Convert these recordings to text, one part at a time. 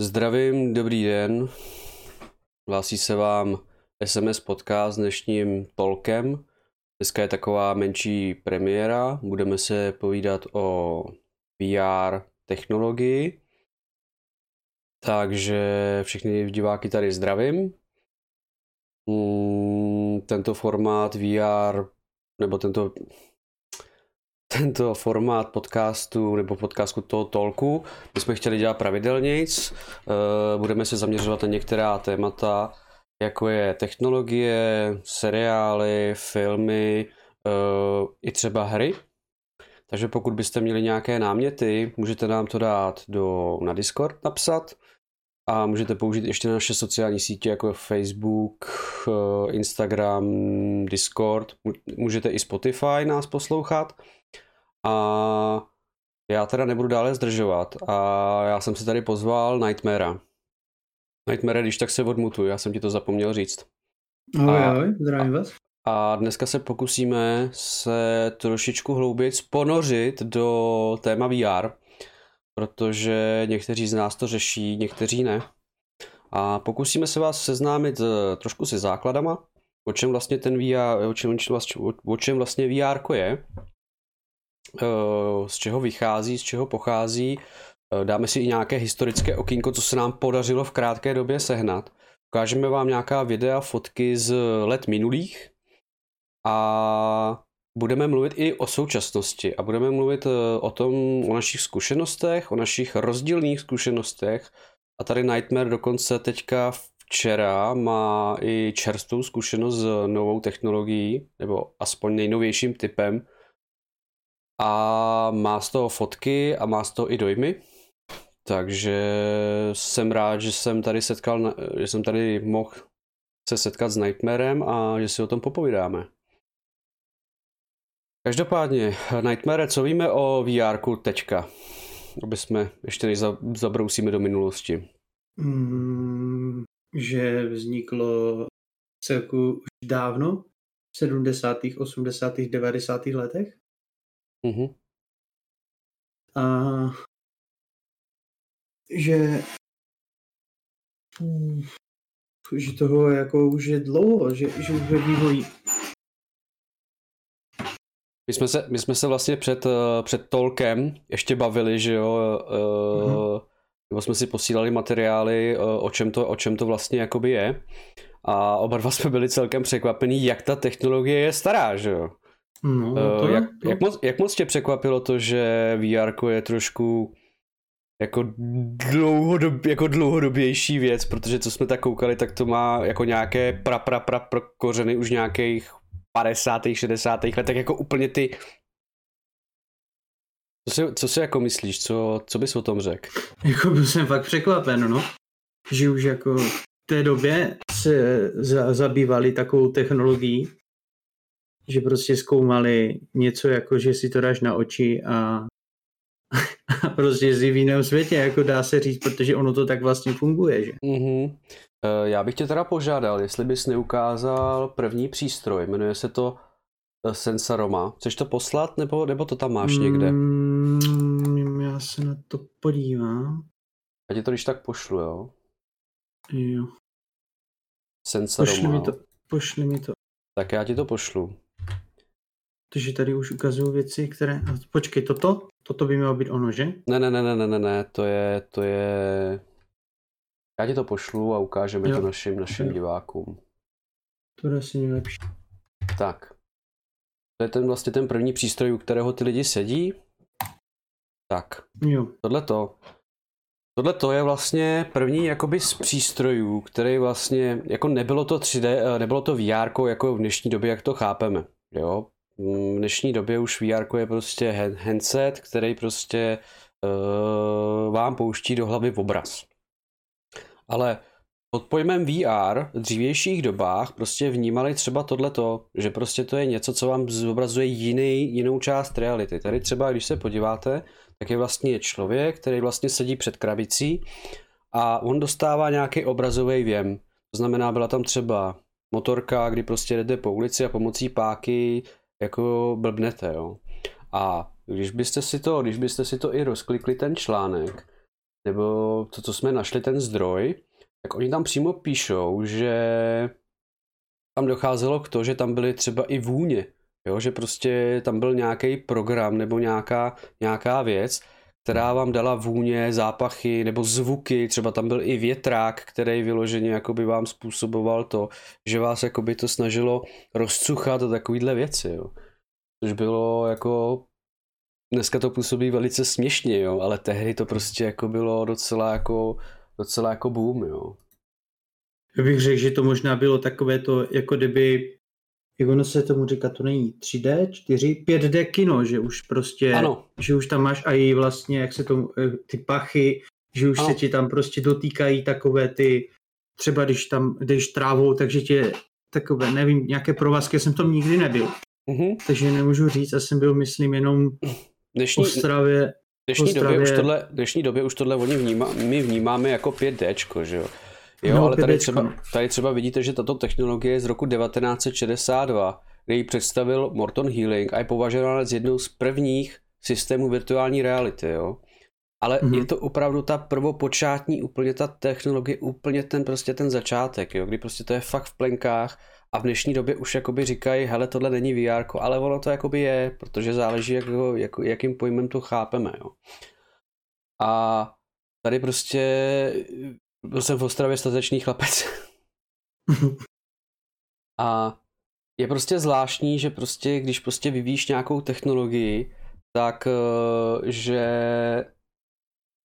Zdravím, dobrý den. Hlásí se vám SMS podcast s dnešním tolkem. Dneska je taková menší premiéra. Budeme se povídat o VR technologii. Takže všechny diváky tady zdravím. Mm, tento formát VR, nebo tento tento formát podcastu nebo podcastu toho tolku bychom chtěli dělat pravidelnějc. Eh, budeme se zaměřovat na některá témata, jako je technologie, seriály, filmy, eh, i třeba hry. Takže pokud byste měli nějaké náměty, můžete nám to dát do, na Discord napsat a můžete použít ještě naše sociální sítě jako Facebook, eh, Instagram, Discord, můžete i Spotify nás poslouchat. A já teda nebudu dále zdržovat a já jsem si tady pozval Nightmarea. Nightmare, když tak se odmutu, já jsem ti to zapomněl říct. Ahoj, ahoj, zdravím vás. A dneska se pokusíme se trošičku hloubit ponořit do téma VR, protože někteří z nás to řeší, někteří ne. A pokusíme se vás seznámit eh, trošku se základama, o čem vlastně ten VR, o čem, o čem vlastně VR je, z čeho vychází, z čeho pochází. Eh, dáme si i nějaké historické okýnko, co se nám podařilo v krátké době sehnat. Ukážeme vám nějaká videa, fotky z let minulých a budeme mluvit i o současnosti a budeme mluvit eh, o tom, o našich zkušenostech, o našich rozdílných zkušenostech a tady Nightmare dokonce teďka včera má i čerstvou zkušenost s novou technologií, nebo aspoň nejnovějším typem, a má z toho fotky a má z toho i dojmy. Takže jsem rád, že jsem tady setkal, že jsem tady mohl se setkat s Nightmarem a že si o tom popovídáme. Každopádně, Nightmare, co víme o VR teďka? Aby jsme ještě než zabrousíme do minulosti. Mm, že vzniklo celku už dávno, v 70., 80., 90. letech. Mm-hmm. A že že toho jako už je dlouho, že, že už ve vývoji. My jsme se, my jsme se vlastně před, uh, před tolkem ještě bavili, že jo, mm-hmm. nebo jsme si posílali materiály, o, čem to, o čem to vlastně jakoby je. A oba dva jsme byli celkem překvapení, jak ta technologie je stará, že jo. No, uh, to jak, to... Jak, moc, jak moc tě překvapilo to, že VR je trošku jako, dlouhodob, jako dlouhodobější věc, protože co jsme tak koukali, tak to má jako nějaké pra, pra, pra, pra kořeny už nějakých 50. 60. letech, jako úplně ty co si, co si jako myslíš, co, co bys o tom řekl? Jako byl jsem fakt překvapen, no. Že už jako v té době se za, zabývali takovou technologií, že prostě zkoumali něco jako, že si to dáš na oči a, a prostě jsi v jiném světě, jako dá se říct, protože ono to tak vlastně funguje, že? Mm-hmm. Já bych tě teda požádal, jestli bys neukázal první přístroj, jmenuje se to e, Sensaroma. Chceš to poslat, nebo, nebo to tam máš někde? Mm, já se na to podívám. Já ti to když tak pošlu, jo? Jo. Sensaroma. Pošli mi to, pošli mi to. Tak já ti to pošlu. Takže tady už ukazují věci, které... Počkej, toto? Toto by mělo být ono, že? Ne, ne, ne, ne, ne, ne, ne, to je, to je... Já ti to pošlu a ukážeme jo. to našim, našim jo. divákům. To je asi nejlepší. Tak. To je ten vlastně ten první přístroj, u kterého ty lidi sedí. Tak. Jo. Tohle to. Tohle to je vlastně první jakoby z přístrojů, který vlastně, jako nebylo to 3D, nebylo to VR jako v dnešní době, jak to chápeme. Jo, v dnešní době už VR je prostě handset, který prostě uh, vám pouští do hlavy obraz. Ale pod pojmem VR v dřívějších dobách prostě vnímali třeba tohleto, že prostě to je něco, co vám zobrazuje jiný, jinou část reality. Tady třeba, když se podíváte, tak je vlastně člověk, který vlastně sedí před krabicí a on dostává nějaký obrazový věm. To znamená, byla tam třeba motorka, kdy prostě jdete po ulici a pomocí páky jako blbnete, jo. A když byste si to, když byste si to i rozklikli ten článek, nebo to, co jsme našli, ten zdroj, tak oni tam přímo píšou, že tam docházelo k to, že tam byly třeba i vůně, jo? že prostě tam byl nějaký program nebo nějaká, nějaká věc, která vám dala vůně, zápachy nebo zvuky, třeba tam byl i větrák, který vyloženě jakoby vám způsoboval to, že vás jakoby to snažilo rozcuchat a takovýhle věci, jo. Což bylo jako, dneska to působí velice směšně, jo, ale tehdy to prostě jako bylo docela jako, docela jako boom, jo. Já bych řekl, že to možná bylo takové to, jako kdyby jak ono se tomu říká, to není 3D, 4, 5D kino, že už prostě, ano. že už tam máš i vlastně, jak se tomu, eh, ty pachy, že už ano. se ti tam prostě dotýkají takové ty, třeba když tam jdeš trávou, takže tě takové, nevím, nějaké provazky, jsem tam nikdy nebyl. Mm-hmm. Takže nemůžu říct, já jsem byl, myslím, jenom dnešní, Ostravě. Dnešní, Ostravě. Době už tohle, dnešní době už tohle oni vnímá, my vnímáme jako 5D, že jo? Jo, no, ale tady třeba, tady třeba vidíte, že tato technologie je z roku 1962, kde ji představil Morton Healing a je považována z jednou z prvních systémů virtuální reality, jo. Ale mm-hmm. je to opravdu ta prvopočátní, úplně ta technologie, úplně ten prostě ten začátek, jo, kdy prostě to je fakt v plenkách a v dnešní době už jakoby říkají, hele, tohle není VR, ale ono to jakoby je, protože záleží, jak, jak, jakým pojmem to chápeme, jo. A tady prostě byl jsem v Ostravě statečný chlapec. a je prostě zvláštní, že prostě, když prostě vyvíjíš nějakou technologii, tak eh, že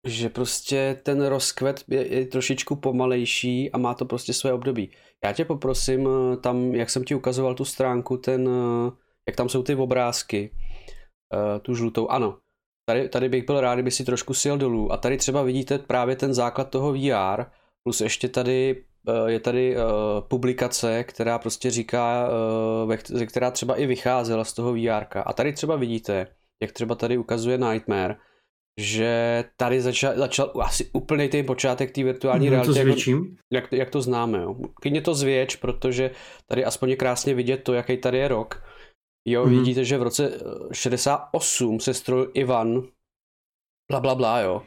že prostě ten rozkvet je, je trošičku pomalejší a má to prostě své období. Já tě poprosím eh, tam, jak jsem ti ukazoval tu stránku, ten, eh, jak tam jsou ty obrázky, tu žlutou, ano, Tady, tady bych byl rád, kdyby si trošku sjel dolů. A tady třeba vidíte právě ten základ toho VR, plus ještě tady eh, je tady uh, publikace, která prostě říká, uh, která třeba i vycházela z toho VR. A tady třeba vidíte, jak třeba tady ukazuje Nightmare, že tady začal, začal asi úplně ten počátek té virtuální reality. To jak, jak, jak to známe. Jo. Klidně to zvětš, protože tady aspoň je krásně vidět to, jaký tady je rok. Jo, mm-hmm. vidíte, že v roce 68 se strojil Ivan, bla, bla, bla, jo.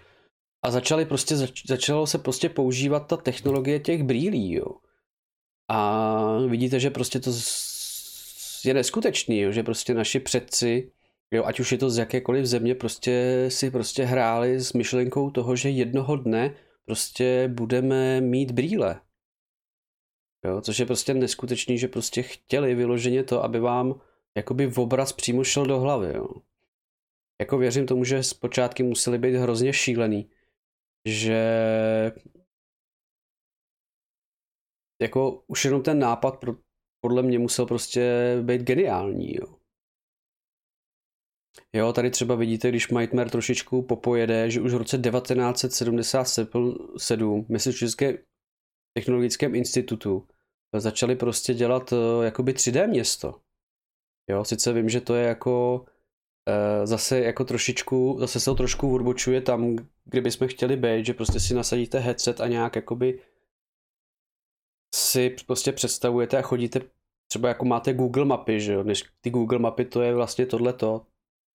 A začali prostě, zač, začalo se prostě používat ta technologie těch brýlí, jo. A vidíte, že prostě to je neskutečný, jo, že prostě naši předci, jo, ať už je to z jakékoliv země, prostě si prostě hráli s myšlenkou toho, že jednoho dne prostě budeme mít brýle. Jo, což je prostě neskutečný, že prostě chtěli vyloženě to, aby vám jakoby v obraz přímo šel do hlavy, jo. Jako věřím tomu, že zpočátky museli být hrozně šílený, že jako už jenom ten nápad pro, podle mě musel prostě být geniální, jo. Jo, tady třeba vidíte, když Nightmare trošičku popojede, že už v roce 1977 Massachusetts technologickém institutu začali prostě dělat eh, jakoby 3D město. Jo, sice vím, že to je jako uh, zase jako trošičku, zase se to trošku urbočuje tam, kde bychom chtěli být, že prostě si nasadíte headset a nějak jakoby si prostě představujete a chodíte, třeba jako máte Google mapy, že jo, než ty Google mapy to je vlastně tohleto.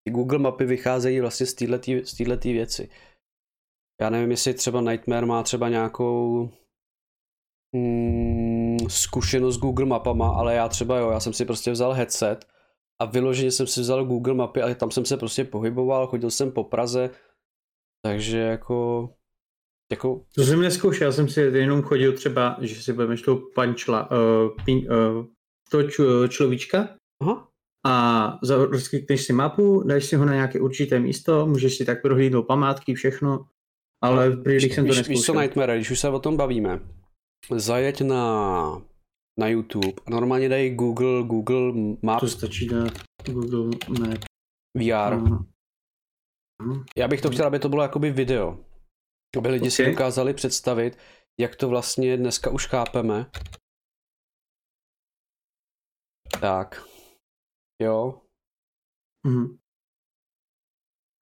Ty Google mapy vycházejí vlastně z této věci. Já nevím, jestli třeba Nightmare má třeba nějakou hmm, zkušenost s Google mapama, ale já třeba jo, já jsem si prostě vzal headset a vyloženě jsem si vzal Google mapy a tam jsem se prostě pohyboval, chodil jsem po Praze, takže jako... jako... To jsem neskoušel, já jsem si jenom chodil třeba, že si budeme toho pančla, uh, pin, uh, to č, človíčka Aha. a rozklikneš si mapu, dáš si ho na nějaké určité místo, můžeš si tak prohlídnout památky, všechno, ale brýlích jsem to neskoušel. Víš co Nightmare, když už se o tom bavíme, zajeď na na YouTube a normálně dají Google, Google Map. To stačí dát Google Map. VR. Uh-huh. Já bych to chtěl, aby to bylo jakoby video. Aby lidi okay. si dokázali představit, jak to vlastně dneska už chápeme. Tak. Jo. Uh-huh.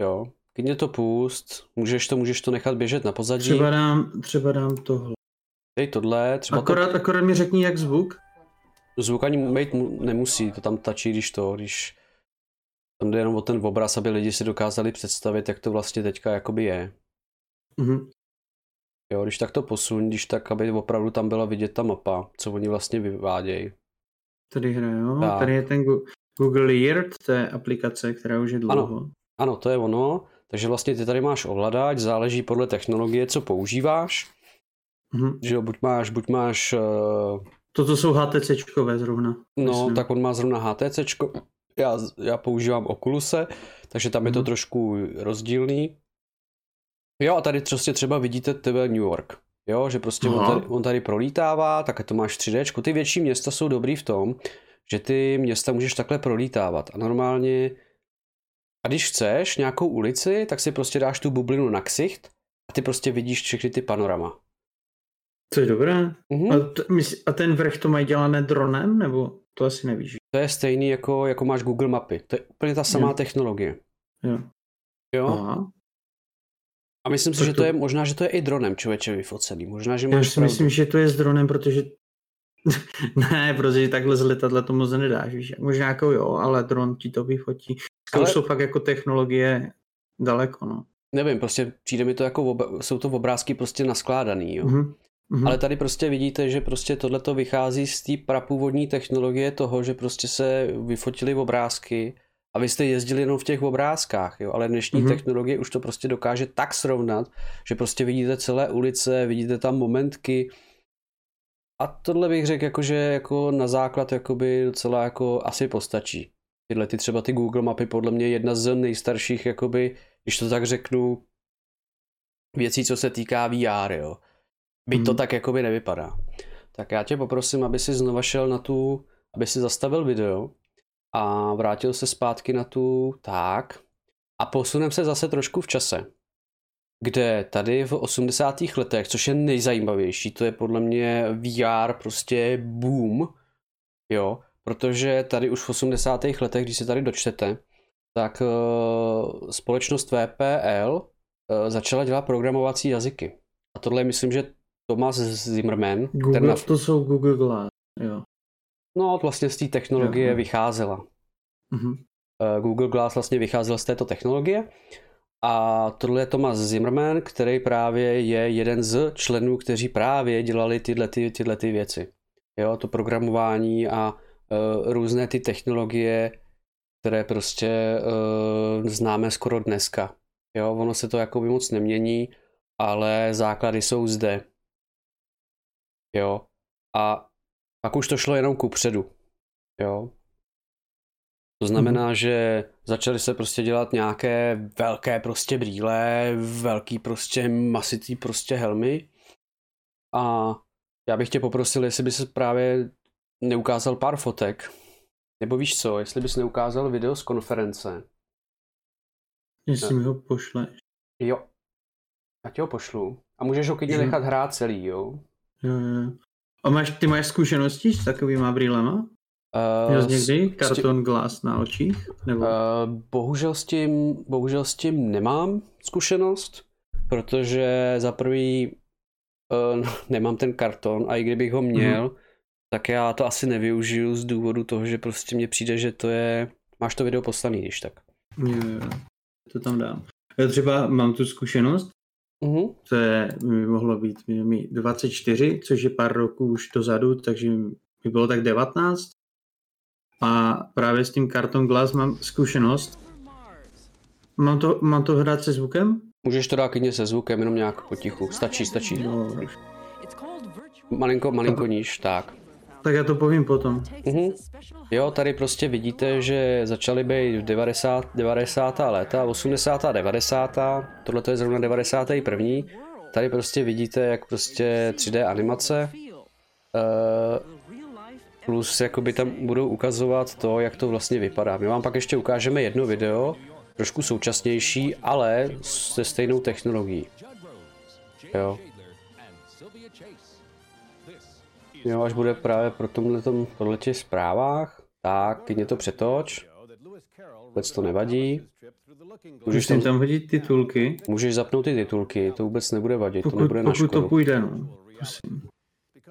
Jo. Klidně to pust, můžeš to, můžeš to nechat běžet na pozadí. Třeba dám, třeba dám tohle. Dej tohle, třeba akorát, to... akorát mi řekni, jak zvuk. Zvuk ani mít nemusí, to tam tačí, když to, když... Tam jde jenom o ten obraz, aby lidi si dokázali představit, jak to vlastně teďka jakoby je. Mhm. Jo, když tak to posun, když tak, aby opravdu tam byla vidět ta mapa, co oni vlastně vyvádějí. Tady hraje, jo. Tak. Tady je ten Google Earth, to je aplikace, která už je dlouho. Ano, to je ono. Takže vlastně ty tady máš ovladač, záleží podle technologie, co používáš. Mhm. Že jo, buď máš, buď máš, uh, Toto jsou HTCčkové zrovna. no, myslím. tak on má zrovna HTCčko, já, já používám Oculuse, takže tam je to Mhm. trošku rozdílný. Jo, a tady prostě třeba vidíte tebe New York. Jo, že prostě on tady, on tady prolítává, tak to máš 3D. Ty větší města jsou dobrý v tom, že ty města můžeš takhle prolítávat. A normálně, a když chceš nějakou ulici, tak si prostě dáš tu bublinu na ksicht a ty prostě vidíš všechny ty panorama. To je dobré. Mhm. A, t- a ten vrch to mají dělané dronem, nebo to asi nevíš? To je stejný jako, jako máš Google mapy. To je úplně ta samá Jo. technologie. Jo. Jo? Aha. A myslím si, Tak že to- to je možná, že to je i dronem člověče vyfocený. Možná, že Já si pravdu. myslím, že to je s dronem, protože ne, protože takhle z letadla to moc nedáš, víš. Možná jako jo, ale dron ti to vyfotí. To Ale- jsou fakt jako technologie daleko, no. Nevím, prostě přijde mi to jako, ob... jsou to obrázky prostě naskládaný, jo. Mhm. Mhm. Ale tady prostě vidíte, že prostě tohle to vychází z té prapůvodní technologie toho, že prostě se vyfotily obrázky a vy jste jezdili jenom v těch obrázkách, jo, ale dnešní Mhm. technologie už to prostě dokáže tak srovnat, že prostě vidíte celé ulice, vidíte tam momentky a tohle bych řekl jako, že jako na základ jakoby docela jako asi postačí. Tyhle ty třeba ty Google mapy podle mě je jedna z nejstarších jakoby, když to tak řeknu, věcí, co se týká VR, jo. Byť to Mhm. tak jakoby nevypadá. Tak já tě poprosím, aby si znova šel na tu, aby si zastavil video a vrátil se zpátky na tu, tak. A posunem se zase trošku v čase, kde tady v 80. letech, což je nejzajímavější, to je podle mě VR prostě boom, jo, protože tady už v 80. letech, když se tady dočtete, tak uh, společnost VPL uh, začala dělat programovací jazyky. A tohle je, myslím, že Thomas Zimmerman, Google, ten na, to jsou Google Glass, jo. no vlastně z té technologie Jo. vycházela. Mhm. Eh, Google Glass vlastně vycházel z této technologie a tohle je Thomas Zimmerman, který právě je jeden z členů, kteří právě dělali tyhle, ty, tyhle ty věci. Jo, to programování a uh, různé ty technologie, které prostě uh, známe skoro dneska. Jo, ono se to jako by moc nemění, ale základy jsou zde. Jo, a pak už to šlo jenom ku předu. Jo, to znamená, že začaly se prostě dělat nějaké velké prostě brýle, velký prostě masitý prostě helmy. A já bych tě poprosil, jestli bys právě neukázal pár fotek. Nebo víš co, jestli bys neukázal video z konference. Jestli mi ho pošle. Jo. Já ti ho pošlu. A můžeš ho klidně Mhm. nechat hrát celý, jo. Jo. A máš, ty máš zkušenosti s takovýma brýlema? Uh, Měl jsi někdy karton glass na očích? Nebo? Uh, bohužel, s tím, bohužel s tím nemám zkušenost, protože za prvý uh, nemám ten karton a i kdybych ho měl, mm-hmm. tak já to asi nevyužiju z důvodu toho, že prostě mně přijde, že to je... Máš to video poslaný, když tak. Jo, jo. To tam dám. Já třeba mám tu zkušenost, Uh-huh. to je, mi mohlo být mi 24, což je pár roků už dozadu, takže mi bylo tak 19. A právě s tím karton glass mám zkušenost. Mám to, mám to hrát se zvukem? Můžeš to dát klidně se zvukem, jenom nějak potichu. Stačí, stačí. No, Malinko, malinko níž, tak. Tak já to povím potom. Mhm. Jo, tady prostě vidíte, že začaly být 90, 90. léta, 80. 90. Tohle to je zrovna 91. Tady prostě vidíte, jak prostě 3D animace uh, plus jakoby tam budou ukazovat to, jak to vlastně vypadá. My vám pak ještě ukážeme jedno video, trošku současnější, ale se stejnou technologií. Jo. Jo, až bude právě pro tomhletom, podle těch zprávách, tak klidně to přetoč. Vůbec to nevadí. Můžeš tam, tam hodit titulky, můžeš zapnout ty titulky, to vůbec nebude vadit, to pokud, nebude na pokud to škodu. půjde, no. Prosím.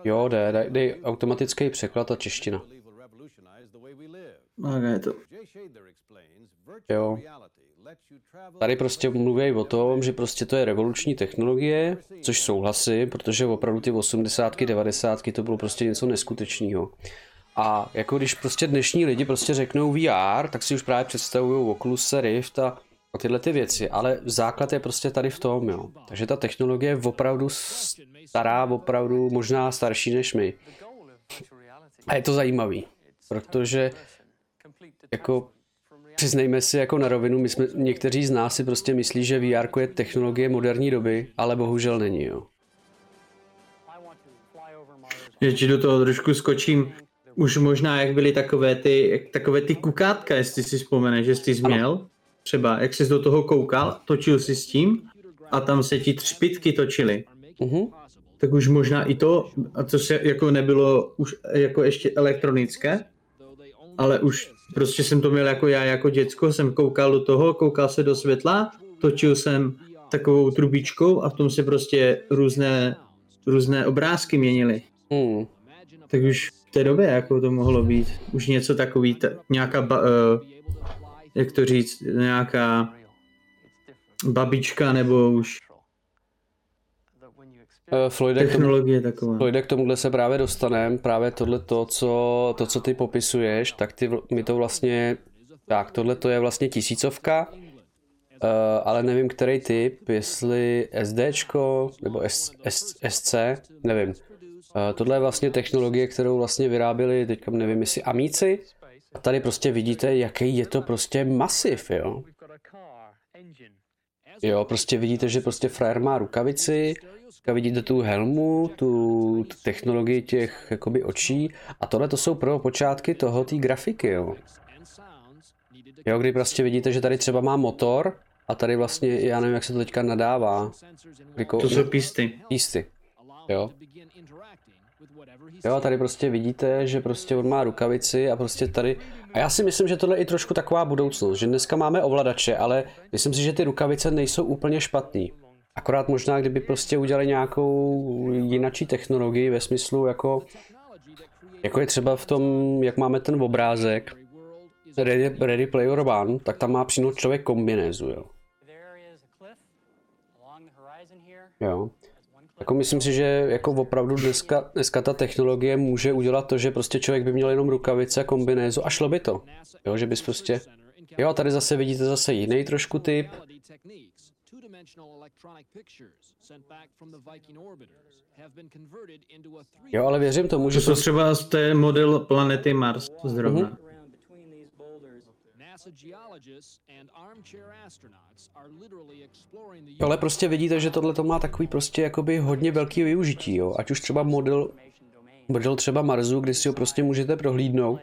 Jo, jde, dej, dej automatický překlad a čeština. Tak je to. Jo. Tady prostě mluví o tom, že prostě to je revoluční technologie, což souhlasím, protože opravdu ty 80 90 to bylo prostě něco neskutečného. A jako když prostě dnešní lidi prostě řeknou VR, tak si už právě představují Oculus Rift a, a tyhle ty věci, ale základ je prostě tady v tom, jo. Takže ta technologie je opravdu stará, opravdu možná starší než my. A je to zajímavý, protože jako přiznejme si jako na rovinu, my jsme, někteří z nás si prostě myslí, že VR je technologie moderní doby, ale bohužel není, jo. Že ti do toho trošku skočím, už možná jak byly takové ty, takové ty kukátka, jestli si vzpomeneš, že jsi měl, třeba jak jsi do toho koukal, točil si s tím a tam se ti třpitky točily. Uh-huh. Tak už možná i to, a to se jako nebylo už jako ještě elektronické, ale už prostě jsem to měl jako já jako děcko, jsem koukal do toho, koukal se do světla, točil jsem takovou trubičkou a v tom se prostě různé, různé obrázky měnily. Hmm. Tak už v té době jako to mohlo být už něco takový, ta, nějaká, ba, uh, jak to říct, nějaká babička nebo už Uh, Floyde, technologie k tomu, taková. K tomuhle se právě dostanem, právě tohle to, co, to, co ty popisuješ, tak ty, mi to vlastně, tak tohle to je vlastně tisícovka, uh, ale nevím, který typ, jestli SDčko nebo S, S, SC, nevím. Uh, tohle je vlastně technologie, kterou vlastně vyráběli, teďka nevím, jestli Amíci, a tady prostě vidíte, jaký je to prostě masiv, jo. Jo, prostě vidíte, že prostě frajer má rukavici, vidíte tu helmu, tu, tu technologii těch jakoby očí a tohle to jsou pro počátky toho, té grafiky, jo. Jo, kdy prostě vidíte, že tady třeba má motor a tady vlastně, já nevím, jak se to teďka nadává. Jako, to jsou písty. Písty, jo. Jo, tady prostě vidíte, že prostě on má rukavici a prostě tady... A já si myslím, že tohle je i trošku taková budoucnost, že dneska máme ovladače, ale myslím si, že ty rukavice nejsou úplně špatný. Akorát možná, kdyby prostě udělali nějakou jinačí technologii ve smyslu jako, jako je třeba v tom, jak máme ten obrázek Ready, Ready Player One, tak tam má přijnout člověk kombinézu, jo. Jo. Jako myslím si, že jako opravdu dneska, dneska ta technologie může udělat to, že prostě člověk by měl jenom rukavice, kombinézu a šlo by to. Jo, že bys prostě... Jo, tady zase vidíte zase jiný trošku typ. Jo, ale věřím tomu, že... To jsou třeba z té model planety Mars zrovna. Uh-huh. Ale prostě vidíte, že tohle to má takový prostě jakoby hodně velký využití, jo. Ať už třeba model, model třeba Marsu, kdy si ho prostě můžete prohlídnout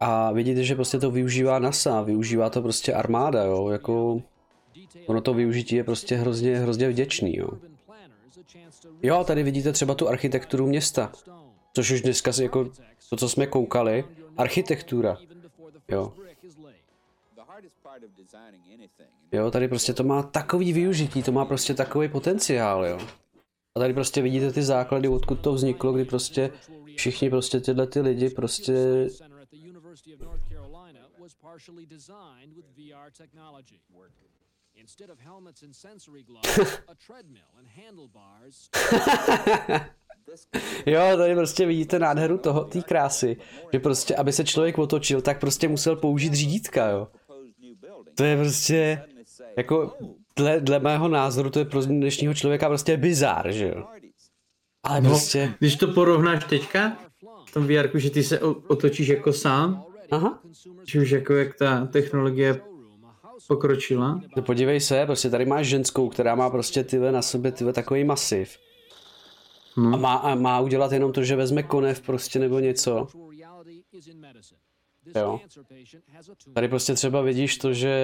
a vidíte, že prostě to využívá NASA, využívá to prostě armáda, jo, jako ono to využití je prostě hrozně, hrozně vděčný, jo. Jo, tady vidíte třeba tu architekturu města, což už dneska jako to, co jsme koukali, architektura, jo. Jo, tady prostě to má takový využití, to má prostě takový potenciál, jo. A tady prostě vidíte ty základy, odkud to vzniklo, kdy prostě všichni prostě tyhle ty lidi prostě Instead of helmets and sensory gloves, a treadmill and handlebars. jo, tady prostě vidíte nádheru toho, té krásy, že prostě, aby se člověk otočil, tak prostě musel použít řídítka, jo. To je prostě, jako, dle, dle mého názoru, to je pro dnešního člověka prostě bizár, že jo. Ale no, prostě... Když to porovnáš teďka, v tom VR, že ty se otočíš jako sám, Aha. Či už jako jak ta technologie pokročila. No podívej se, prostě tady máš ženskou, která má prostě tyhle na sobě tyhle takový masiv. Hmm. A, má, a má udělat jenom to, že vezme konev prostě nebo něco. Jo. Tady prostě třeba vidíš to, že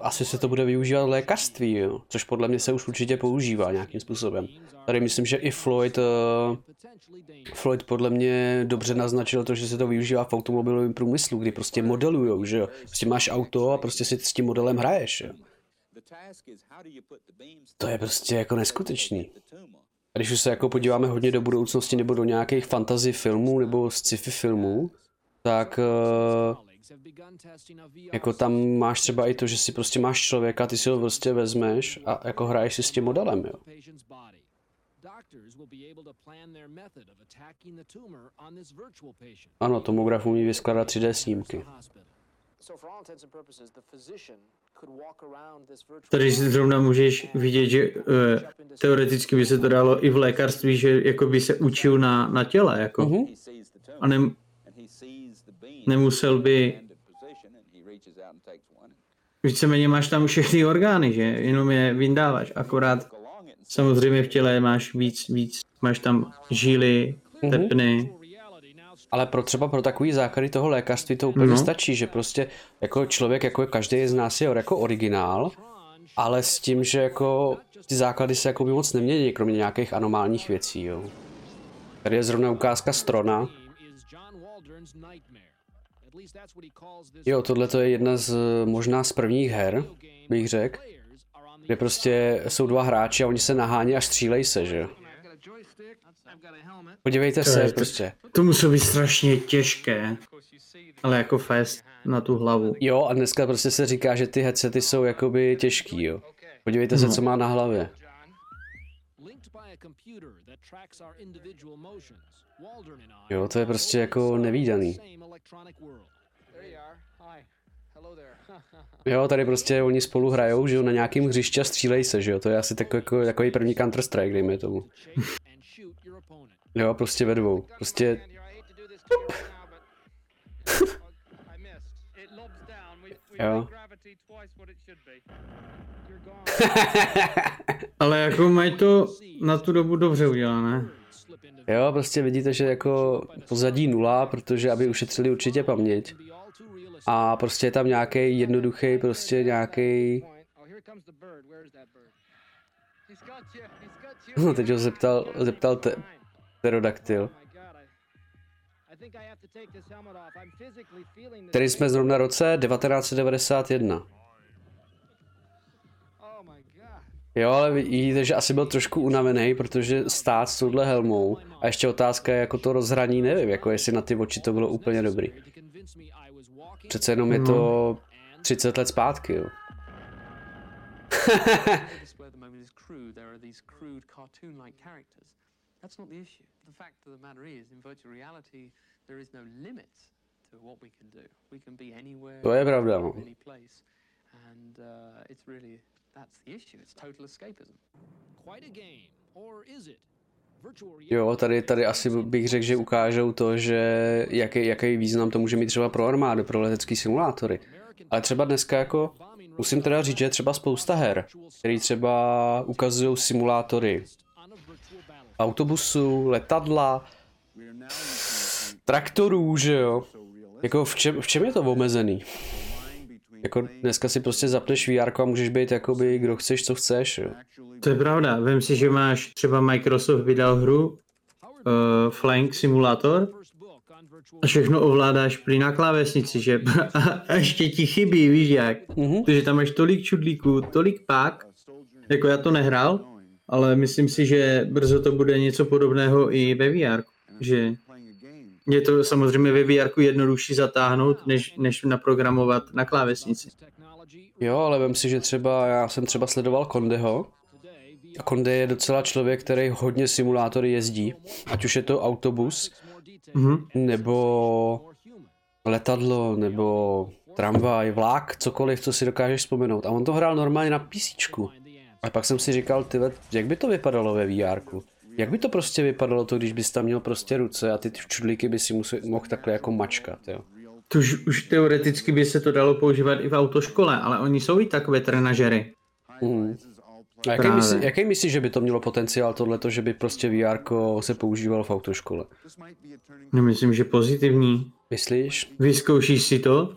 asi se to bude využívat v lékařství, jo? což podle mě se už určitě používá nějakým způsobem. Tady myslím, že i Floyd, uh, Floyd podle mě dobře naznačil to, že se to využívá v automobilovém průmyslu, kdy prostě modelujou, že jo. Prostě máš auto a prostě si s tím modelem hraješ, jo. To je prostě jako neskutečný. A když už se jako podíváme hodně do budoucnosti nebo do nějakých fantasy filmů nebo sci-fi filmů, tak eh, jako tam máš třeba i to, že si prostě máš člověka, ty si ho prostě vezmeš a jako hraješ si s tím modelem, jo. Ano, tomograf umí vyskládat 3D snímky. Tady si zrovna můžeš vidět, že uh, teoreticky by se to dalo i v lékařství, že jako by se učil na, na těle, jako. Mhm. A ne, nemusel by, víceméně máš tam všechny orgány, že? Jenom je vyndáváš, akorát samozřejmě v těle máš víc, víc, máš tam žíly, Mhm. tepny, Ale pro třeba pro takový základy toho lékařství to úplně No. stačí, že prostě jako člověk, jako každý z nás je jako originál, ale s tím, že jako ty základy se jako by moc nemění, kromě nějakých anomálních věcí, jo. Tady je zrovna ukázka strona. Jo, tohle to je jedna z možná z prvních her, bych řekl, kde prostě jsou dva hráči a oni se nahání a střílej se, že jo. Podívejte To se, je- prostě. to musí být strašně těžké, ale jako fest na tu hlavu. Jo, a dneska prostě se říká, že ty headsety jsou jakoby těžký, jo. Podívejte se, No. co má na hlavě. Jo, to je prostě jako nevýdaný. Jo, tady prostě oni spolu hrajou, že jo, na nějakým hřišti a střílej se, že jo. To je asi takový, jako, takový první Counter-Strike, dejme tomu. Jo, prostě ve dvou. Prostě, Jo. Ale jako mají to na tu dobu dobře udělané. Jo, prostě vidíte, že jako pozadí nula, protože aby ušetřili určitě paměť. A prostě je tam nějaký jednoduchý, prostě nějaký. No, teď ho zeptal, zeptal te, pterodaktyl. Který jsme zrovna roce 1991. Jo, ale vidíte, že asi byl trošku unavený, protože stát s touhle helmou. A ještě otázka je jako to rozhraní, nevím, jako jestli na ty oči to bylo úplně dobrý. Přece jenom je to 30 let zpátky, jo. That's not the issue. The fact of the matter is, in virtual reality, there is no limit to what we can do. We can be anywhere, To je pravda, no. any place, and uh, it's really that's the issue. It's total escapism. Quite a game, or is it? Virtual Jo, tady, tady asi bych řekl, že ukážou to, že jaký, jaký význam to může mít třeba pro armádu, pro letecký simulátory. Ale třeba dneska jako, musím teda říct, že je třeba spousta her, který třeba ukazují simulátory autobusů, letadla, traktorů, že jo. Jako v čem, v čem je to omezený? Jako dneska si prostě zapneš VR a můžeš být jakoby kdo chceš, co chceš, jo. To je pravda. Vem si, že máš třeba Microsoft vydal hru uh, Flying Simulator a všechno ovládáš prý na klávesnici, že? A, a ještě ti chybí, víš jak? Mhm. Protože tam máš tolik čudlíků, tolik pák, jako já to nehrál, ale myslím si, že brzo to bude něco podobného i ve VR, že je to samozřejmě ve VR jednodušší zatáhnout, než, než naprogramovat na klávesnici. Jo, ale vem si, že třeba, já jsem třeba sledoval Kondeho, a Konde je docela člověk, který hodně simulátory jezdí, ať už je to autobus, Mhm. nebo letadlo, nebo tramvaj, vlak, cokoliv, co si dokážeš vzpomenout. A on to hrál normálně na PC. A pak jsem si říkal, ty, jak by to vypadalo ve VR? Jak by to prostě vypadalo to, když bys tam měl prostě ruce a ty čudlíky by si musel, mohl takhle jako mačkat, jo? To už, už teoreticky by se to dalo používat i v autoškole, ale oni jsou i takové trenažery. Mhm. A jaký, Právě. myslí, jaký myslíš, že by to mělo potenciál tohleto, že by prostě VR se používalo v autoškole? Nemyslím, že pozitivní. Myslíš? Vyzkoušíš si to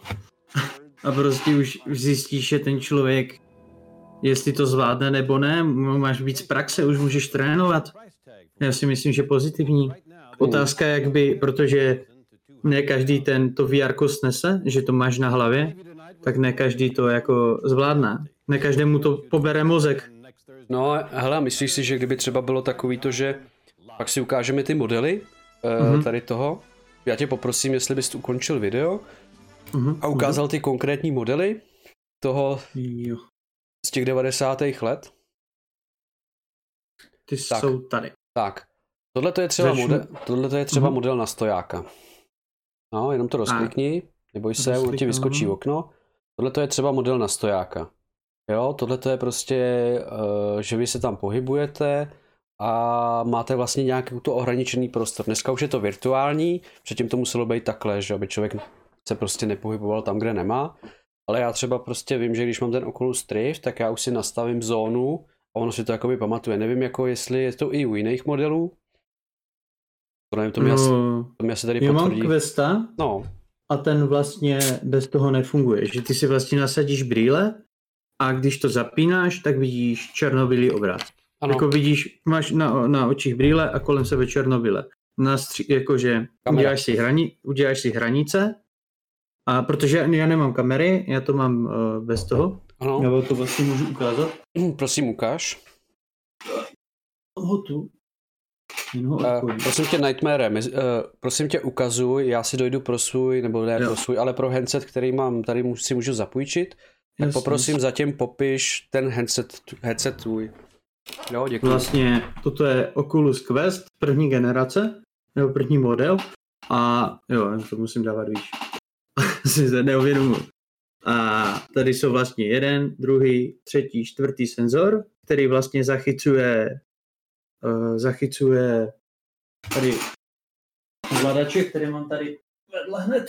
a prostě už už zjistíš, že ten člověk, jestli to zvládne nebo ne, máš víc praxe, už můžeš trénovat. Já si myslím, že pozitivní. Otázka, jak by, protože ne každý ten to VR snese, že to máš na hlavě, tak ne každý to jako zvládne. Ne každému to pobere mozek. No, hele, a myslíš si, že kdyby třeba bylo takový to, že pak si ukážeme ty modely mm-hmm. tady toho já tě poprosím, jestli bys ukončil video Mhm. a ukázal ty konkrétní modely toho Jo, z těch 90. let. ty Tak. jsou tady. Tak, tohle to je třeba, Začnu. model, tohle to je třeba Mhm. model na stojáka. No, jenom to rozklikni, neboj se, ono ti vyskočí okno. Tohle to je třeba model na stojáka. Jo, tohle to je prostě, uh, že vy se tam pohybujete a máte vlastně nějaký to ohraničený prostor. Dneska už je to virtuální, předtím to muselo být takhle, že aby člověk se prostě nepohyboval tam, kde nemá. Ale já třeba prostě vím, že když mám ten Oculus Rift, tak já už si nastavím zónu ono si to jakoby pamatuje. Nevím, jako jestli je to i u jiných modelů. To nevím, to asi, no, to mi asi tady já mám. Questa No, a ten vlastně bez toho nefunguje. Že ty si vlastně nasadíš brýle a když to zapínáš, tak vidíš černobílý obraz. ano, Jako vidíš, máš na, na očích brýle a kolem sebe černobyle. Na stří, jakože Kamera. uděláš si, hrani, uděláš si hranice a protože já nemám kamery, já to mám uh, bez toho, ano. nebo to vlastně můžu ukázat. Prosím, ukáž. Mám ho tu. Ho Uh, prosím tě, Nightmare, uh, prosím tě, ukazuj, já si dojdu pro svůj, nebo ne Jo. pro svůj, ale pro headset, který mám, tady mu- si můžu zapůjčit. Tak Jasně. poprosím, zatím popiš ten headset, headset tvůj. Jo, děkuji. Vlastně toto je Oculus Quest první generace, nebo první model. A jo, to musím dávat víc. si to neuvědomuji. A tady jsou vlastně jeden, druhý, třetí, čtvrtý senzor, který vlastně zachycuje uh, zachycuje tady ovladače, které mám tady vedle hned.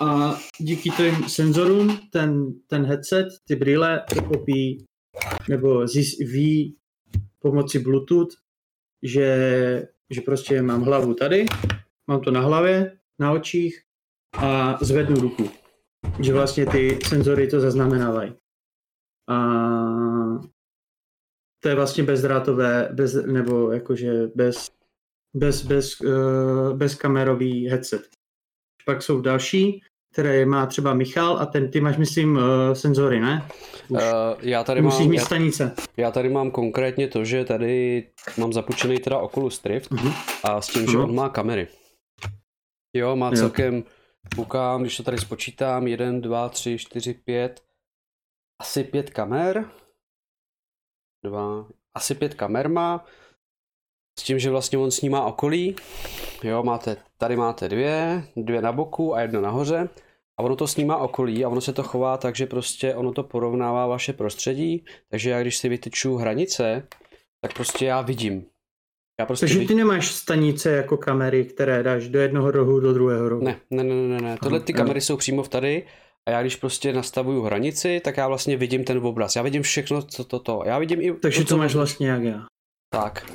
A díky těm senzorům ten, ten headset, ty brýle pochopí nebo zjist, ví pomocí Bluetooth, že, že prostě mám hlavu tady, mám to na hlavě, na očích a zvednu ruku. Že vlastně ty senzory to zaznamenávají. A to je vlastně bezdrátové, bez, nebo jakože bez, bez, bez, uh, bezkamerový headset. Pak jsou další, které má třeba Michal a ten, ty máš, myslím, uh, senzory, ne? Už. Uh, já, tady Musíš mám, mít já, stanice. já tady mám konkrétně to, že tady mám zapučený teda Oculus Rift Mhm. a s tím, že Mhm. on má kamery. Jo, má Jo. Koukám, když to tady spočítám, 1, 2, 3, 4, 5, asi pět kamer. Dva, asi pět kamer má. S tím, že vlastně on snímá okolí. Jo, máte, tady máte dvě, dvě na boku a jedno nahoře. A ono to snímá okolí a ono se to chová tak, že prostě ono to porovnává vaše prostředí. Takže já když si vytyču hranice, tak prostě já vidím. Já prostě Takže ty nemáš stanice jako kamery, které dáš do jednoho rohu, do druhého rohu. Ne, ne, ne, ne, ne. Tohle ty kamery jsou přímo v tady a já když prostě nastavuju hranici, tak já vlastně vidím ten obraz. Já vidím všechno, co to, to. Já vidím i Takže co to máš vlastně jak já. Tak.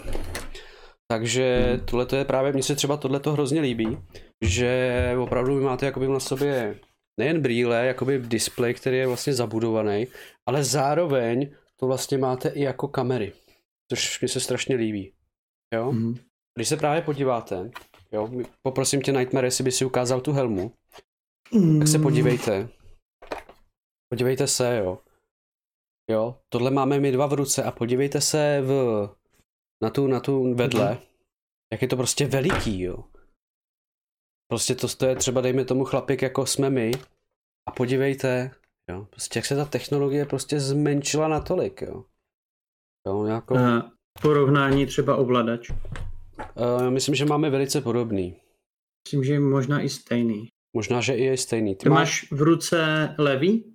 Takže Hmm. tohle to je právě, mně se třeba tohle to hrozně líbí, že opravdu vy máte jakoby na sobě nejen brýle, jakoby displej, který je vlastně zabudovaný, ale zároveň to vlastně máte i jako kamery, což mi se strašně líbí. Jo? Mhm. Když se právě podíváte, jo, poprosím tě Nightmare, jestli by si ukázal tu helmu, tak se Mm. podívejte. Podívejte se, jo. Jo, tohle máme my dva v ruce a podívejte se v, na tu, na tu vedle, Mhm. jak je to prostě veliký, jo. Prostě to, to je třeba, dejme tomu chlapík, jako jsme my a podívejte, jo, prostě jak se ta technologie prostě zmenšila natolik, jo. Jo, jako, uh, A porovnání třeba ovladač. uh, myslím, že máme velice podobný. Myslím, že možná i stejný. Možná, že i je stejný. Ty Ty máš v ruce levý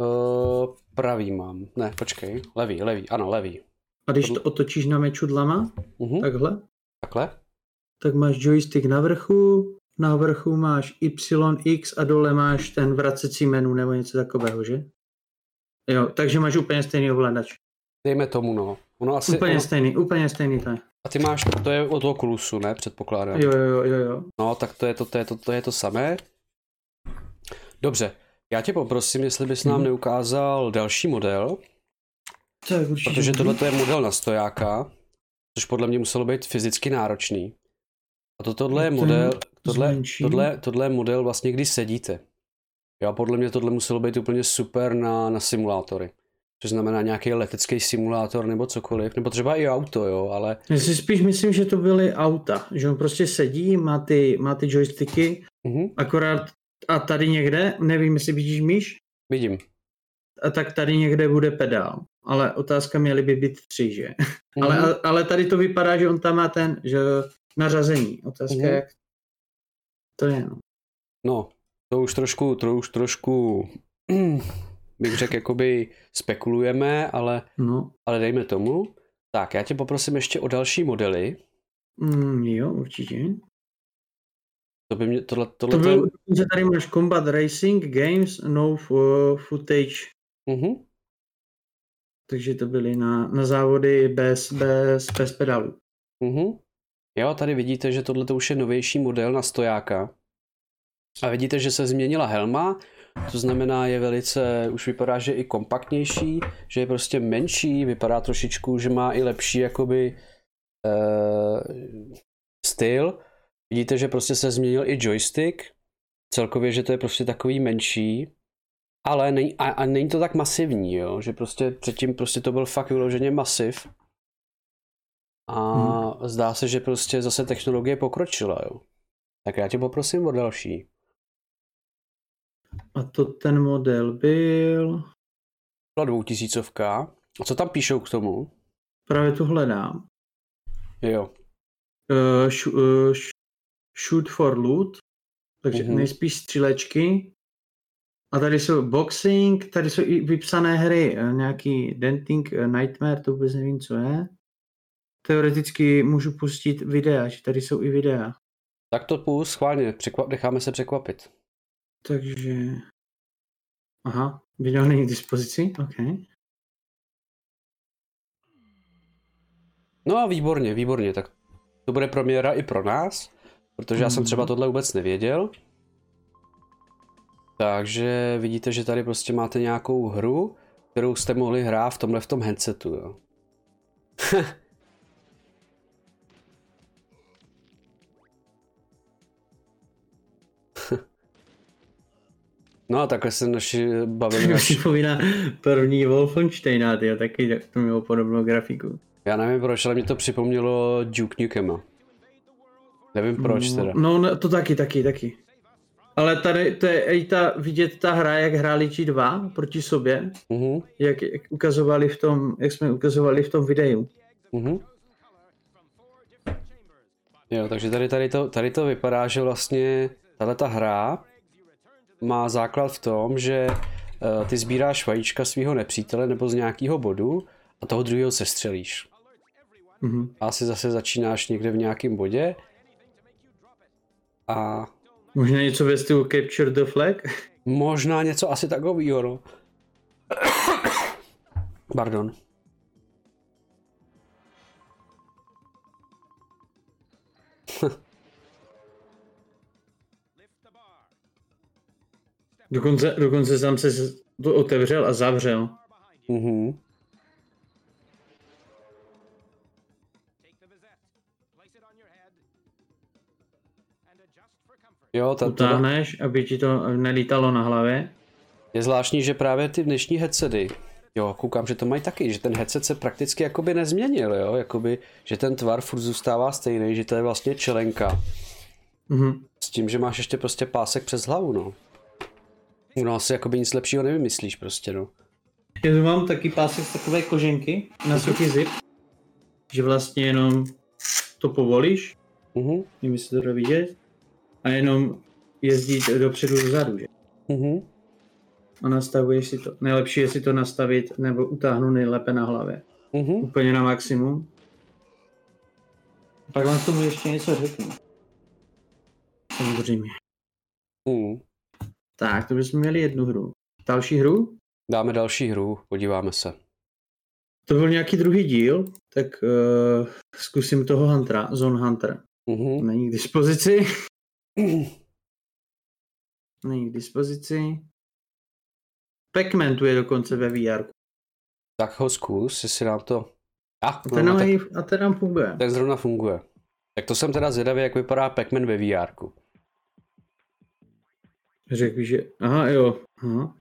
Uh, pravý mám. Ne, počkej. Levý, levý, ano, levý. a když to otočíš na mečudlama, Uh-huh. takhle, Takhle? tak máš joystick na vrchu, na vrchu máš Y, X a dole máš ten vracecí menu nebo něco takového, že? Jo, takže máš úplně stejný ovladač. Dejme tomu, no. Ono asi, Úplně ono, stejný, úplně stejný to je. a ty máš, to je od Oculusu, ne? Předpokládám. Jo, jo, jo, jo. No, tak to je to, to je to, to je to samé. Dobře, já tě poprosím, jestli bys nám Mhm. neukázal další model, Tak určitě. protože tohle je model na stojáka, což podle mě muselo být fyzicky náročný. A to tohle je To model, tohle, tohle, tohle je model vlastně, kdy sedíte. Jo, podle mě tohle muselo být úplně super na, na simulátory. Což znamená nějaký letecký simulátor nebo cokoliv, nebo třeba i auto, jo, ale Já si spíš myslím, že to byly auta, že on prostě sedí, má ty, má ty joysticky, mhm, akorát a tady někde, nevím, jestli vidíš myš, vidím. a tak tady někde bude pedál. Ale otázka měly by být tři, že? Mhm. Ale, ale tady to vypadá, že on tam má ten, že nařazení. Otázka Mhm. je, jak to je. No. No, to už trošku, to už trošku, bych řekl, jakoby spekulujeme, ale, no. ale dejme tomu. Tak, já tě poprosím ještě o další modely. Mm, jo, určitě. To by mě, tohle, tohle To je, byl, že tady máš Combat Racing, Games, No fo- Footage, mhm, takže to byly na, na závody bez, bez, bez pedalu. mhm. Jo, tady vidíte, že tohle už je novější model na stojáka. A vidíte, že se změnila helma, to znamená, je velice, už vypadá, že je i kompaktnější, že je prostě menší, vypadá trošičku, že má i lepší jakoby uh, styl. Vidíte, že prostě se změnil i joystick, celkově, že to je prostě takový menší, ale není, a, a není to tak masivní, jo? že prostě předtím prostě to byl fakt vyloženě masiv. A Hmm. zdá se, že prostě zase technologie pokročila, jo. Tak já tě poprosím o další. A to ten model byl, Byla dvoutisícovka. A co tam píšou k tomu? právě tu hledám, Jo. uh, sh, uh, sh, Shoot for Loot, takže mm-hmm. nejspíš střílečky. A tady jsou boxing, tady jsou i vypsané hry, eh, nějaký Denting eh, Nightmare, to vůbec nevím, co je. Teoreticky můžu pustit videa, že tady jsou i videa. Tak to půl, schválně, překvap, necháme se překvapit. Takže... Aha, video není k dispozici, OK. No výborně, výborně, tak to bude premiéra i pro nás, protože já jsem Mhm. třeba tohle vůbec nevěděl. Takže vidíte, že tady prostě máte nějakou hru, kterou jste mohli hrát v tomhle v tom headsetu, jo. No a takhle se naši bavili naši... připomíná první Wolfensteina, tyjo, taky tak to mělo podobnou grafiku. Já nevím proč, ale mě to připomnělo Duke Nukema. Nevím proč teda. No, no, to taky, taky, taky. Ale tady to je i ta, vidět ta hra, jak hráli ti dva proti sobě, Mhm, jak, jak ukazovali v tom, jak jsme ukazovali v tom videu. mhm. Jo, takže tady, tady, to, tady to vypadá, že vlastně tahle ta hra má základ v tom, že uh, ty sbíráš vajíčka svého nepřítele nebo z nějakého bodu a toho druhého sestřelíš. Mhm. A asi zase začínáš někde v nějakém bodě a Možná něco ve stylu Capture the Flag? možná něco asi takového, no. Pardon. Dokonce, dokonce sám se to otevřel a zavřel. Mhm. Jo, ta, Utáhneš, aby ti to nelítalo na hlavě. je zvláštní, že právě ty dnešní headsety, jo, koukám, že to mají taky, že ten headset se prakticky jakoby nezměnil, jo, jakoby, že ten tvar furt zůstává stejný, že to je vlastně čelenka, Mhm. s tím, že máš ještě prostě pásek přes hlavu, no. No asi jakoby nic lepšího nevymyslíš prostě, no. Já tu mám taky pásek z takové koženky na suchý zip, že vlastně jenom to povolíš, Mhm, nevím, jestli to jde vidět, a jenom jezdí dopředu dozadu, že? mhm. A nastavuješ si to. Nejlepší je si to nastavit nebo utáhnout nejlépe na hlavě. Mhm. Úplně na maximum. Pak vám k tomu ještě něco řeknu. Samozřejmě. Mhm. Tak, to bychom měli jednu hru. Další hru? Dáme další hru, podíváme se. To byl nějaký druhý díl, tak uh, zkusím toho Huntera, Zone Hunter. Mhm. Není k dispozici. Není k dispozici. Pac-Man tu je dokonce ve VR. Tak ho zkus, jestli nám to... A, A ten, no, nám, tak, a ten nám funguje. ten zrovna funguje. Tak to jsem teda zvědavý, jak vypadá Pac-Man ve VR. Řekl, že... Aha, jo. Aha.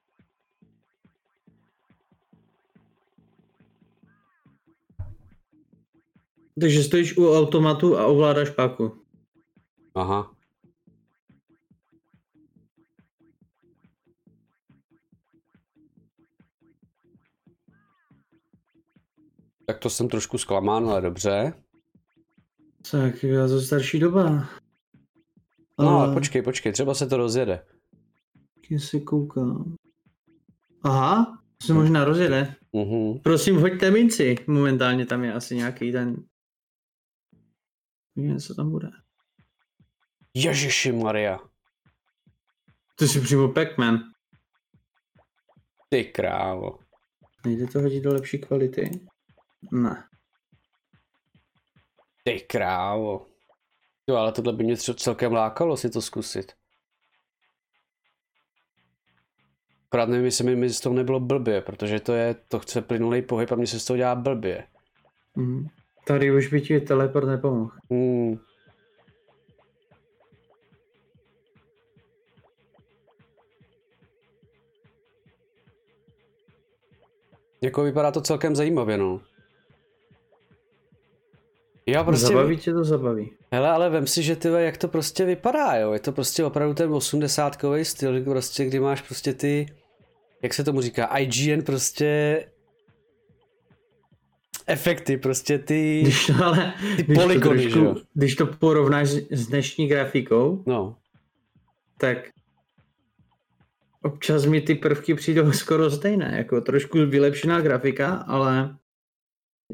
Takže stojíš u automatu a ovládáš páku. Aha. Tak to jsem trošku zklamán, ale dobře. Tak, já to starší doba. No, ale počkej, počkej, třeba se to rozjede. Já si koukám. Aha, se možná rozjede. Mhm. Prosím, hoďte minci. Momentálně tam je asi nějaký ten... Nevím, co tam bude. Ježiši Maria. To si přímo Pac-Man. Ty krávo. Nejde to hodit do lepší kvality? Ne. Ty krávo. Jo, ale tohle by mě třeba celkem lákalo si to zkusit. Akorát nevím, jestli mi, mi z toho nebylo blbě, protože to je, to chce plynulý pohyb a mně se z toho dělá blbě. Mhm. Tady už by ti teleport nepomohl. Hmm. Jako vypadá to celkem zajímavě, no. Já prostě... Zabaví tě to zabaví. Hele, ale vem si, že ty jak to prostě vypadá, jo. Je to prostě opravdu ten 80 styl, prostě, kdy máš prostě ty, jak se tomu říká, IGN prostě efekty, prostě ty, Když to ale, ty když to, polygony, že jo. trošku, když to porovnáš s- dnešní grafikou, No, tak občas mi ty prvky přijdou skoro stejné, jako trošku vylepšená grafika, ale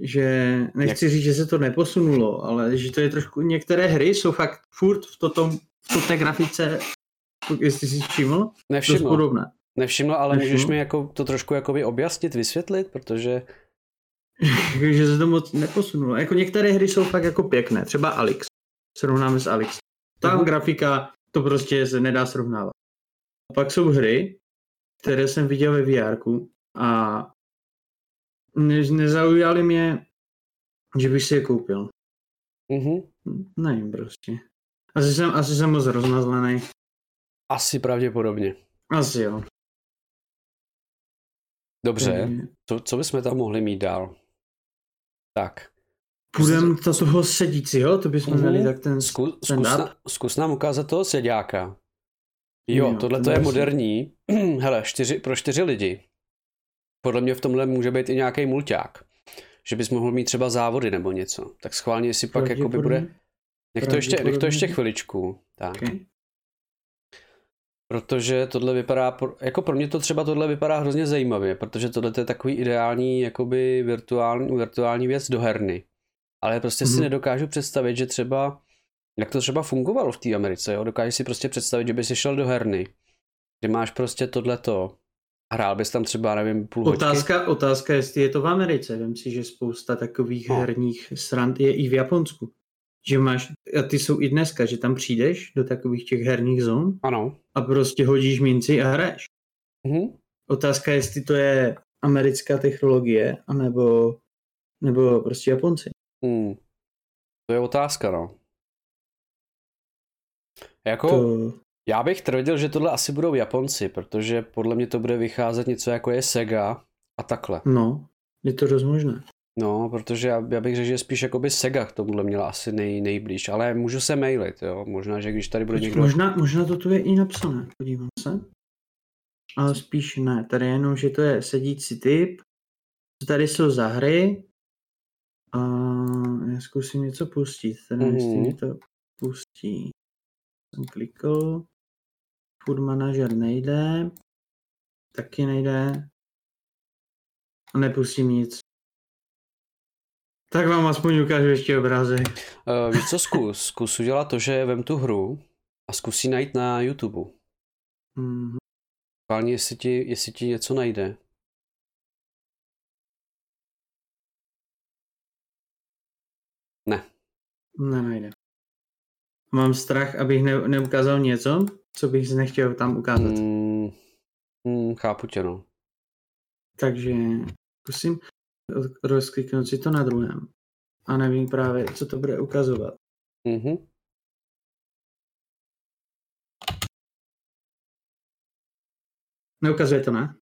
že nechci říct, že se to neposunulo, ale že to je trošku, některé hry jsou fakt furt v, toto, v té grafice, jestli jsi všiml, dost nevšiml, podobné. Nevšiml, ale Nevšiml? můžeš mi jako to trošku jakoby objasnit, vysvětlit, protože, že se to moc neposunulo. Jako některé hry jsou fakt jako pěkné, třeba Alex. Srovnáme s Alex. Ta Mhm. grafika, to prostě se nedá srovnávat. A pak jsou hry, které jsem viděl ve VR a ne, nezaujaly mě, že bych si je koupil. mhm, Nevím prostě. Asi jsem, asi jsem moc rozmazlený. asi pravděpodobně. Asi jo. Dobře, co, co bychom tam mohli mít dál? Tak, Půjdem do toho sedícího, to bychom Mhm. měli tak ten Zku, zkus, stand-up. na, zkus nám ukázat toho seďáka. Jo, Jo, tohle ten to je moderní. Hele, čtyři, pro čtyři lidi. Podle mě v tomhle může být i nějaký mulťák. Že bys mohl mít třeba závody nebo něco. Tak schválně, jestli pak jakoby bude... Nech to ještě, nech to ještě chviličku. Tak. Okay. Protože tohle vypadá, jako pro mě to třeba tohle vypadá hrozně zajímavě, protože tohle je takový ideální jakoby virtuální, virtuální věc do herny. Ale prostě si Mhm. nedokážu představit, že třeba, jak to třeba fungovalo v té Americe, jo? dokážu si prostě představit, že bys šel do herny, kde máš prostě tohleto, hrál bys tam třeba, nevím, půl hoďky. Otázka, otázka, jestli je to v Americe. Vím si, že spousta takových No. herních stran je i v Japonsku. Že máš, a ty jsou i dneska, že tam přijdeš do takových těch herních zón Ano. a prostě hodíš minci a hraješ. Mhm. Otázka, jestli to je americká technologie, anebo nebo prostě Japonci. Hmm. To je otázka, no. Jako, To, Já bych tvrdil, že tohle asi budou Japonci, protože podle mě to bude vycházet něco jako je Sega a takhle. no, je to dost možné. No, protože já, já bych řekl, že spíš jakoby Sega k tomuhle měla asi nej, nejblíž, ale můžu se mailit, jo. Možná, že když tady bude někdo... Možná, možná to tu je i napsané, podívám se. Ale spíš ne, tady je jenom, že to je sedící typ. Tady jsou za hry? A já zkusím něco pustit, teda mm-hmm. jestli mi to pustí. Jsem klikl. Food manager nejde. Taky nejde. A nepustím nic. Tak vám aspoň ukážu ještě obrázek. Uh, víš co, zkus. Zkus udělat to, že vem tu hru a zkus ji najít na YouTube. Mhm. Schválně, jestli ti, jestli ti něco najde. Ne. Ne, nejde. Mám strach, abych ne, neukázal něco, co bych si nechtěl tam ukázat. Mm. Hmm, chápu tě, no. Takže zkusím rozkliknout si to na druhém. A nevím právě, co to bude ukazovat. Mhm. Neukazuje to, ne?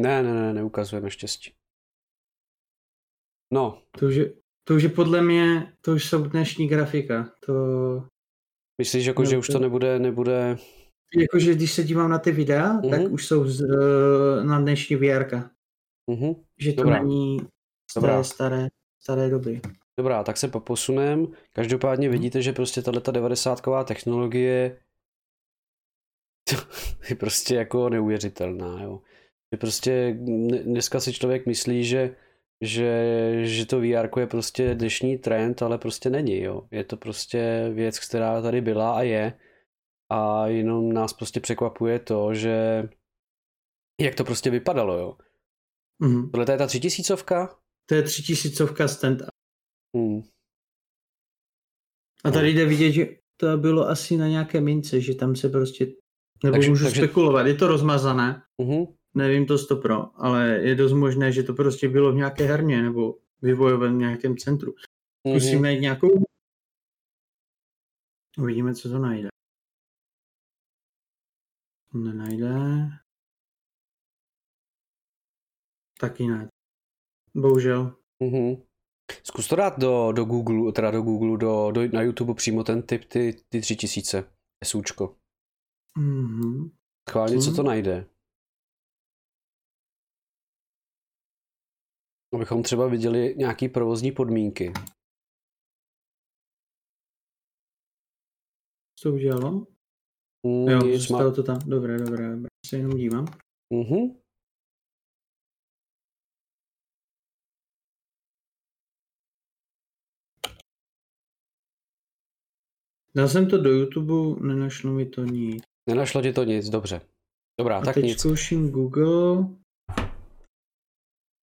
Ne, ne, ne, neukazuje naštěstí. No, To už je, To už je podle mě, to už jsou dnešní grafika. To, Myslíš, jako, No, že už to nebude, nebude... jakože když se dívám na ty videa, Mhm. tak už jsou z, eh, na dnešní VR. Mhm. Že to Dobrá. není Dobrá. staré, staré, staré doby. Dobrá, tak se poposunem. Každopádně vidíte, že prostě tato 90 technologie je prostě jako neuvěřitelná, jo. Je prostě, dne- dneska si člověk myslí, že, že, že to VR je prostě dnešní trend, ale prostě není, jo. Je to prostě věc, která tady byla a je a jenom nás prostě překvapuje to, že jak to prostě vypadalo, jo. Mhm. Tohle je ta třitisícovka? To je třitisícovka stand up. Hmm. A tady jde vidět, že to bylo asi na nějaké mince, že tam se prostě, nebo Takže- můžu takže- spekulovat, je to rozmazané, Mhm. nevím to stopro, ale je dost možné, že to prostě bylo v nějaké herně nebo vývojovém nějakém centru. Mhm. Zkusím najít nějakou, uvidíme, co to najde. Nenajde. Taky ne. Bohužel. Mhm. Zkus to dát do, do Google, teda do Google, do, do, na YouTube přímo ten typ, ty, ty tři tisíce, SUčko. Mhm. Chválně, co Mhm. to najde. Abychom třeba viděli nějaký provozní podmínky. Co to udělalo? Mm, Jo, zůstalo to tam. Dobré, dobré, dobré. Se jenom dívám. Mhm. Dal jsem to do YouTube, nenašlo mi to nic. Nenašlo ti to nic, dobře. Dobrá, A tak teď nic. zkouším Google.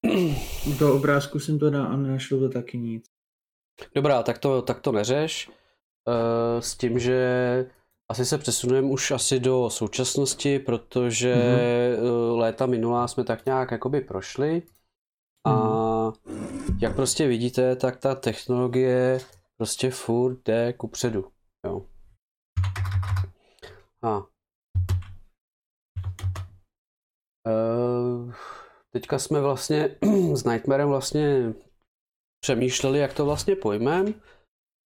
Do obrázku jsem to dal a nenašlo to taky nic. Dobrá, tak to, tak to neřeš. Uh, s tím, že asi se přesuneme už asi do současnosti, protože mm-hmm. léta minulá jsme tak nějak jakoby prošli. A jak prostě vidíte, tak ta technologie prostě furt jde kupředu. Jo. A. Uh, teďka jsme vlastně s Nightmarem vlastně přemýšleli, jak to vlastně pojmem,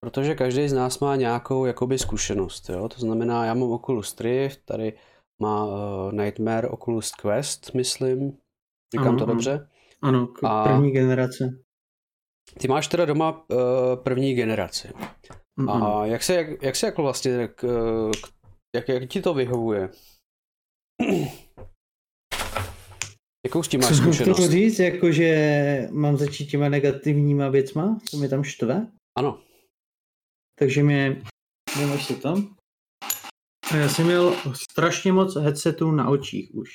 protože každý z nás má nějakou jakoby zkušenost, jo? to znamená, já mám Oculus Rift, tady má uh, Nightmare Oculus Quest, myslím, říkám Ano, to ano. dobře. Ano, k- A- první generace. Ty máš teda doma uh, první generaci. Mm-mm. A jak se, jak, jak se jako vlastně, k, k, jak, jak ti to vyhovuje? Jakou s tím máš Co zkušenost? tomu říct, jakože mám začít těma negativníma věcma, co mi tam štve? Ano. Takže mě, nemáš si to? A já jsem měl strašně moc headsetů na očích už.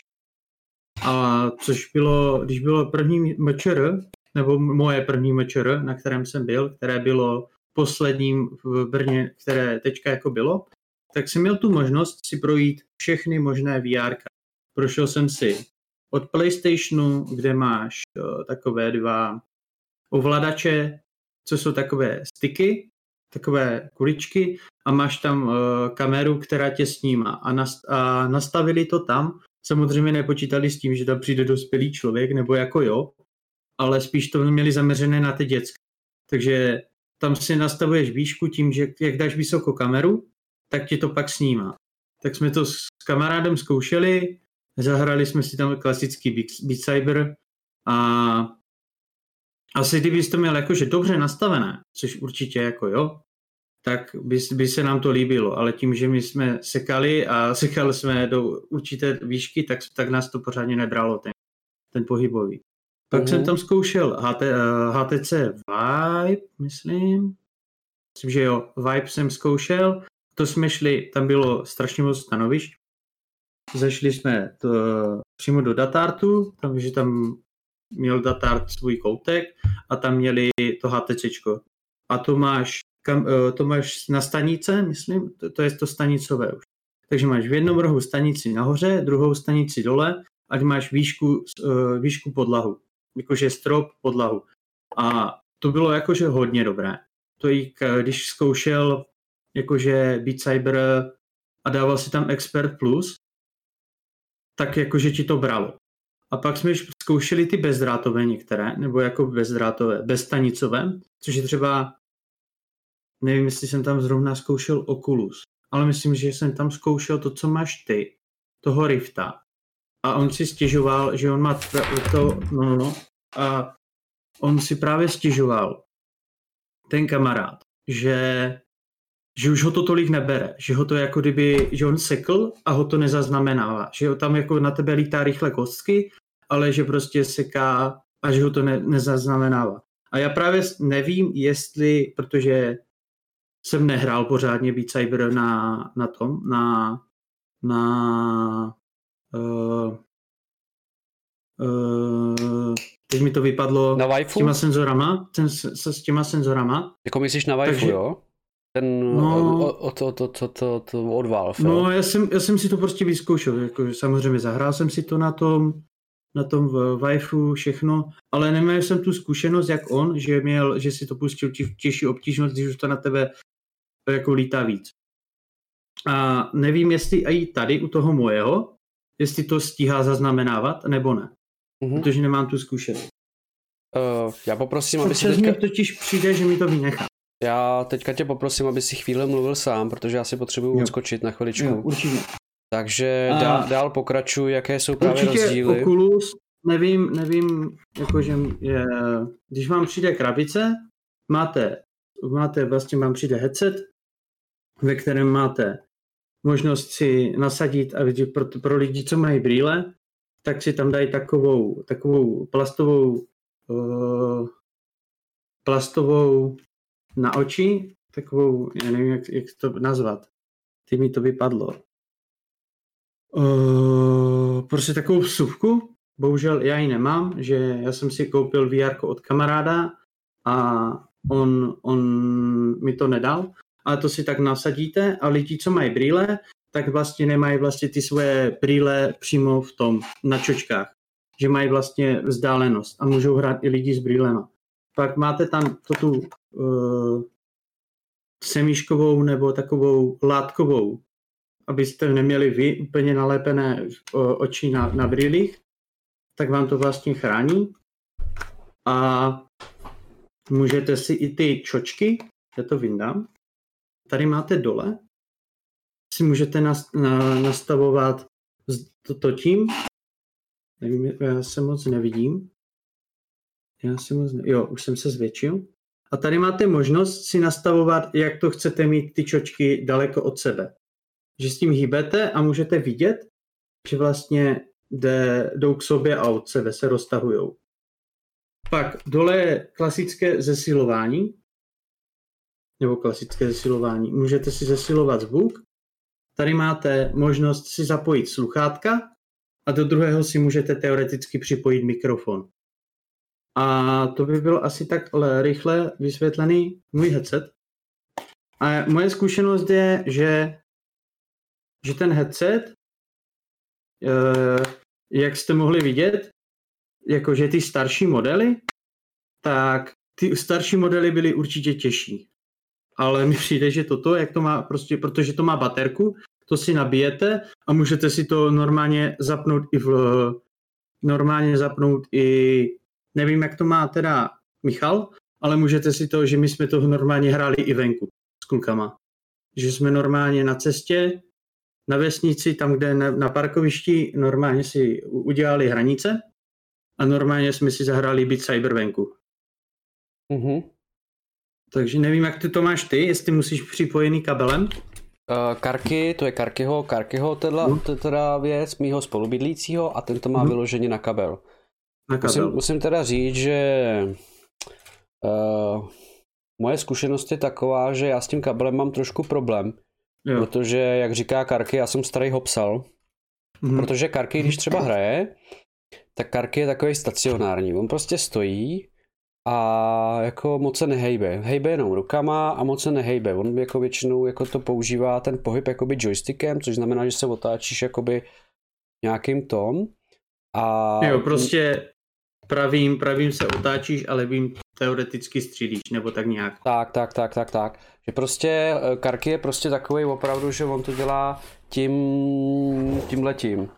A což bylo, když bylo první mečer, nebo moje první mečer, na kterém jsem byl, které bylo posledním v Brně, které teďka jako bylo, tak jsem měl tu možnost si projít všechny možné VR. Prošel jsem si od PlayStationu, kde máš uh, takové dva ovladače, co jsou takové styky, takové kuličky a máš tam uh, kameru, která tě snímá a, a nastavili to tam. Samozřejmě nepočítali s tím, že tam přijde dospělý člověk, nebo jako jo, ale spíš to měli zaměřené na ty děcka. Takže tam si nastavuješ výšku tím, že jak dáš vysokou kameru, tak ti to pak snímá. Tak jsme to s kamarádem zkoušeli, zahrali jsme si tam klasický Beat- Saber a asi kdybys to měl jakože dobře nastavené, což určitě jako jo, tak by, by se nám to líbilo, ale tím, že my jsme sekali a sekali jsme do určité výšky, tak, tak nás to pořádně nebralo, ten, ten pohybový. Pak Mhm. jsem tam zkoušel HT, eh, HTC Vibe, myslím. Myslím, že jo, Vibe jsem zkoušel. To jsme šli, tam bylo strašně moc stanovišť. Zašli jsme to, přímo do datartu, tam, že tam měl datart svůj koutek a tam měli to HTCčko. A to máš, kam, eh, to máš na stanice, myslím, to, to je to stanicové už. Takže máš v jednom rohu stanici nahoře, druhou stanici dole, ať máš výšku, eh, výšku podlahu. Jakože strop podlahu. A to bylo jakože hodně dobré. To i když zkoušel jakože Beat Saber a dával si tam Expert Plus, tak jakože ti to bralo. A pak jsme zkoušeli ty bezdrátové některé, nebo jako bezdrátové, bezstanicové, což je třeba, nevím, jestli jsem tam zrovna zkoušel Oculus, ale myslím, že jsem tam zkoušel to, co máš ty, toho Rifta. A on si stěžoval, že on má to, no, no, no, a on si právě stěžoval, ten kamarád, že, že už ho to tolik nebere, že ho to jako kdyby, že on sekl a ho to nezaznamenává, že ho tam jako na tebe lítá rychle kostky, ale že prostě seká a že ho to ne, nezaznamenává. A já právě nevím, jestli, protože jsem nehrál pořádně Beat Cyber na, na tom, na, na uh, uh, teď mi to vypadlo na Wi-Fi? s těma senzorama, ten, s, s těma senzorama. Jako myslíš na Wi-Fi, Takže, jo? Ten no, o, o, to, to, to, to, to od Valve, No, já jsem, já jsem si to prostě vyzkoušel, jako, samozřejmě zahrál jsem si to na tom, na tom Wi-Fi všechno, ale neměl jsem tu zkušenost, jak on, že měl, že si to pustil těžší obtížnost, když už to na tebe jako lítá víc. A nevím, jestli i tady u toho mojeho, jestli to stíhá zaznamenávat, nebo ne. Mm-hmm. Protože nemám tu zkušenost. Uh, já poprosím, aby si teďka... mi totiž přijde, že mi to vynechá. Já teďka tě poprosím, aby si chvíli mluvil sám, protože já si potřebuju odskočit na chviličku. Jo, určitě. Takže a... dál, dál pokračuj, jaké jsou právě určitě rozdíly. Oculus, nevím, nevím, jakože je, když vám přijde krabice, máte, máte vlastně vám přijde headset, ve kterém máte možnost si nasadit, a pro, pro lidi, co mají brýle, tak si tam dají takovou, takovou plastovou uh, plastovou na oči, takovou, já nevím, jak, jak to nazvat. Ty mi to vypadlo. Uh, prostě takovou vsuvku, bohužel já ji nemám, že já jsem si koupil VR od kamaráda a on, on mi to nedal, ale to si tak nasadíte a lidi, co mají brýle, tak vlastně nemají vlastně ty svoje brýle přímo v tom, na čočkách. Že mají vlastně vzdálenost a můžou hrát i lidi s brýlema. Pak máte tam to tu uh, semíškovou nebo takovou látkovou, abyste neměli vy úplně nalépené uh, oči na, na brýlích, tak vám to vlastně chrání. A můžete si i ty čočky, já to vyndám, tady máte dole, si můžete nastavovat toto tím. Nevím, já se moc nevidím. Já si moc ne... Jo, už jsem se zvětšil. A tady máte možnost si nastavovat, jak to chcete mít ty čočky daleko od sebe. Že s tím hýbete a můžete vidět, že vlastně jde, jdou k sobě a od sebe se roztahují. Pak dole je klasické zesilování, nebo klasické zesilování. Můžete si zesilovat zvuk Tady máte možnost si zapojit sluchátka a do druhého si můžete teoreticky připojit mikrofon. A to by bylo asi tak rychle vysvětlený můj headset. A moje zkušenost je, že, že ten headset, eh, jak jste mohli vidět, jakože ty starší modely, tak ty starší modely byly určitě těžší ale mi přijde, že toto, jak to má, prostě, protože to má baterku, to si nabijete a můžete si to normálně zapnout i v, normálně zapnout i, nevím, jak to má teda Michal, ale můžete si to, že my jsme to normálně hráli i venku s klukama. Že jsme normálně na cestě, na vesnici, tam, kde na, na parkovišti, normálně si udělali hranice a normálně jsme si zahráli být cyber venku. Mm-hmm. Takže nevím, jak ty to máš ty, jestli musíš připojený kabelem. Uh, Karky, to je Karkyho, Karkyho teda, uh. teda věc, mýho spolubydlícího a ten to má uh. vyloženě na kabel. Na kabel. Musím, musím teda říct, že uh, moje zkušenost je taková, že já s tím kabelem mám trošku problém, jo. protože, jak říká Karky, já jsem starý hopsal, uh-huh. protože Karky, když třeba hraje, tak Karky je takový stacionární, on prostě stojí a jako moc se nehejbe. Hejbe jenom rukama a moc se nehejbe. On jako většinou jako to používá ten pohyb jakoby joystickem, což znamená, že se otáčíš jakoby nějakým tom. A... Jo, prostě pravým, pravým se otáčíš, ale vím teoreticky střílíš, nebo tak nějak. Tak, tak, tak, tak, tak. Že prostě eh, Karky je prostě takový opravdu, že on to dělá tím, tím letím.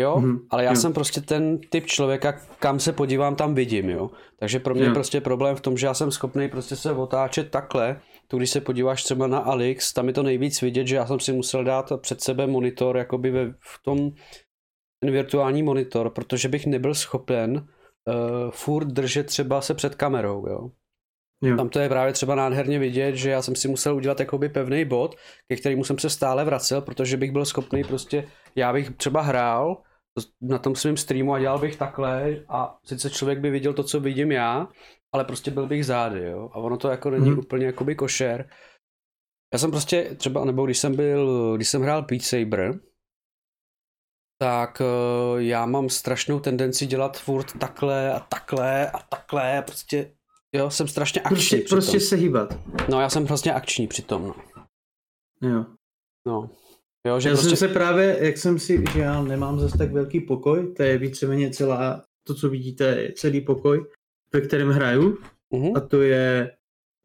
Jo, Mhm, ale já jo. jsem prostě ten typ člověka, kam se podívám, tam vidím, jo. Takže pro mě je Jo. prostě problém v tom, že já jsem schopný prostě se otáčet takhle. Tu když se podíváš třeba na Alix, tam je to nejvíc vidět, že já jsem si musel dát před sebe monitor, jakoby ve, v tom ten virtuální monitor, protože bych nebyl schopen uh, furt držet třeba se před kamerou, jo. Jo. Tam to je právě třeba nádherně vidět, že já jsem si musel udělat jakoby pevný bod, ke kterému jsem se stále vracel, protože bych byl schopný prostě, já bych třeba hrál na tom svém streamu a dělal bych takhle a sice člověk by viděl to, co vidím já, ale prostě byl bych zády, jo. A ono to jako není Mhm. úplně jakoby košer. Já jsem prostě třeba, nebo když jsem byl, když jsem hrál Beat Saber, tak eh, já mám strašnou tendenci dělat furt takhle a takhle a takhle prostě Jo, jsem strašně akční Prostě, přitom. prostě se hýbat. No, já jsem hrozně akční přitom, no. Jo. no. Jo, že Já prostě... jsem se právě, jak jsem si, že já nemám zase tak velký pokoj, to je víceméně celá, to, co vidíte, je celý pokoj, ve kterém hraju, Mhm. a to je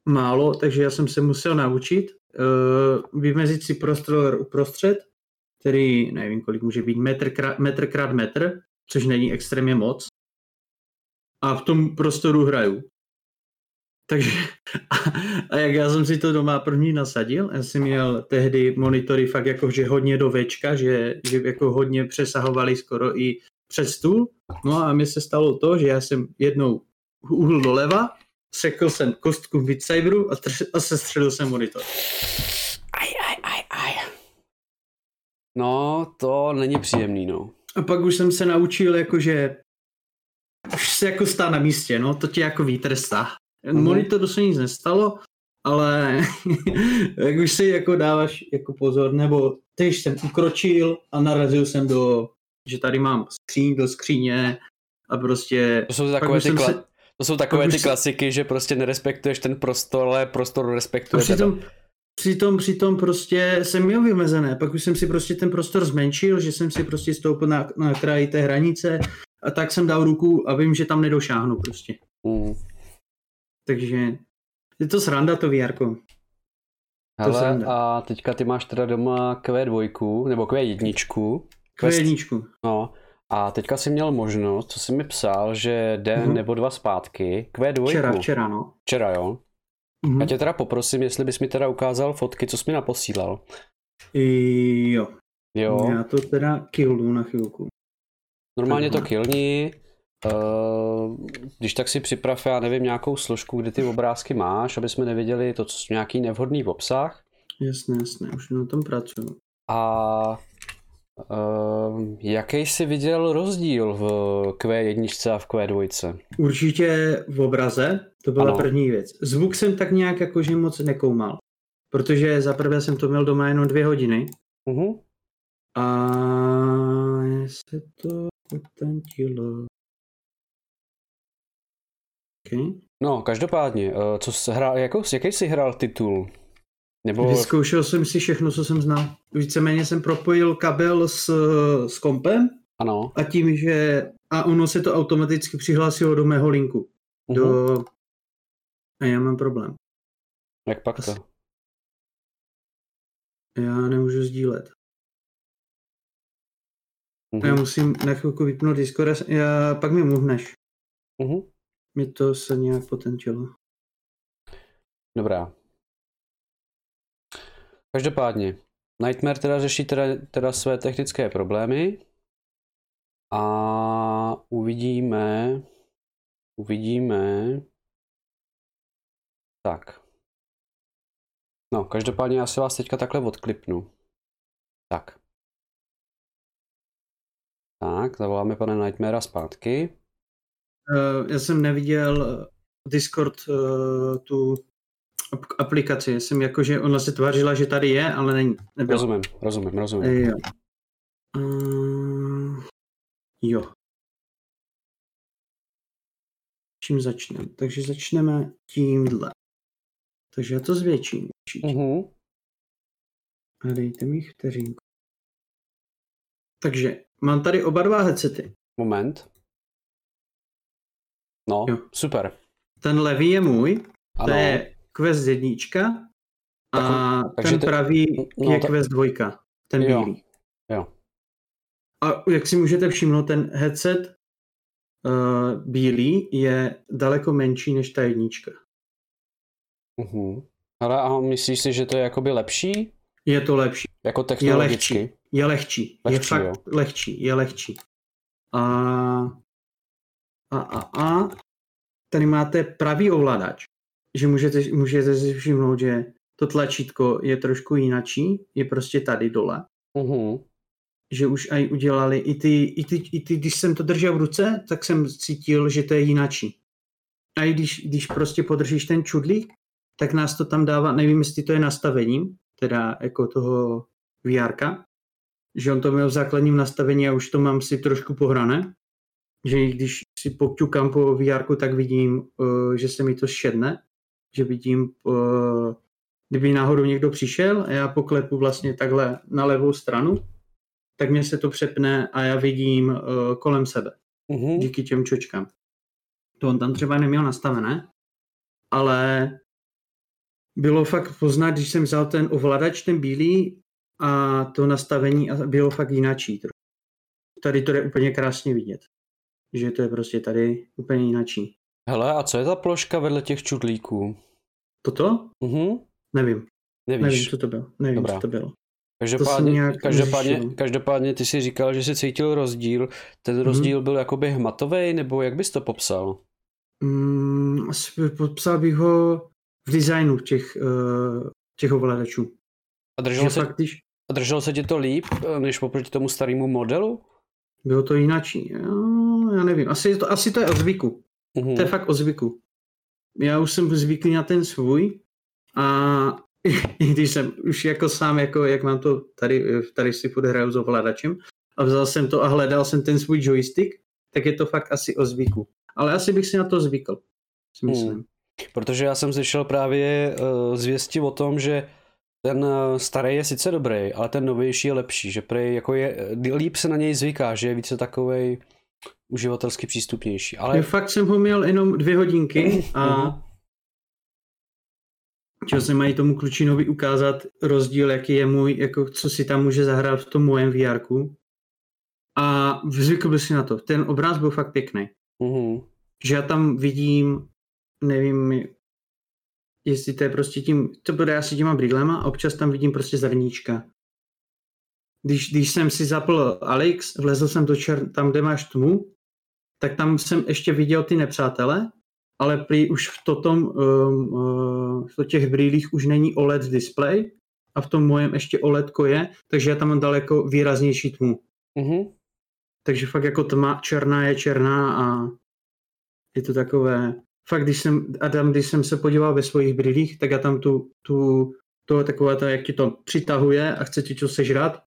málo, takže já jsem se musel naučit uh, vymezit si prostor uprostřed, který nevím, kolik může být, metr krát, metr krát metr, což není extrémně moc. A v tom prostoru hraju. Takže a, a jak já jsem si to doma první nasadil, já jsem měl tehdy monitory fakt jako, že hodně do večka, že, že jako hodně přesahovali skoro i před stůl. No a mně se stalo to, že já jsem jednou uhl doleva, sekl jsem kostku v a, trž- a sestřelil jsem monitor. Aj, aj, aj, aj. No, to není příjemný, no. A pak už jsem se naučil, jakože už se jako stá na místě, no, to tě jako výtrestá. Mhm. Monitoru se nic nestalo, ale jak už si jako dáváš jako pozor, nebo teď jsem ukročil a narazil jsem do, že tady mám skříň do skříně a prostě To jsou takové ty, kla... se- to jsou takové ty už se- klasiky, že prostě nerespektuješ ten prostor, ale prostor respektuje přitom, přitom, přitom prostě jsem měl vymezené, pak už jsem si prostě ten prostor zmenšil, že jsem si prostě stoupil na, na kraji té hranice a tak jsem dal ruku a vím, že tam nedošáhnu prostě. Mm. Takže je to sranda to VR. To Hele, a teďka ty máš teda doma Q2, nebo Q1. Quest- Q1. No, a teďka jsi měl možnost, co jsi mi psal, že den Mhm. nebo dva zpátky, Q2. Včera, včera, no. Včera, jo. Mhm. Já tě teda poprosím, jestli bys mi teda ukázal fotky, co jsi mi naposílal. I, jo. Jo, Já to teda killnu na chvilku. normálně to Aha. kilni, Uh, když tak si připrav, já nevím, nějakou složku, kde ty obrázky máš, aby jsme neviděli to, co nějaký nevhodný obsah. Jasné, jasné, už na tom pracuju. A uh, jaký jsi viděl rozdíl v Q1 a v Q2? Určitě v obraze, to byla Ano. první věc. Zvuk jsem tak nějak jakože moc nekoumal, protože za prvé jsem to měl doma jenom dvě hodiny Uh-huh. a se to utantilo. Okay. No, každopádně, uh, co jsi hrál, jako, jaký jsi hrál titul? Nebo, Vyzkoušel jsem si všechno, co jsem znal. Víceméně jsem propojil kabel s, s kompem ano, a tím, že a ono se to automaticky přihlásilo do mého linku. uh-huh. Do... A já mám problém. jak pak to? Já nemůžu sdílet. Uh-huh. Já musím na chvilku vypnout Discord, já, pak mi mluvneš. Uh-huh. Mi to se nějak potenčilo. Dobrá. Každopádně, Nightmare teda řeší teda, teda své technické problémy a uvidíme, uvidíme, tak. No, každopádně já se vás teďka takhle odklipnu. Tak. Tak, zavoláme pana Nightmarea zpátky. Uh, já jsem neviděl eh, Discord uh, tu ap- aplikaci. Já jsem jako, že ona se tvářila, že tady je, ale není. Nebyla. Rozumím, rozumím, rozumím. Eh, Jo. Uh, jo. Čím začneme? Takže začneme tímhle. Takže já to zvětším. určitě. Uh-huh. A dejte mi vteřinku. Takže mám tady oba dva headsety. Moment. No, Jo. super. Ten levý je můj, to Ano. je Quest jednička a Tak- ten to- pravý no, je to- Quest dvojka, ten Jo. bílý. Jo. A jak si můžete všimnout, ten headset uh, bílý je daleko menší než ta jednička. Uh-huh. Ale a myslíš si, že to je jakoby lepší? Je to lepší. Jako Je technologicky? lehčí. Je lehčí. je Lehčí, fakt jo. lehčí. Je lehčí. A, a, a, a tady máte pravý ovladač, že můžete, můžete si všimnout, že to tlačítko je trošku jinačí, je prostě tady dole. Uh-huh. že už aj udělali, i ty, i ty, i ty, když jsem to držel v ruce, tak jsem cítil, že to je jinačí. A i když, když prostě podržíš ten čudlík, tak nás to tam dává, nevím, jestli to je nastavením, teda jako toho VR, že on to měl v základním nastavení a už to mám si trošku pohrané, že i když si poťukám po VR, tak vidím, uh, že se mi to šedne, že vidím, uh, kdyby náhodou někdo přišel a já poklepu vlastně takhle na levou stranu, tak mě se to přepne a já vidím uh, kolem sebe Uh-huh. díky těm čočkám. To on tam třeba neměl nastavené, ale bylo fakt poznat, když jsem vzal ten ovladač, ten bílý a to nastavení a bylo fakt trochu. Tady to je úplně krásně vidět, že to je prostě tady úplně jinačí. Hele, a co je ta ploška vedle těch čudlíků? Toto? Uh-huh. Nevím. Nevíš. Nevím, co to bylo. Nevím, Dobrá. co to bylo. Každopádně, nějak každopádně, každopádně ty si říkal, že jsi cítil rozdíl. Ten rozdíl byl jakoby hmatový, nebo jak bys to popsal? Mm, popsal bych ho v designu těch, uh, těch ovladačů. A Že drželo se, fakt, když a drželo se ti to líp, eh, než oproti tomu starému modelu? bylo to jinačí. Já, já nevím, asi, to, asi to je o zvyku. Uh-huh. To je fakt o zvyku. Já už jsem zvyklý na ten svůj a i když jsem už jako sám, jako jak mám to tady, tady si furt hraju s ovladačem a vzal jsem to a hledal jsem ten svůj joystick, tak je to fakt asi o zvyku. Ale asi bych si na to zvykl, si myslím. Hmm. Protože já jsem slyšel právě uh, zvěsti o tom, že ten uh, starý je sice dobrý, ale ten novější je lepší, že prej jako je, líp se na něj zvyká, že je více takovej uživatelsky přístupnější. Ale Ale... Fakt jsem ho měl jenom dvě hodinky a Mhm. chtěl jsem mají tomu klučinovi ukázat rozdíl, jaký je můj, jako co si tam může zahrát v tom mojem vr A zvykl bych si na to. Ten obraz byl fakt pěkný. uh-huh. Že já tam vidím, nevím, jestli to je prostě tím, to bude asi těma brýlema a občas tam vidím prostě zrníčka. Když, když jsem si zapl Alex, vlezl jsem do čer, tam, kde máš tmu, tak tam jsem ještě viděl ty nepřátele, ale prý už v, totom, um, uh, v těch brýlích už není OLED display a v tom mojem ještě OLED je, takže já tam mám daleko výraznější tmu. Uh-huh. Takže fakt jako tma černá je černá a je to takové, fakt když jsem, a tam, když jsem se podíval ve svých brýlích, tak já tam tu, tu to takové to, jak ti to přitahuje a chce ti to sežrat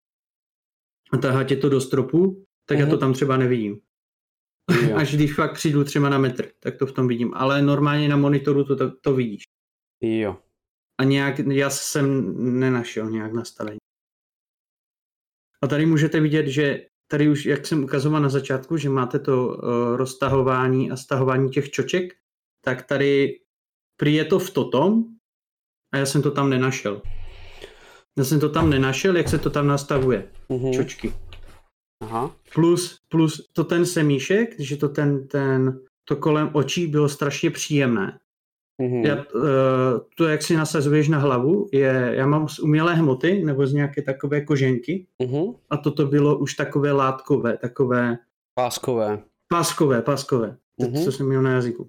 a tahá tě to do stropu, tak já to Mhm. tam třeba nevidím. Jo. Až když fakt přijdu třeba na metr, tak to v tom vidím. Ale normálně na monitoru to, to, to vidíš. jo. A nějak, já jsem nenašel nějak nastavení. A tady můžete vidět, že tady už, jak jsem ukazoval na začátku, že máte to uh, roztahování a stahování těch čoček, tak tady prý je to v totom a já jsem to tam nenašel. Já jsem to tam nenašel, jak se to tam nastavuje, Uh-huh. čočky. Aha. Plus, plus to ten semíšek, že to ten, ten, to kolem očí bylo strašně příjemné. Uh-huh. Já, eh, to, jak si nasazuješ na hlavu, je, já mám z umělé hmoty nebo z nějaké takové koženky Uh-huh. a toto bylo už takové látkové, takové Páskové. páskové, páskové, Mhm. mm-hmm. co jsem měl na jazyku.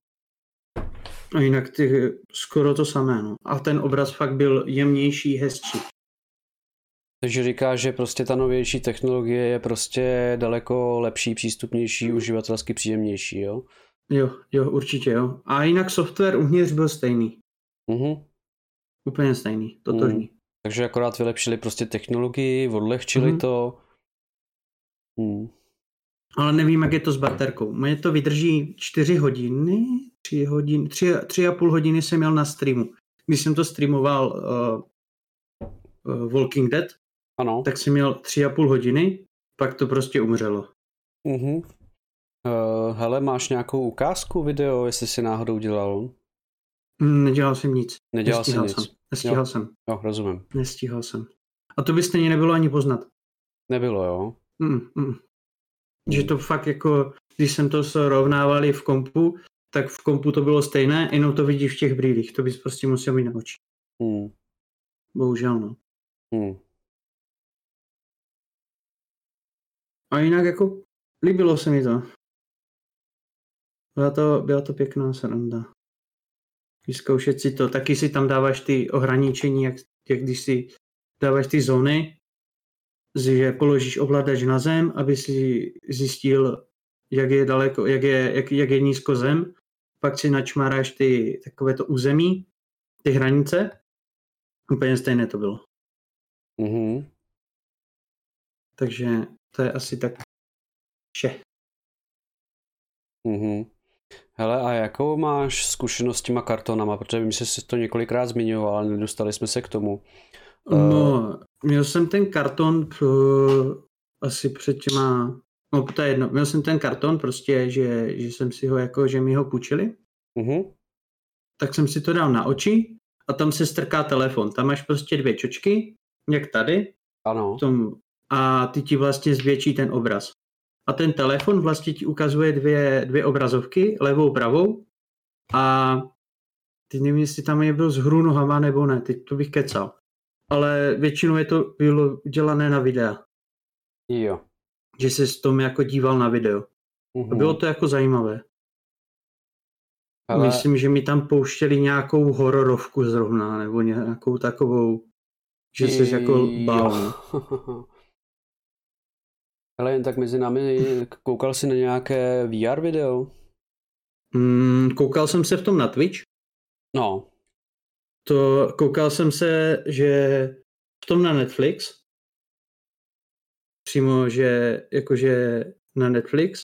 A jinak ty, skoro to samé, no. A ten obraz fakt byl jemnější, hezčí. Takže říkáš, že prostě ta novější technologie je prostě daleko lepší, přístupnější, uživatelsky příjemnější, jo? Jo, jo, určitě jo. A jinak software uvnitř byl stejný. Uh-huh. Úplně stejný, totožný. Takže akorát vylepšili prostě technologii, odlehčili Mhm. to. Hmm. Ale nevím, jak je to s baterkou. Mě to vydrží 4 hodiny, 3 hodiny, 3, 3 a půl hodiny jsem měl na streamu. Když jsem to streamoval uh, uh, Walking Dead, Ano. tak jsem měl 3 a půl hodiny, pak to prostě umřelo. Uh-huh. Uh, hele, máš nějakou ukázku video, jestli si náhodou dělal? Mm, Nedělal jsem nic. Nedělal Nestíhal nic. jsem. Nestíhal Jo. jsem. Jo, rozumím. Nestíhal jsem. A to by stejně nebylo ani poznat. Nebylo, jo? Mm, mm. Že to fakt jako, když jsem to srovnávali v kompu, tak v kompu to bylo stejné, jenom to vidíš v těch brýlích. To bys prostě musel mít na oči. Hmm. Bohužel, no. Hmm. A jinak jako líbilo se mi to. Byla to, byla to pěkná sranda. Vyzkoušet si to. Taky si tam dáváš ty ohraničení, jak, jak když si dáváš ty zóny, že položíš ovladač na zem, aby si zjistil, jak je daleko, jak je, jak, jak je nízko zem. Pak si načmáráš ty takové to území, ty hranice. Úplně stejné to bylo. Mhm. Takže to je asi tak vše. Mhm. Hele, a jakou máš zkušenost s těma kartonama? Protože vím, že jsi to několikrát zmiňoval, ale nedostali jsme se k tomu. No, měl jsem ten karton uh, asi před těma, no to je jedno, měl jsem ten karton prostě, že, že jsem si ho jako, že mi ho půjčili, Mhm. tak jsem si to dal na oči a tam se strká telefon. Tam máš prostě dvě čočky, jak tady, Ano. v tom, a ty ti vlastně zvětší ten obraz. A ten telefon vlastně ti ukazuje dvě, dvě obrazovky, levou, pravou a ty nevím, jestli tam je byl z hru nohama nebo ne, teď to bych kecal. Ale většinou je to bylo udělané na videa, Jo. že se s tom jako díval na video. Mhm. A bylo to jako zajímavé. Hele, Myslím, že mi tam pouštěli nějakou hororovku zrovna, nebo nějakou takovou, že se jako bál. Hele, jen tak mezi námi, koukal jsi na nějaké VR video? Mm, koukal jsem se v tom na Twitch, No. to koukal jsem se, že v tom na Netflix, přímo, že jakože na Netflix,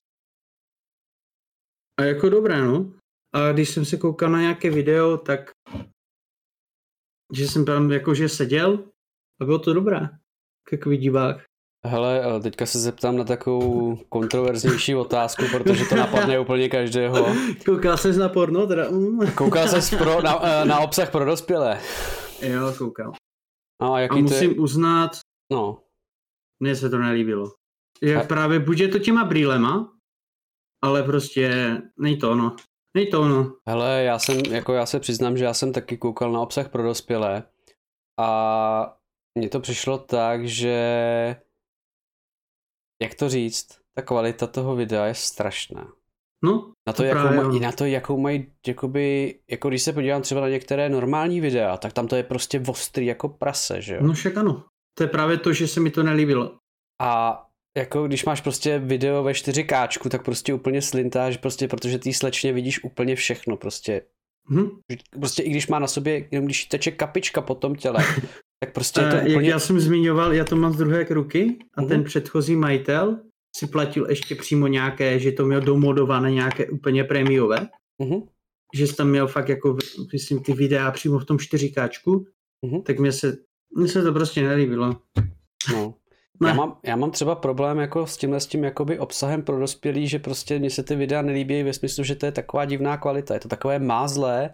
a jako dobré, no. A když jsem se koukal na nějaké video, tak že jsem tam jakože seděl a bylo to dobré. Takový divák. Hele, teďka se zeptám na takovou kontroverznější otázku, protože to napadne úplně každého. Koukal jsi na porno? Teda, mm. Koukal jsi pro, na, na obsah pro dospělé? Jo, koukal. No a A jaký je? musím uznat, No, mně se to nelíbilo. Jak A- právě buď je to těma brýlema, ale prostě nej to ono. Nej to ono. hele, já jsem, jako já se přiznám, že já jsem taky koukal na obsah pro dospělé a mně to přišlo tak, že jak to říct, ta kvalita toho videa je strašná. No, Na to, To jakou právě mají, i na to, jakou mají, jakoby, jako když se podívám třeba na některé normální videa, tak tam to je prostě ostrý jako prase, že jo? no však ano. To je právě to, že se mi to nelíbilo. A jako když máš prostě video ve 4K, tak prostě úplně slintáš, prostě protože ty slečně vidíš úplně všechno, prostě. Hm? Prostě i když má na sobě, jenom když teče kapička po tom těle, tak prostě je to jak úplně... já jsem zmiňoval, já to mám z druhé ruky a Mhm. ten předchozí majitel si platil ještě přímo nějaké, že to měl domodované nějaké úplně prémiové, Mhm, že jsi tam měl fakt jako, myslím, ty videa přímo v tom 4K, Mhm. tak mě se, mně se to prostě nelíbilo. no. Ne. Já mám, já mám třeba problém jako s tímhle s tím jakoby obsahem pro dospělí, že prostě mně se ty videa nelíbí ve smyslu, že to je taková divná kvalita, je to takové mázlé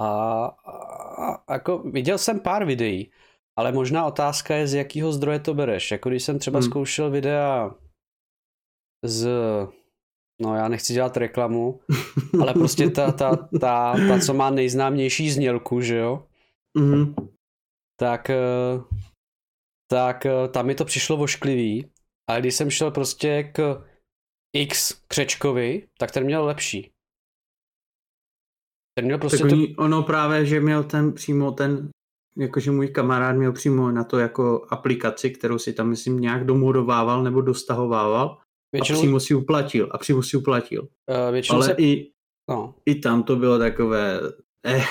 a, a, a jako viděl jsem pár videí, ale možná otázka je, z jakého zdroje to bereš. Jako když jsem třeba Hmm. zkoušel videa z, no já nechci dělat reklamu, ale prostě ta, ta, ta, ta co má nejznámější znělku, že jo, Mhm. tak, eh, tak eh, tam mi to přišlo vošklivý, ale když jsem šel prostě k X Křečkovi, tak ten měl lepší. Ten měl prostě tak to... oni, ono právě, že měl ten přímo ten, jakože můj kamarád měl přímo na to jako aplikaci, kterou si tam myslím nějak domodovával nebo dostahovával a Většinou, přímo si uplatil a přímo si uplatil. eh, většinou Ale se... i, No, i tam to bylo takové, eh,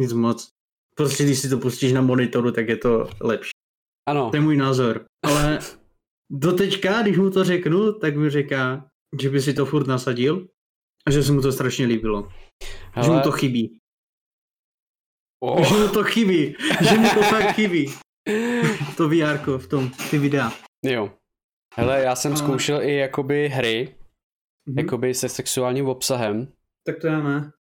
nic moc. Prostě když si to pustíš na monitoru, tak je to lepší. ano, To je můj názor. Ale doteďka, když mu to řeknu, tak mi říká, že by si to furt nasadil a že se mu to strašně líbilo. Že mu to chybí. Oh, Že mu to chybí. Že mu to fakt chybí. To VR v tom, ty videa. jo. Hele, já jsem A- zkoušel i jakoby hry, Mhm. jakoby se sexuálním obsahem. Tak to já ne.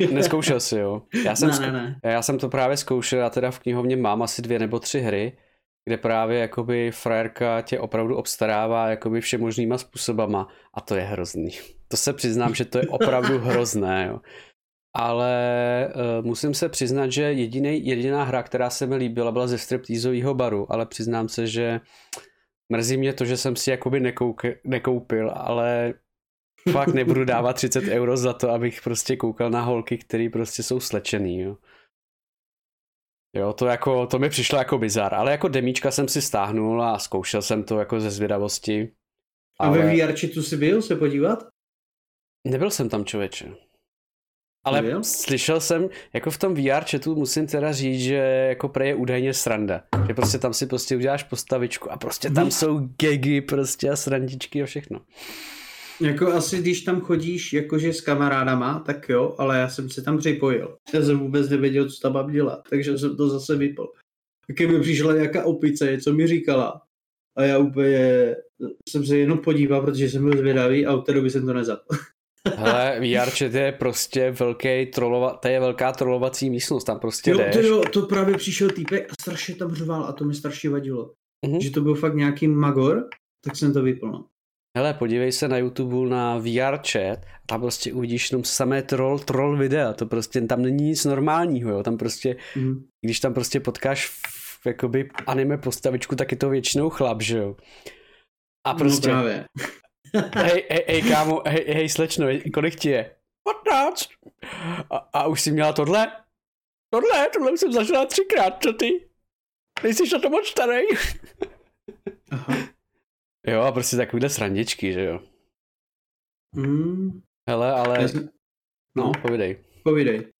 Uh, neskoušel si, jo. Já jsem, ne, zkou- ne, ne. Já jsem to právě zkoušel, já teda v knihovně mám asi dvě nebo tři hry. kde právě jakoby frajerka tě opravdu obstarává jakoby všemožnýma způsobama a to je hrozný. To se přiznám, že to je opravdu hrozné, jo. Ale uh, musím se přiznat, že jediný, jediná hra, která se mi líbila, byla ze striptýzového baru, ale přiznám se, že mrzí mě to, že jsem si jakoby nekouk, nekoupil, ale fakt nebudu dávat 30 euro za to, abych prostě koukal na holky, které prostě jsou slečený, jo. Jo, to jako, to mi přišlo jako bizar, ale jako demíčka jsem si stáhnul a zkoušel jsem to jako ze zvědavosti. Ale... A ve VR tu si byl se podívat? Nebyl jsem tam člověče. Ale Nebyl? slyšel jsem, jako v tom VR chatu musím teda říct, že jako prej je údajně sranda. Že prostě tam si prostě uděláš postavičku a prostě tam jsou gegy prostě a srandičky a všechno. Jako asi když tam chodíš jakože s kamarádama, tak jo, ale já jsem se tam připojil. Já jsem vůbec nevěděl, co tam mám dělat, takže jsem to zase vypl. Taky mi přišla nějaká opice, co mi říkala. A já úplně jsem se jenom podíval, protože jsem byl zvědavý a od té doby jsem to nezapl. Hele, VR chat je prostě velký trolova, to je velká trolovací místnost, tam prostě jo, jdeš. To, jo, to právě přišel týpek a strašně tam řval a to mi strašně vadilo. Mm-hmm. Že to byl fakt nějaký magor, tak jsem to vypl. No. Hele, podívej se na YouTube na VR chat a tam prostě uvidíš jenom samé troll, troll videa, to prostě tam není nic normálního, jo, tam prostě, mm. když tam prostě potkáš v, jakoby anime postavičku, tak je to většinou chlap, že jo. A no prostě, no právě. Hej, hej, hej, kámo, hej, hej, slečno, kolik ti je? 15. A, a už jsi měla tohle? Tohle, tohle už jsem zažila třikrát, co ty? Nejsi na to moc starý. Aha. Jo, a prostě takovýhle srandičky, že jo. Mm. Hele, ale... No, no, povidej. Povidej.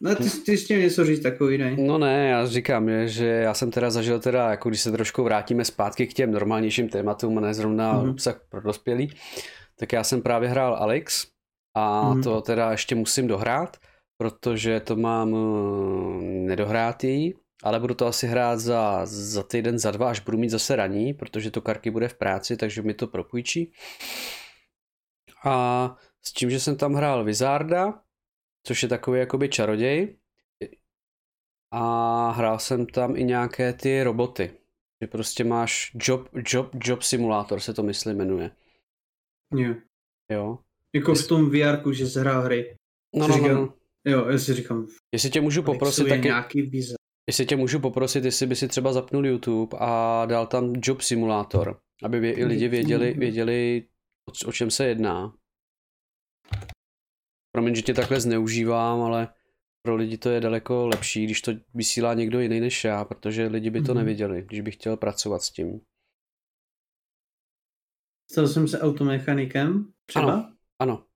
No ty, ty s tím něco říct takový, ne? No ne, já říkám, je, že já jsem teda zažil teda, jako když se trošku vrátíme zpátky k těm normálnějším tématům a ne zrovna mm-hmm. obsah pro dospělý, tak já jsem právě hrál Alex a mm-hmm. to teda ještě musím dohrát, protože to mám uh, nedohrátý, ale budu to asi hrát za, za týden, za dva, až budu mít zase raní, protože to Karky bude v práci, takže mi to propůjčí. A s tím, že jsem tam hrál Wizarda, což je takový jakoby čaroděj, a hrál jsem tam i nějaké ty roboty. Že prostě máš job, job, job simulátor se to myslím jmenuje. Jo. Jo. Jako v tom VR, že se hrál hry. No, no, no, no. Jo, já si říkám. Jestli tě můžu poprosit taky... nějaký. Jestli tě můžu poprosit, jestli by si třeba zapnul YouTube a dal tam Job Simulator, aby vě, i lidi věděli, věděli o, o čem se jedná. Promiň, že tě takhle zneužívám, ale pro lidi to je daleko lepší, když to vysílá někdo jiný než já, protože lidi by to mm nevěděli, když bych chtěl pracovat s tím. Stal jsem se automechanikem třeba? Ano, ano.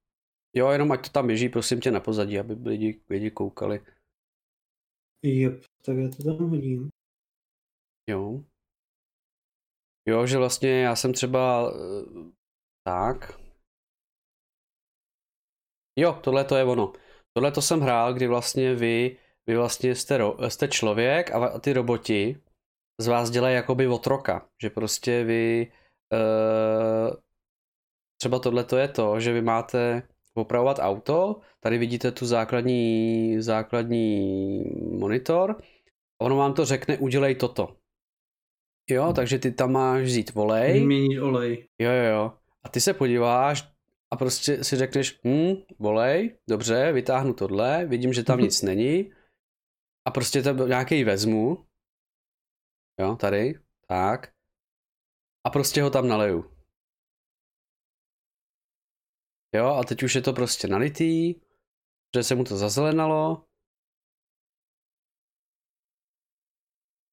Jo, jenom ať to tam běží, prosím tě na pozadí, aby lidi, lidi koukali. Jep, tak já to tam hodím. Jo. Jo, že vlastně já jsem třeba eh, tak. Jo, tohle to je ono. Tohle to jsem hrál, kdy vlastně vy, vy vlastně jste, ro, jste člověk a ty roboti z vás dělají jakoby otroka. Že prostě vy uh, třeba tohle to je to, že vy máte opravovat auto, tady vidíte tu základní, základní monitor a ono vám to řekne, udělej toto. Jo, takže ty tam máš vzít volej. Vyměnit olej. Jo, jo, jo. A ty se podíváš a prostě si řekneš, hm, volej, dobře, vytáhnu tohle, vidím, že tam mhm. nic není a prostě to nějaký vezmu, jo, tady, tak, a prostě ho tam naleju. Jo, a teď už je to prostě nalitý, že se mu to zazelenalo.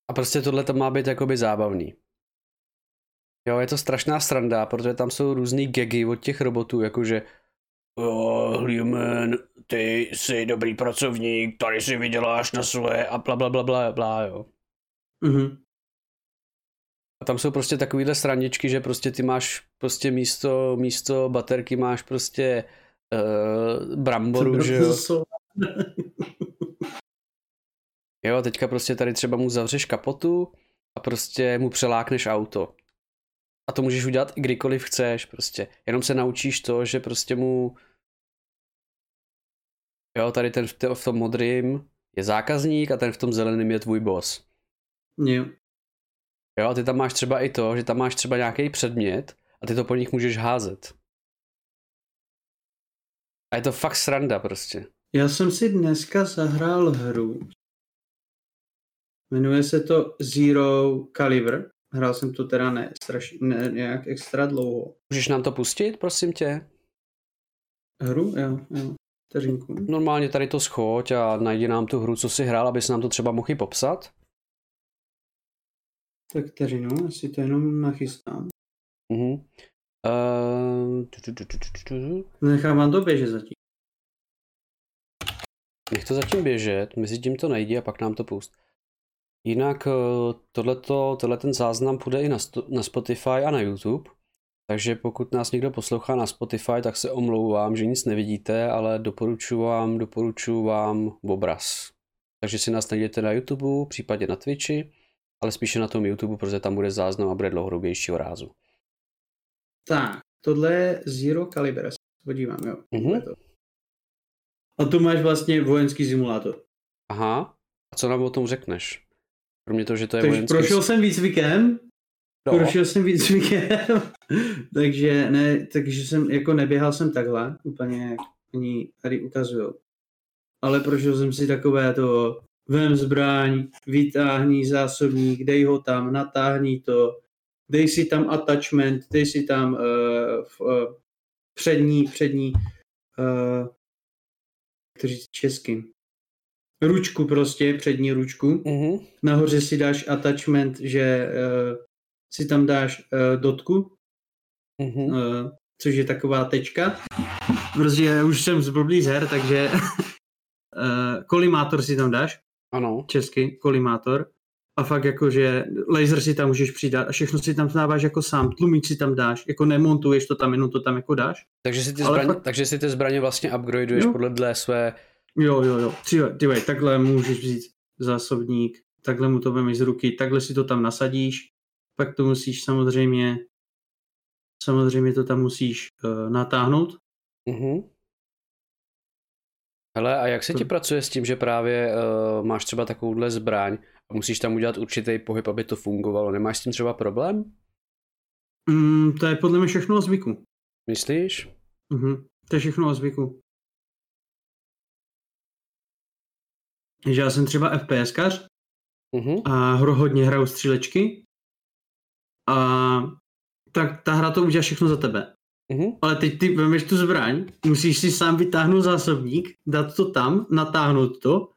A prostě tohle to má být jakoby zábavný. Jo, je to strašná sranda, protože tam jsou různý gagy od těch robotů, jakože oh, human, ty jsi dobrý pracovník, tady si vyděláš na svoje a bla bla bla bla, bla jo. Mhm. A tam jsou prostě takovýhle srandičky, že prostě ty máš prostě místo, místo baterky máš prostě uh, bramboru, že jo. jo, teďka prostě tady třeba mu zavřeš kapotu a prostě mu přelákneš auto. A to můžeš udělat i kdykoliv chceš, prostě. Jenom se naučíš to, že prostě mu Jo, tady ten v tom modrým je zákazník a ten v tom zeleném je tvůj boss. Jo. Jo, a ty tam máš třeba i to, že tam máš třeba nějaký předmět a ty to po nich můžeš házet. A je to fakt sranda prostě. Já jsem si dneska zahrál hru. Jmenuje se to Zero Caliber. Hrál jsem to teda ne, straš, ne nějak extra dlouho. Můžeš nám to pustit, prosím tě? Hru? Jo, jo. Vteřinku. Normálně tady to schoď a najdi nám tu hru, co si hrál, aby se nám to třeba mohl popsat. Tak vteřinu, asi to jenom nachystám. Mhm. Tu. Nechám vám to běžet zatím. Nech to zatím běžet, mezi tím to najdi a pak nám to pust. Jinak eh, tohleto, tohle ten záznam půjde i na, na Spotify a na YouTube. Takže pokud nás někdo poslouchá na Spotify, tak se omlouvám, že nic nevidíte, ale doporučuji vám, doporučuji vám obraz. Takže si nás najděte na YouTube, případně na Twitchi, ale spíše na tom YouTube, protože tam bude záznam a bude dlouhodobějšího rázu. Tak, tohle je Zero Caliber, podívám, jo. Mhm. To. A tu máš vlastně vojenský simulátor. Aha, a co nám o tom řekneš? Kromě toho, že to je Takže vojenský... prošel jsem výcvikem, No. prošel jsem výcvikem, takže ne, takže jsem, jako neběhal jsem takhle, úplně jak oni tady ukazují. Ale prošel jsem si takové to, vem zbraň, vytáhni zásobník, dej ho tam, natáhni to, dej si tam attachment, dej si tam uh, v, uh, přední, přední, uh, to říct česky, ručku prostě, přední ručku. Mhm. Nahoře si dáš attachment, že uh, si tam dáš uh, dotku, Mhm. uh, což je taková tečka. Prostě já už jsem zblblý z her, takže uh, kolimátor si tam dáš, Ano. česky, kolimátor. A fakt jako, že laser si tam můžeš přidat a všechno si tam dáváš jako sám, tlumíč si tam dáš, jako nemontuješ to tam, jenom to tam jako dáš. Takže si ty, zbraně, fakt- takže si ty zbraně vlastně upgradeuješ Jo. podle dle své... Jo, jo, jo. Ty, ty vej, takhle můžeš vzít zásobník, takhle mu to vemeš z ruky, takhle si to tam nasadíš, pak to musíš samozřejmě, samozřejmě to tam musíš uh, natáhnout. Mhm. Hele, a jak se ti To- pracuje s tím, že právě uh, máš třeba takovouhle zbraň a musíš tam udělat určitý pohyb, aby to fungovalo? Nemáš s tím třeba problém? Mm, to je podle mě všechno o zvyku. Myslíš? Mhm. To je všechno o zvyku. Že já jsem třeba FPSkař Mhm. a hro hodně hraju střílečky a tak ta hra to udělá všechno za tebe. Mhm. Ale teď ty vemeš tu zbraň, musíš si sám vytáhnout zásobník, dát to tam, natáhnout to.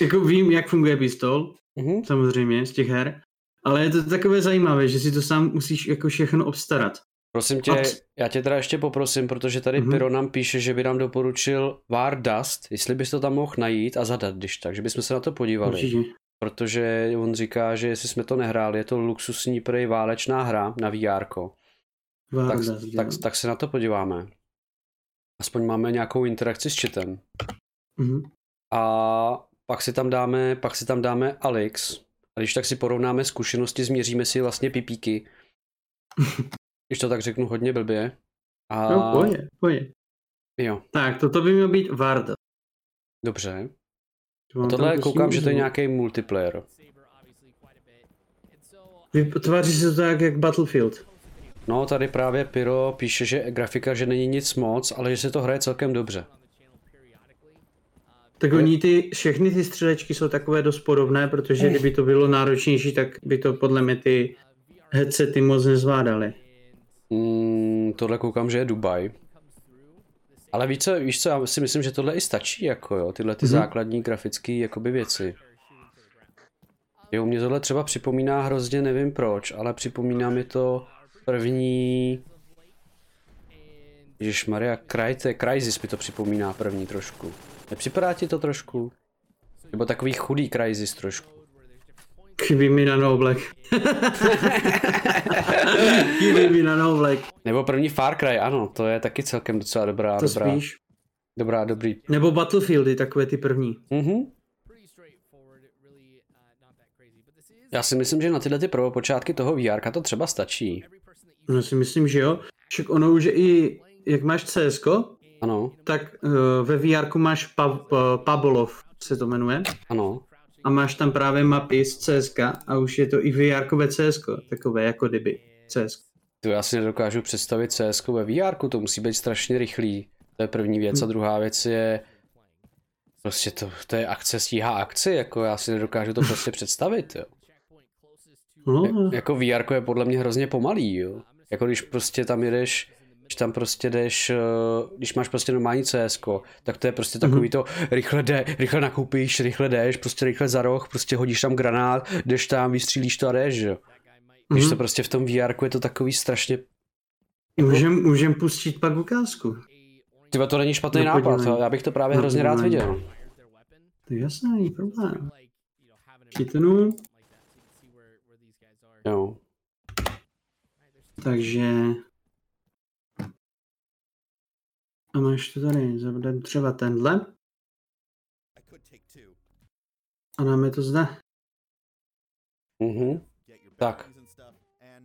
Jako vím, jak funguje pistol, Mhm. samozřejmě, z těch her, ale je to takové zajímavé, že si to sám musíš jako všechno obstarat. Prosím tě, já tě teda ještě poprosím, protože tady Mhm. Pyro nám píše, že by nám doporučil War Dust, jestli bys to tam mohl najít a zadat, když tak, že bychom se na to podívali. Určitě. Protože on říká, že jestli jsme to nehráli, je to luxusní prej válečná hra na VR. Tak, tak, tak se na to podíváme. Aspoň máme nějakou interakci s chatem. Mhm. A pak si tam dáme, pak si tam dáme Alex. A když tak si porovnáme zkušenosti, změříme si vlastně pipíky. když to tak řeknu hodně blbě. A No, poje, poje. jo, Tak, toto by mělo být Varda. dobře. To A tohle koukám, že to je nějaký multiplayer. Vy- Tváří se to tak jak Battlefield. No, tady právě Pyro píše, že grafika, že není nic moc, ale že se to hraje celkem dobře. Tak oni ty, všechny ty střelečky jsou takové dost podobné, protože kdyby to bylo náročnější, tak by to podle mě ty headsety moc nezvládaly. Mm, tohle koukám, že je Dubaj. Ale víš co, víš co, já si myslím, že tohle i stačí, jako jo, tyhle ty Mhm. základní grafické jakoby věci. Jo, mě tohle třeba připomíná hrozně, nevím proč, ale připomíná mi to první... Maria Cryte, Crysis mi to připomíná první trošku. Nepřipadá ti to trošku? Nebo takový chudý Crysis trošku. Chybí mi na No Black. Chybí mi na No Black. Nebo první Far Cry, ano, to je taky celkem docela dobrá, To dobrá, spíš. dobrá, dobrý. Nebo Battlefieldy, takové ty první. Mhm. Já si myslím, že na tyhle ty prvopočátky toho VR to třeba stačí. No si myslím, že jo. Však ono už i, jak máš CS, Ano, tak uh, ve VR máš pa, pa, Pabolov, se to jmenuje. ano. A máš tam právě mapy z CSK a už je to i VR CS, takové jako kdyby CS. To já si nedokážu představit CS ve VR, to musí být strašně rychlý. To je první věc. A druhá věc je, prostě to, to je akce stíhá akci, jako já si nedokážu to prostě představit, jo. No, Jako VR je podle mě hrozně pomalý, jo. Jako když prostě tam jedeš, když tam prostě jdeš, eh, když máš prostě normální CS, tak to je prostě takový to rychle jde, rychle nakoupíš, rychle jdeš, prostě rychle za roh, prostě hodíš tam granát, jdeš tam, vystřílíš to a jdeš, jo. Když Mhm. to prostě v tom VR je to takový strašně, můžem, můžem pustit pak ukázku. tyba to není špatný No, nápad, podívej. já bych to právě No, hrozně rád viděl. To je jasné, není problém. Chytnu, Jo. takže... A máš to tady, zavedem třeba tenhle a dáme to zde. Mhm. Tak.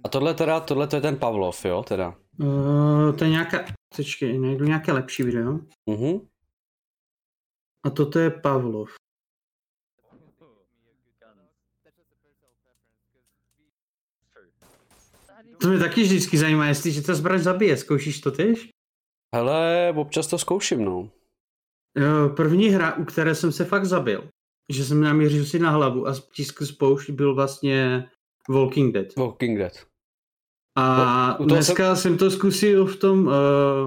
A tohle teda, tohle to je ten Pavlov, jo, teda. Uh, to je nějaká, počkej, najdu nějaké lepší video. Mhm. A toto je Pavlov. To mě taky vždycky zajímá, jestli ta zbraň zabije. Zkoušíš to tyž? Hele, občas to zkouším, no. Jo, první hra, u které jsem se fakt zabil, že jsem namířil si na hlavu a stiskl spoušť, byl vlastně Walking Dead. Walking Dead. A toho dneska jsem... to zkusil v tom, uh,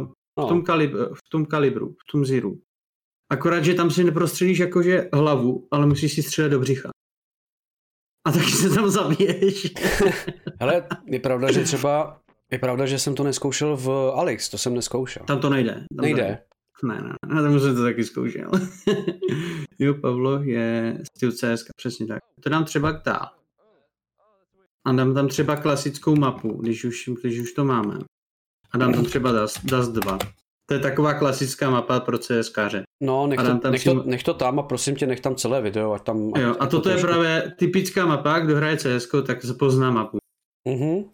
v No. tom, kalib, v tom kalibru, v tom Ziru. Akorát, že tam si neprostřelíš jakože hlavu, ale musíš si střílet do břicha. A taky se tam zabiješ. Hele, je pravda, že třeba, je pravda, že jsem to neskoušel v Alex, to jsem neskoušel. Tam to nejde. Tam to Nejde. Ne, ne, ne, tam jsem to taky zkoušel. jo, Pavlo je styl CS, přesně tak. To dám třeba dál. A dám tam třeba klasickou mapu, když už, když už to máme. A dám tam třeba Dust, Dust 2. To je taková klasická mapa pro CSkáře. No, nech A to, tam nech, to, nech to tam a prosím tě, nech tam celé video, ať tam... Jo, ať a to toto je trošku- právě typická mapa, kdo hraje CS, tak pozná mapu. Mhm.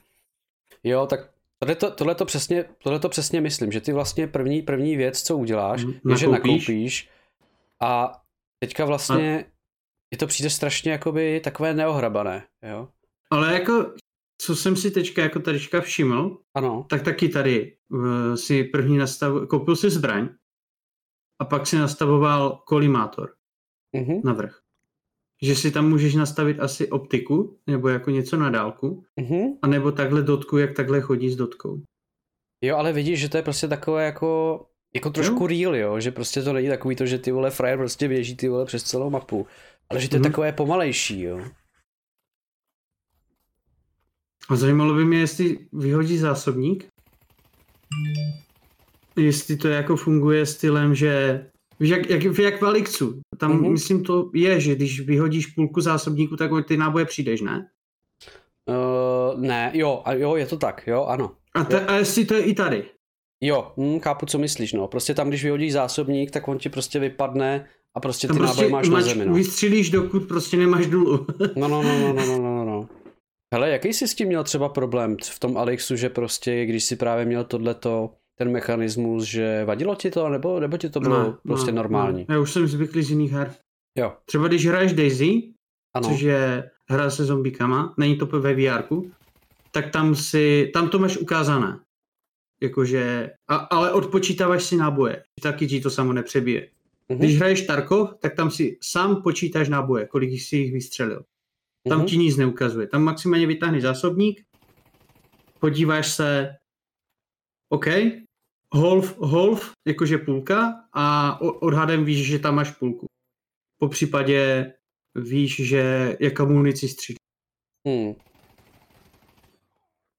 Jo, tak tohle to, tohle to přesně, tohle to přesně myslím, že ty vlastně první, první věc, co uděláš, Mhm, je, že nakoupíš. nakoupíš a teďka vlastně je to přijde strašně jakoby takové neohrabané, jo? Ale jako, co jsem si teďka jako tadyčka všiml, Ano, tak taky tady uh, si první nastav, koupil si zbraň a pak si nastavoval kolimátor mhm, na vrch. Že si tam můžeš nastavit asi optiku, nebo jako něco na dálku, mhm. anebo takhle dotku, jak takhle chodí s dotkou. Jo, ale vidíš, že to je prostě takové jako, jako trošku real, jo, že prostě to není takový to, že ty vole frajer prostě běží ty vole přes celou mapu, ale že to je Mhm. takové pomalejší, jo. A zajímalo by mě, jestli vyhodí zásobník, jestli to jako funguje stylem, že víš, jak, jak, jak v Elixu, tam Mhm. myslím to je, že když vyhodíš půlku zásobníku, tak o ty náboje přijdeš, ne? Uh, ne, jo, a jo, je to tak, jo, ano. A, te, a jestli to je i tady. Jo, hm, chápu, co myslíš, no. Prostě tam, když vyhodíš zásobník, tak on ti prostě vypadne a prostě ty Tam náboje máš na mač- zemi, no. vystřílíš, dokud prostě nemáš důlu. No, no, no, no, no, no, no, no. Hele, jaký jsi s tím měl třeba problém v tom Alexu, že prostě, když si právě měl tohleto, ten mechanismus, že vadilo ti to, nebo, nebo ti to bylo Ne, prostě ne, normální? Ne. Já už jsem zvyklý z jiných her. Jo, Třeba když hraješ Daisy, ano. což je hra se zombíkama, není to ve VR, tak tam si, tam to máš ukázané. Jakože, a, ale odpočítáváš si náboje, taky ti to samo nepřebije. Mhm, Když hraješ Tarkov, tak tam si sám počítáš náboje, kolik jsi jich vystřelil. Tam mhm. ti nic neukazuje. Tam maximálně vytáhneš zásobník, podíváš se, OK, holf, holf, jakože půlka a odhadem víš, že tam máš půlku. Po případě víš, že jaká munici střílí. Hmm.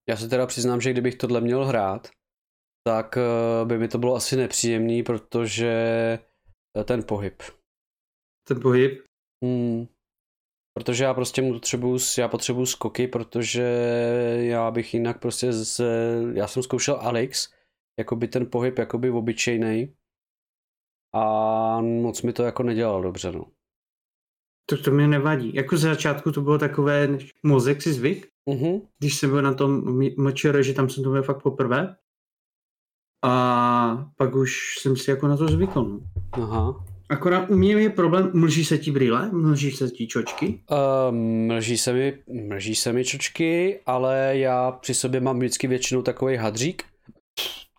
Já se teda přiznám, že kdybych tohle měl hrát, tak eh, by mi to bylo asi nepříjemný, protože eh, ten pohyb. Ten pohyb. Hmm. Protože já prostě mu potřebuju, já potřebuju skoky, protože já bych jinak prostě z, já jsem zkoušel Alex, jakoby ten pohyb jakoby obyčejný a moc mi to jako nedělalo dobře, no. To, to mě nevadí. Jako ze začátku to bylo takové, než mozek si zvyk, Mhm, když jsem byl na tom mčr, že tam jsem to byl fakt poprvé. A pak už jsem si jako na to zvykl. No. aha. Akorát u mě je problém, mlží se ti brýle, mlží se ti čočky. Uh, mlží, se mi, mlží se mi čočky, ale já při sobě mám vždycky většinou takový hadřík,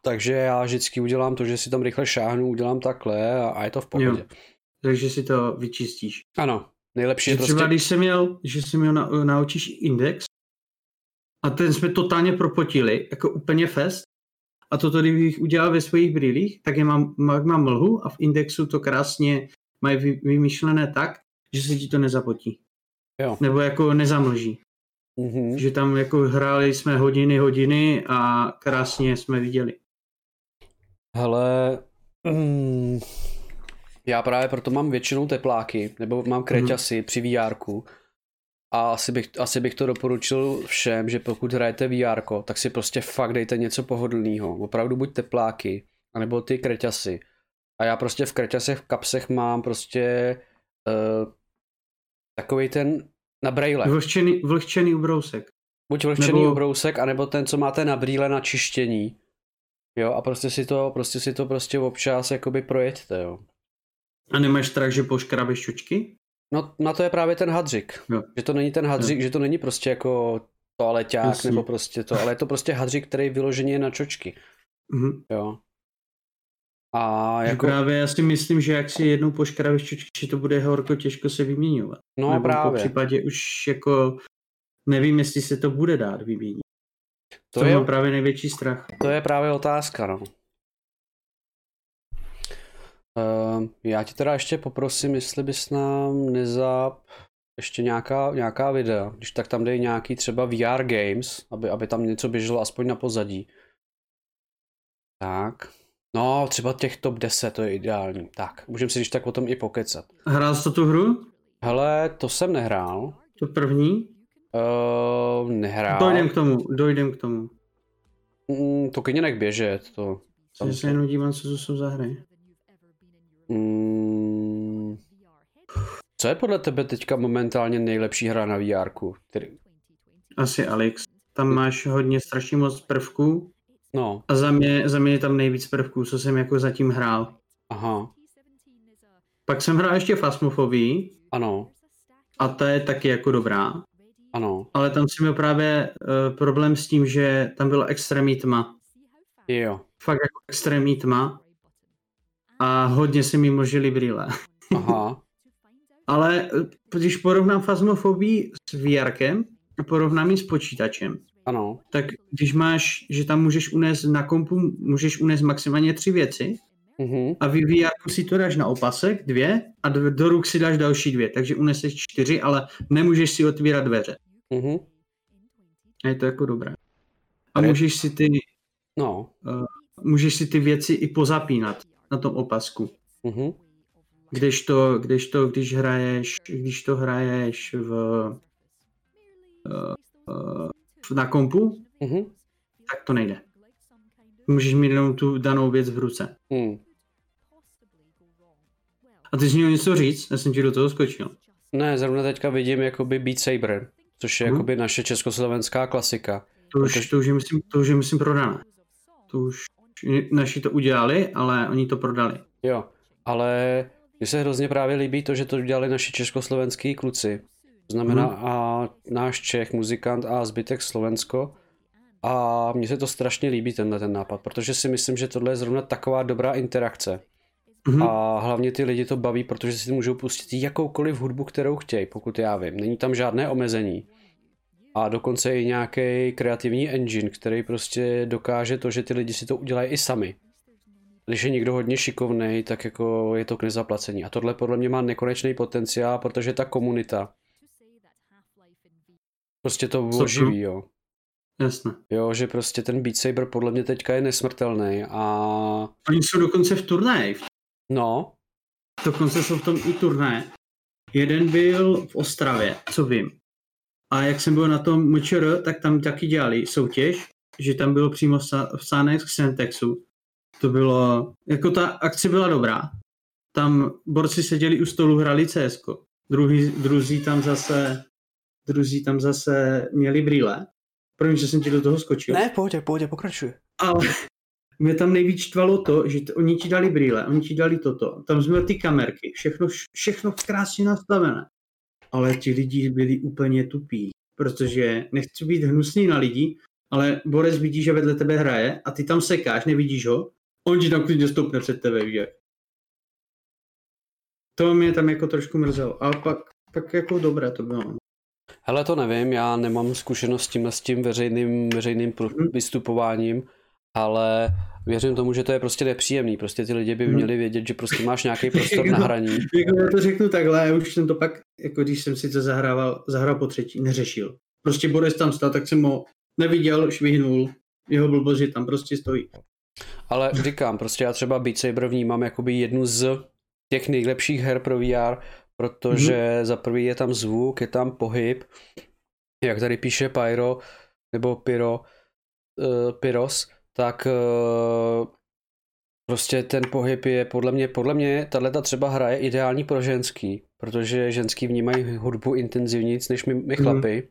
takže já vždycky udělám to, že si tam rychle šáhnu, udělám takhle a, a je to v pohodě. Jo. Takže si to vyčistíš. Ano, nejlepší je Že třeba prostě... když jsem měl, že jsem měl na, naučíš index a ten jsme totálně propotili, jako úplně fest. A toto, kdybych udělal ve svých brýlích, tak je mám, mám, mlhu a v indexu to krásně mají vy, vymyšlené tak, že se ti to nezapotí. Jo. Nebo jako nezamlží. Mhm. Že tam jako hráli jsme hodiny, hodiny a krásně jsme viděli. Hele, mm, já právě proto mám většinou tepláky, nebo mám kreťasy při VR. A asi bych, asi bych to doporučil všem, že pokud hrajete VR, tak si prostě fakt dejte něco pohodlného. Opravdu buď tepláky, anebo ty kreťasy. A já prostě v kreťasech, v kapsech mám prostě uh, takový ten na brejle. Vlhčený, vlhčený ubrousek. Buď vlhčený Nebo- ubrousek, anebo ten, co máte na brýle na čištění. Jo, a prostě si to, prostě si to prostě občas jakoby projeďte, jo. A nemáš strach, že poškrabeš čočky? No na to je právě ten hadřik. Jo. Že to není ten hadřik, že to není prostě jako toaleťák Jasně. nebo prostě to, ale je to prostě hadřik, který vyloženě je na čočky. Mhm. Jo. A Jako... Právě já si myslím, že jak si jednou poškrabeš čočky, že to bude horko těžko se vyměňovat. no Nebo po právě. případě už jako nevím, jestli se to bude dát vyměnit. To To je, právě největší strach. to je právě otázka, no. Uh, já tě teda ještě poprosím, jestli bys nám nezap ještě nějaká, nějaká videa, když tak tam dej nějaký třeba VR games, aby, aby tam něco běželo aspoň na pozadí. Tak. No, třeba těch top 10, to je ideální. Tak, můžeme si když tak o tom i pokecat. Hrál jsi to tu hru? Hele, to jsem nehrál. To první? Uh, nehrál. Dojdem k tomu, dojdem k tomu. Mm, to klidně nech běžet, to. Já se jenom dívám, co to jsou za hry. Mm, co je podle tebe teďka momentálně nejlepší hra na VR? Který... Asi Alex. Tam máš hodně strašně moc prvků No, a za mě, za mě je tam nejvíc prvků, co jsem jako zatím hrál. aha, Pak jsem hrál ještě Fasmofobii ano, a ta je taky jako dobrá. ano, Ale tam jsem měl právě uh, problém s tím, že tam byla extrémní tma. jo, Fakt jako extrémní tma a hodně se mi možili brýle. aha, Ale když porovnám Fasmofobii s VRkem a porovnám ji s počítačem, ano, tak když máš, že tam můžeš unést na kompu, můžeš unést maximálně tři věci mhm, a vy VR si to dáš na opasek, dvě, a do, do ruk si dáš další dvě, takže uneseš čtyři, ale nemůžeš si otvírat dveře. mhm, A je to jako dobré. A můžeš si ty, no, můžeš si ty věci i pozapínat na tom opasku. mhm, Když to, když to, když hraješ, když to hraješ v, eh, eh, na kompu, mhm, tak to nejde. Můžeš mít jenom tu danou věc v ruce. mhm. A ty jsi měl něco říct? Já jsem ti do toho skočil. Ne, zrovna teďka vidím jakoby Beat Saber, což je Mhm. jakoby naše československá klasika. To už, Protože- to už, je, myslím, to už je, myslím, prodané. To už naši to udělali, ale oni to prodali. Jo, ale mně se hrozně právě líbí to, že to dělali naši československý kluci. To znamená Mhm. a náš Čech, muzikant a zbytek Slovensko. A mně se to strašně líbí tenhle ten nápad, protože si myslím, že tohle je zrovna taková dobrá interakce. Mhm. A hlavně ty lidi to baví, protože si můžou pustit jakoukoliv hudbu, kterou chtějí, pokud já vím. Není tam žádné omezení. A dokonce i nějaký kreativní engine, který prostě dokáže to, že ty lidi si to udělají i sami. Když je někdo hodně šikovný, tak jako je to k nezaplacení. A tohle podle mě má nekonečný potenciál, protože ta komunita prostě to oživí, jo. Jasné. Jo, že prostě ten Beat Saber podle mě teďka je nesmrtelný a Oni jsou dokonce v turnaji. no, Dokonce jsou v tom i turné. Jeden byl v Ostravě, co vím. A jak jsem byl na tom MČR, tak tam taky dělali soutěž, že tam bylo přímo vsáné z Xentexu. To bylo, jako ta akce byla dobrá. Tam borci seděli u stolu, hrali CS. Druhý, druzí tam zase, druzí tam zase měli brýle. První, že jsem ti do toho skočil. ne, pohodě, pohodě, pokračuj. Ale, mě tam nejvíc štvalo to, že t- oni ti dali brýle, oni ti dali toto, tam jsme ty kamerky, všechno, všechno krásně nastavené. Ale ti lidi byli úplně tupí, protože nechci být hnusný na lidi, ale Borec vidí, že vedle tebe hraje a ty tam sekáš, nevidíš ho, on ti tam klidně stoupne před tebe, víš jak. To mě tam jako trošku mrzelo, ale pak, pak jako dobré to bylo. Hele, to nevím, já nemám zkušenost s tím, s tím veřejným, veřejným Mhm. vystupováním, ale věřím tomu, že to je prostě nepříjemný. Prostě ty lidi by Mhm. měli vědět, že prostě máš nějaký prostor na hraní. Jako já to řeknu takhle, já už jsem to pak, jako když jsem si to zahrával, zahrál po třetí, neřešil. Prostě Boris tam stál, tak jsem ho neviděl, švihnul, jeho blbost, že tam prostě stojí. Ale říkám, prostě já třeba Beat Saber vnímám jakoby jednu z těch nejlepších her pro VR, protože mm-hmm. za prvý je tam zvuk, je tam pohyb, jak tady píše Pyro, nebo Pyro, uh, Pyros, tak uh, prostě ten pohyb je podle mě, podle mě tahle třeba hra je ideální pro ženský, protože ženský vnímají hudbu intenzivníc než my, my chlapy, mm.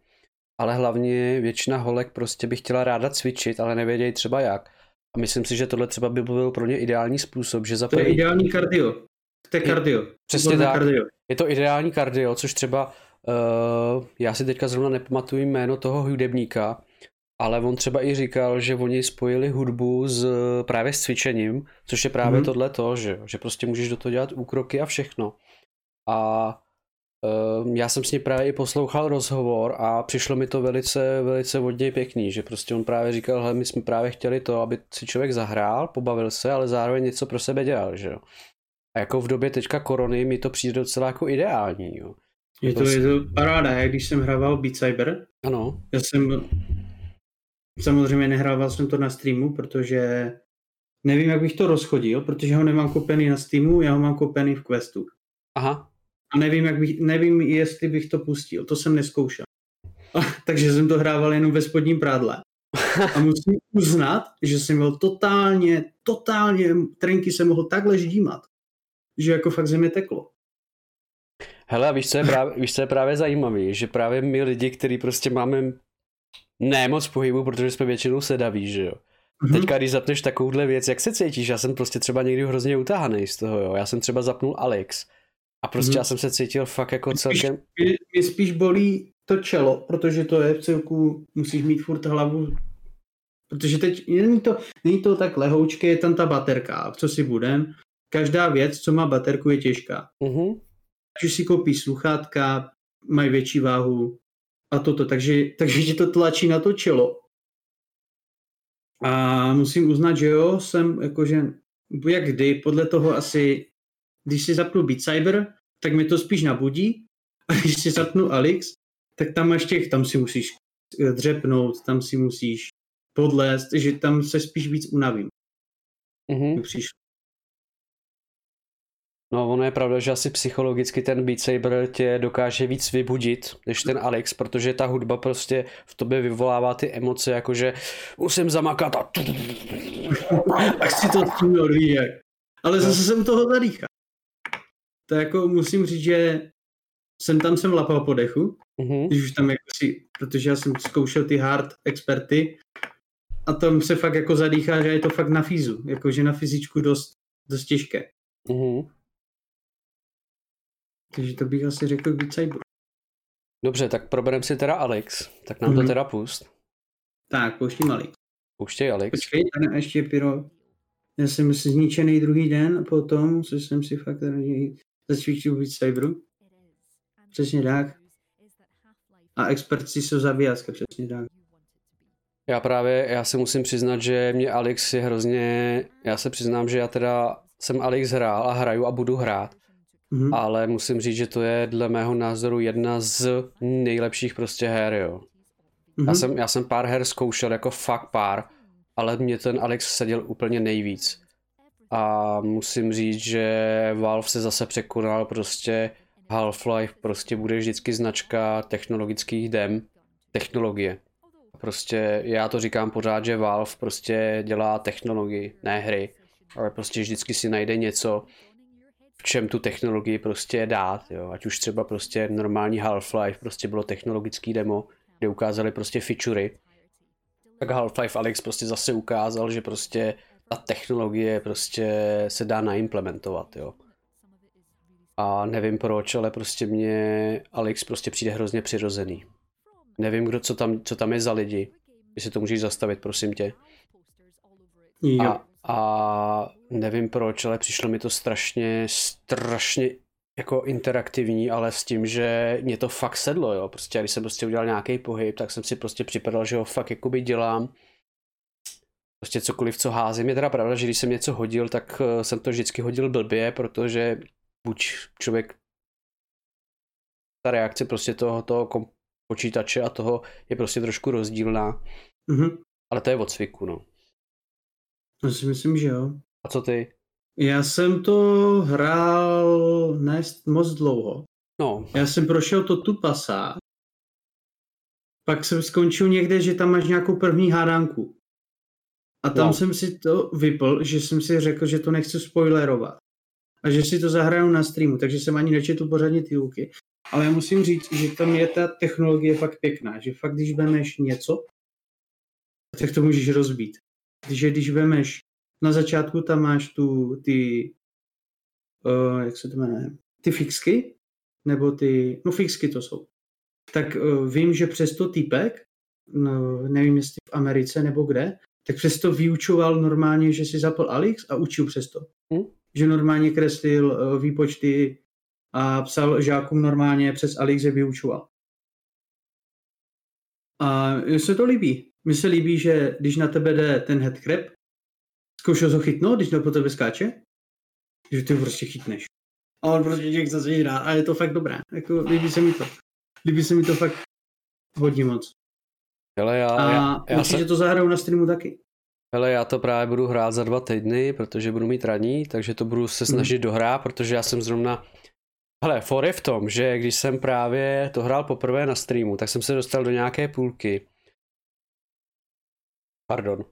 ale hlavně většina holek prostě by chtěla ráda cvičit, ale nevědějí třeba jak. A myslím si, že tohle třeba by byl pro ně ideální způsob, že za To je ideální kardio. To je kardio. Přesně Výborné tak. Kardio. je to ideální kardio, což třeba uh, já si teďka zrovna nepamatuju jméno toho hudebníka, ale on třeba i říkal, že oni spojili hudbu s právě s cvičením, což je právě Mhm. tohle to, že, že prostě můžeš do toho dělat úkroky a všechno. A uh, já jsem s ním právě i poslouchal rozhovor a přišlo mi to velice, velice od něj pěkný, že prostě on právě říkal, hele, my jsme právě chtěli to, aby si člověk zahrál, pobavil se, ale zároveň něco pro sebe dělal, že jo. A jako v době teďka korony mi to přijde docela jako ideální, jo. Je to, je to paráda, jak když jsem hrával Beat Saber, Ano, já jsem samozřejmě nehrával jsem to na streamu, protože nevím, jak bych to rozchodil, protože ho nemám koupený na Steamu, já ho mám koupený v Questu. aha, A nevím, jak bych, nevím, jestli bych to pustil, to jsem neskoušel. Takže jsem to hrával jenom ve spodním prádle. A musím uznat, že jsem byl totálně, totálně, trenky jsem mohl takhle ždímat, že jako fakt země teklo. Hele, a víš, co je právě, víš, co je právě zajímavý, že právě my lidi, kteří prostě máme ne moc pohybu, protože jsme většinou sedaví, že jo. Mhm. Teďka, když zapneš takovouhle věc, jak se cítíš? Já jsem prostě třeba někdy hrozně utahaný z toho, jo. Já jsem třeba zapnul Alex a prostě Mhm. já jsem se cítil fakt jako Spíš- celkem, Mě, mě spíš bolí to čelo, protože to je v celku, musíš mít furt hlavu, protože teď není to, není to tak lehoučké, je tam ta baterka, co si budem, každá věc, co má baterku, je těžká. Ať už si koupíš sluchátka, mají větší váhu a toto, takže, takže ti to tlačí na to čelo. A musím uznat, že jo, jsem jakože, jak kdy, podle toho asi, když si zapnu Beat Cyber, tak mi to spíš nabudí, a když si zapnu Alex, tak tam máš těch, tam si musíš eh, dřepnout, tam si musíš podlézt, že tam se spíš víc unavím. Mi Přišlo. No, ono je pravda, že asi psychologicky ten Beat Saber tě dokáže víc vybudit než ten Alex, protože ta hudba prostě v tobě vyvolává ty emoce, jakože musím zamakat a... Tak si to jak. Ale zase jsem toho zadýchal. To jako musím říct, že jsem tam jsem lapal po dechu, Uh-huh. když už tam jako si, protože já jsem zkoušel ty hard experty a tam se fakt jako zadýchá, že je to fakt na fízu, jakože na fyzičku dost, dost těžké. Uh-huh. Takže to bych asi řekl Beat Saber. Dobře, tak probereme si teda Alex, tak nám to Mhm. teda pust. Tak, pouštím malý. Pouštěj Alex. Počkej, tady ještě pyro. Já jsem si zničený druhý den a potom, co jsem si fakt zacvičil Beat Saberu. Přesně tak. A experti jsou zavíjatka, přesně tak. Já právě, já se musím přiznat, že mě Alex je hrozně, já se přiznám, že já teda jsem Alex hrál a hraju a budu hrát, Mhm. ale musím říct, že to je dle mého názoru jedna z nejlepších prostě her, jo. Já Mhm. jsem, já jsem pár her zkoušel, jako fakt pár, ale mě ten Alex seděl úplně nejvíc. A musím říct, že Valve se zase překonal prostě Half-Life prostě bude vždycky značka technologických dem, technologie. Prostě já to říkám pořád, že Valve prostě dělá technologii, ne hry, ale prostě vždycky si najde něco, čem tu technologii prostě dát, jo. Ať už třeba prostě normální Half-Life prostě bylo technologický demo, kde ukázali prostě featurey, tak Half-Life Alex prostě zase ukázal, že prostě ta technologie prostě se dá naimplementovat, jo. A nevím proč, ale prostě mě Alex prostě přijde hrozně přirozený. Nevím, kdo, co tam, co tam je za lidi. Jestli to můžeš zastavit, prosím tě. Jo. A, a nevím proč, ale přišlo mi to strašně, strašně jako interaktivní, ale s tím, že mě to fakt sedlo, jo. Prostě když jsem prostě udělal nějaký pohyb, tak jsem si prostě připadal, že ho fakt jakoby dělám. Prostě cokoliv, co házím. Je teda pravda, že když jsem něco hodil, tak eh, jsem to vždycky hodil blbě, protože buď člověk ta reakce prostě toho, toho kom- počítače a toho je prostě trošku rozdílná, Mhm. ale to je od cviku, no. Já si myslím, že jo. A co ty? Já jsem to hrál ne moc dlouho. No, Já jsem prošel to tu pasá. Pak jsem skončil někde, že tam máš nějakou první hádánku. A tam No. jsem si to vypl, že jsem si řekl, že to nechci spoilerovat. A že si to zahraju na streamu, takže jsem ani nečetl pořádně ty luky. Ale já musím říct, že tam je ta technologie fakt pěkná, že fakt když vemeš něco, tak to můžeš rozbít. Když, když vemeš, na začátku tam máš tu, ty, uh, jak se to jmenuje, ty fixky, nebo ty, no fixky to jsou. Tak uh, vím, že přesto týpek, no, nevím jestli v Americe nebo kde, tak přesto vyučoval normálně, že si zapl Alix a učil přesto. Hm? Že normálně kreslil uh, výpočty a psal žákům normálně přes Alix je vyučoval. A se to líbí. Mně se líbí, že když na tebe jde ten headcrab, zkoušel ho chytnout, když to po tebe skáče, že ty ho prostě chytneš. A on prostě tě chce hrát a je to fakt dobré. Jako, líbí se mi to. Líbí se mi to fakt hodně moc. hele, já, A já, já, určitě se, to zahraju na streamu taky. hele, já to právě budu hrát za dva týdny, protože budu mít raní, takže to budu se snažit dohrát, protože já jsem zrovna Hele, for je v tom, že když jsem právě to hrál poprvé na streamu, tak jsem se dostal do nějaké půlky. Pardon.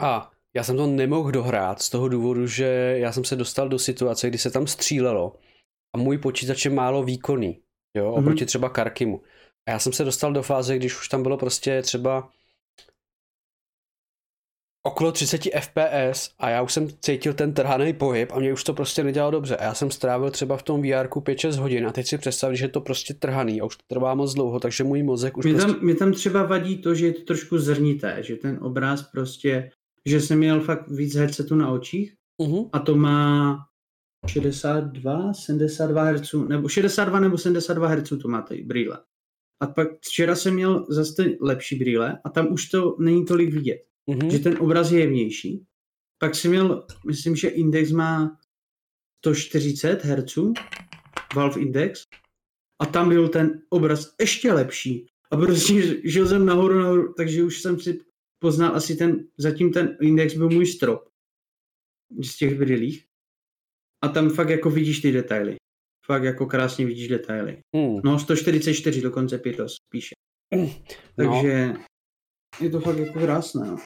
A já jsem to nemohl dohrát z toho důvodu, že já jsem se dostal do situace, kdy se tam střílelo a můj počítač je málo výkonný, jo, Mhm. oproti třeba Karkimu. A já jsem se dostal do fáze, když už tam bylo prostě třeba okolo 30 FPS a já už jsem cítil ten trhaný pohyb a mě už to prostě nedělalo dobře. A já jsem strávil třeba v tom VR 5-6 hodin a teď si představ, že je to prostě trhaný a už to trvá moc dlouho, takže můj mozek už Mě prostě... tam, mě tam třeba vadí to, že je to trošku zrnité, že ten obraz prostě, že jsem měl fakt víc headsetu na očích Uh-huh. a to má 62, 72 Hz, nebo 62 nebo 72 Hz to má ty brýle. A pak včera jsem měl zase lepší brýle a tam už to není tolik vidět, Uh-huh. že ten obraz je jemnější. Pak jsem měl, myslím, že index má 140 Hz, Valve Index, a tam byl ten obraz ještě lepší. A prostě žil jsem nahoru, nahoru, takže už jsem si poznal asi ten, zatím ten index byl můj strop z těch brýlích. A tam fakt jako vidíš ty detaily. Fakt jako krásně vidíš detaily. Hmm. No 144 dokonce Pyros píše. No, Takže je to fakt jako krásné.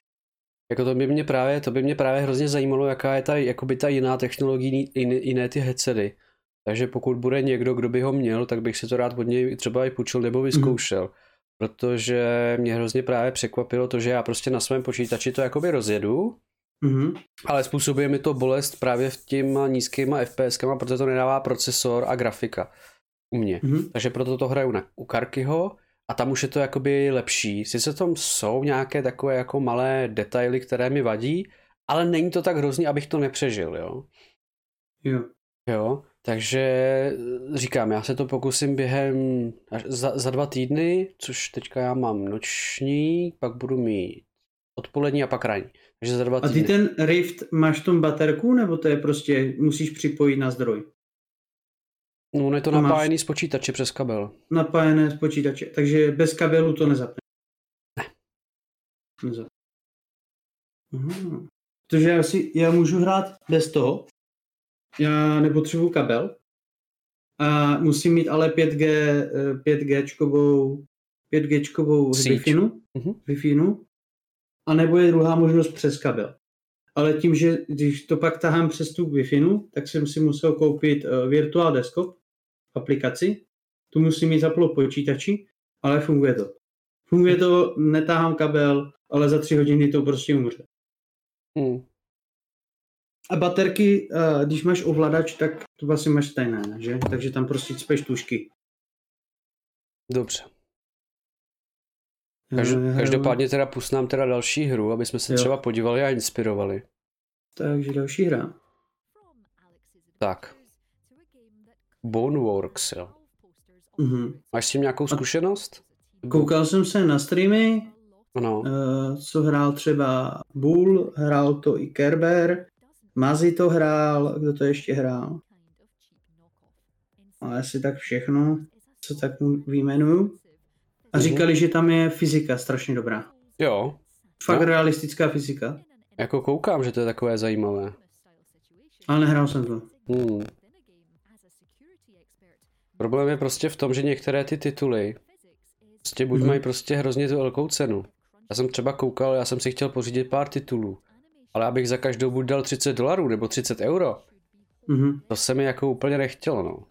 Jako to by mě právě, to by mě právě hrozně zajímalo, jaká je ta, jakoby ta jiná technologie, jiné, jiné ty headsety. Takže pokud bude někdo, kdo by ho měl, tak bych si to rád od něj třeba i půjčil nebo vyzkoušel. Mm. Protože mě hrozně právě překvapilo to, že já prostě na svém počítači to jakoby rozjedu, Mhm. ale způsobuje mi to bolest právě v těma nízkýma FPSkama, protože to nedává procesor a grafika u mě. Mhm. Takže proto to hraju na, u Karkyho a tam už je to jakoby lepší. Sice tam jsou nějaké takové jako malé detaily, které mi vadí, ale není to tak hrozný, abych to nepřežil, jo. Jo. Jo, takže eh, říkám, já se to pokusím během až za, za dva týdny, což teďka já mám noční, pak budu mít odpolední a pak ranní. Takže za dva A ty týdny. ten Rift máš v tom baterku, nebo to je prostě, musíš připojit na zdroj? No, on je to to máš- napájený z počítače přes kabel. Napájené z počítače, takže bez kabelu to nezapne. Ne. Nezapne. Aha. Protože já, si, já můžu hrát bez toho, já nepotřebuji kabel a musím mít ale 5G, eh, 5Gčkovou, 5Gčkovou Síť. Wi-Fi, Mhm. Wi-Fi, a nebo je druhá možnost přes kabel. Ale tím, že když to pak tahám přes tu Wi-Fi, tak jsem si musel koupit uh, Virtual Desktop aplikaci, tu musím mít zaplo počítači, ale funguje to. Funguje to, netáhám kabel, ale za tři hodiny to prostě umře. Hmm. A baterky, eh, když máš ovladač, tak to vlastně máš stejné, že? Takže tam prostě cpeš tušky. Dobře. Každ- Eh, každopádně teda pust nám teda další hru, aby jsme se Jo. třeba podívali a inspirovali. Takže další hra. Tak. Boneworks, jo. Mhm. Máš s tím nějakou zkušenost? Koukal jsem se na streamy, Ano. eh, co hrál třeba Bull, hrál to i Kerber, Mazi to hrál, kdo to ještě hrál? Ale asi tak všechno, co tak mu vyjmenuju. A Mhm. říkali, že tam je fyzika strašně dobrá. Jo, Fakt No. realistická fyzika. jako koukám, že to je takové zajímavé. Ale nehrál jsem to. Hmm. Problém je prostě v tom, že některé ty tituly prostě buď Mhm. mají prostě hrozně tu velkou cenu. Já jsem třeba koukal, já jsem si chtěl pořídit pár titulů, ale abych za každou buď dal 30 dolarů nebo 30 euro, Mhm. to se mi jako úplně nechtělo, no.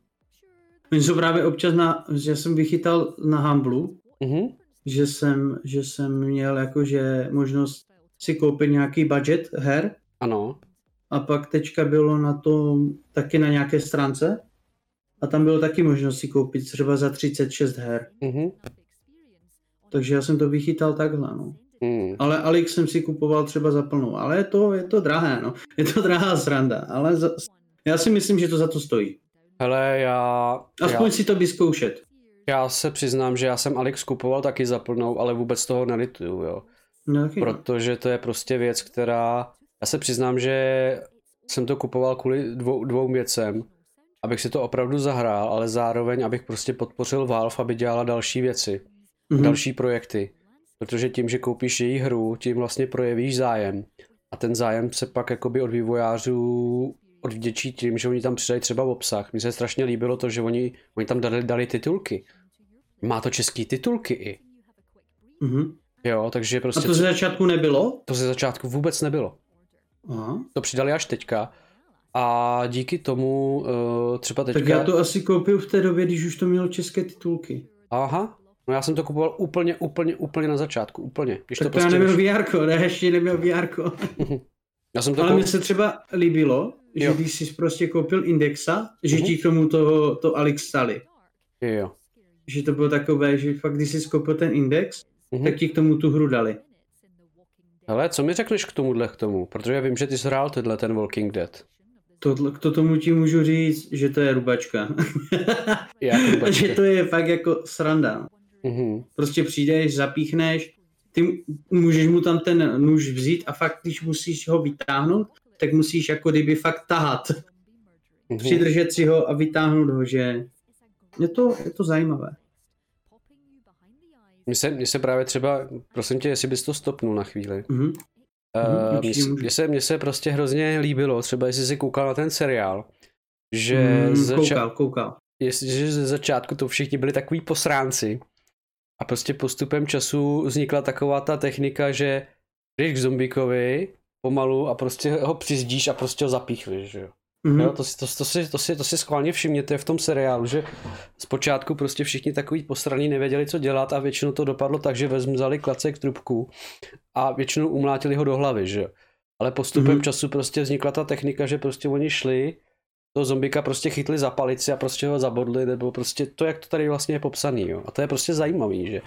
Oni jsou právě občas na, že jsem vychytal na Humblu, Mhm. že jsem, že jsem měl jakože možnost si koupit nějaký budget her Ano. a pak teďka bylo na tom taky na nějaké stránce a tam bylo taky možnost si koupit třeba za 36 her. Mhm. Takže já jsem to vychytal takhle, no. Hmm. Ale Alex jsem si kupoval třeba za plnou, ale je to, je to drahé, no. Je to drahá sranda, ale za, já si myslím, že to za to stojí. Hele, já, Aspoň já, si to vyzkoušet. Já se přiznám, že já jsem Alex kupoval taky za plnou, ale vůbec toho nelituju, jo. No, taky, no. Protože to je prostě věc, která... Já se přiznám, že jsem to kupoval kvůli dvou, dvou věcem, abych si to opravdu zahrál, ale zároveň abych prostě podpořil Valve, aby dělala další věci, Mhm. další projekty. Protože tím, že koupíš její hru, tím vlastně projevíš zájem. A ten zájem se pak jakoby od vývojářů odvděčí tím, že oni tam přidají třeba obsah. Mně se strašně líbilo to, že oni, oni tam dali, dali titulky. Má to český titulky i. Mhm. Jo, takže A prostě to ze začátku nebylo? to ze začátku vůbec nebylo. Aha. To přidali až teďka. A díky tomu uh, třeba teďka... Tak já to asi koupil v té době, když už to mělo české titulky. Aha, no já jsem to kupoval úplně, úplně, úplně na začátku, úplně. Když Tak to to já prostě neměl vyšlo. VR, ne, ještě neměl VR. Já jsem to Ale kou... mně se třeba líbilo, že Jo. když jsi prostě koupil Indexa, že Mhm. ti k tomu toho, to Alex stali. Jo. Že to bylo takové, že fakt když jsi koupil ten Index, Mhm. tak ti k tomu tu hru dali. Hele, co mi řekneš k tomuhle k tomu? Protože já vím, že ty jsi hrál tenhle ten Walking Dead. To, to tomu ti můžu říct, že to je rubačka. Jak rubačka? že to je fakt jako sranda. Mhm. Prostě přijdeš, zapíchneš, ty můžeš mu tam ten nůž vzít a fakt, když musíš ho vytáhnout, tak musíš jako kdyby fakt tahat. Mhm. Přidržet si ho a vytáhnout ho, že je to, je to zajímavé. Mně se, mně se právě třeba, prosím tě, jestli bys to stopnul na chvíli. Mhm. Uh, mně, se, mně se prostě hrozně líbilo, třeba jestli jsi koukal na ten seriál, že, Mm, zača- koukal, koukal. jestliže ze začátku to všichni byli takový posránci a prostě postupem času vznikla taková ta technika, že jdeš k zombíkovi pomalu a prostě ho přizdíš a prostě ho zapíchliš, že jo. Mhm. Jo, to, si- to, to, si, to, si, to si schválně všimněte v tom seriálu, že zpočátku prostě všichni takový posraní nevěděli, co dělat a většinou to dopadlo tak, že vezmali klacek trubku a většinou umlátili ho do hlavy, že jo. Ale postupem Mhm. času prostě vznikla ta technika, že prostě oni šli, toho zombika prostě chytli za palici a prostě ho zabodli, nebo prostě to, jak to tady vlastně je popsaný, jo. A to je prostě zajímavý, že,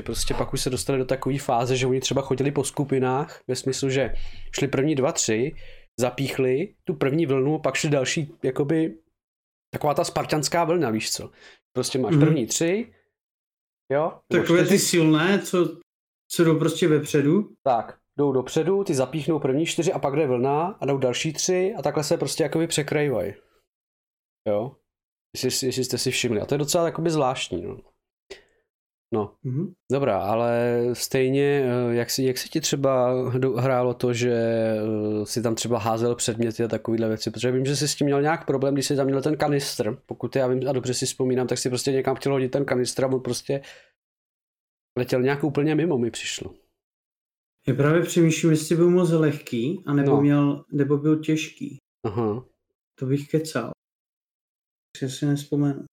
že prostě pak už se dostali do takové fáze, že oni třeba chodili po skupinách, ve smyslu, že šli první dva, tři, zapíchli tu první vlnu, pak šli další, jakoby taková ta spartanská vlna, víš co. Prostě máš Mhm. první tři, jo, Takové ty silné, co, co jdou prostě vepředu. tak, jdou dopředu, ty zapíchnou první čtyři a pak jde vlna a jdou další tři a takhle se prostě jakoby překrývají. Jo, jestli, jestli jste si všimli. A to je docela jakoby zvláštní, no. No, Mhm. dobrá, ale stejně, eh, jak si, jak si ti třeba hrálo to, že eh, si tam třeba házel předměty a takovéhle věci, protože vím, že jsi s tím měl nějak problém, když jsi tam měl ten kanistr, pokud já vím a dobře si vzpomínám, tak si prostě někam chtěl hodit ten kanistr a on prostě letěl nějak úplně mimo, mi přišlo. Já právě přemýšlím, jestli byl moc lehký, anebo, no. měl, nebo byl těžký. Aha, To bych kecal. Já si nespomenu.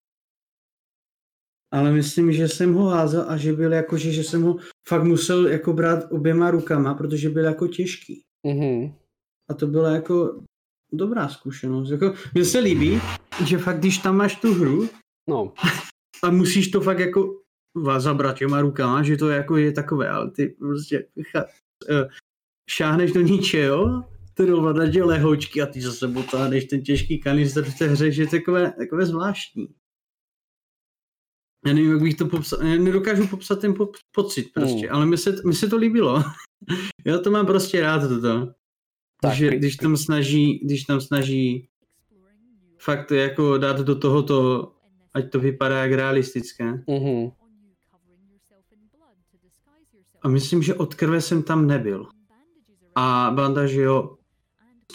Ale myslím, že jsem ho házel a že byl jako, že, že jsem ho fakt musel jako brát oběma rukama, protože byl jako těžký. mhm, A to bylo jako, dobrá zkušenost. Jako, mně se líbí, že fakt, když tam máš tu hru No, a musíš to fakt jako zabrat těma rukama, že to jako je takové, ale ty prostě cha, eh, šáhneš do ničeho, ty ovladač je lehoučky a ty zase potáhneš ten těžký kanistr v té hře, že je takové, takové zvláštní. Já nevím, jak bych to popsal, já nedokážu popsat ten po, pocit prostě, Hmm. ale mi se, mi se to líbilo. Já to mám prostě rád toto. Tak, Takže pri- když tam snaží, když tam snaží fakt jako dát do tohoto, ať to vypadá jak realistické. mhm. A myslím, že od krve jsem tam nebyl. A banda, že jo,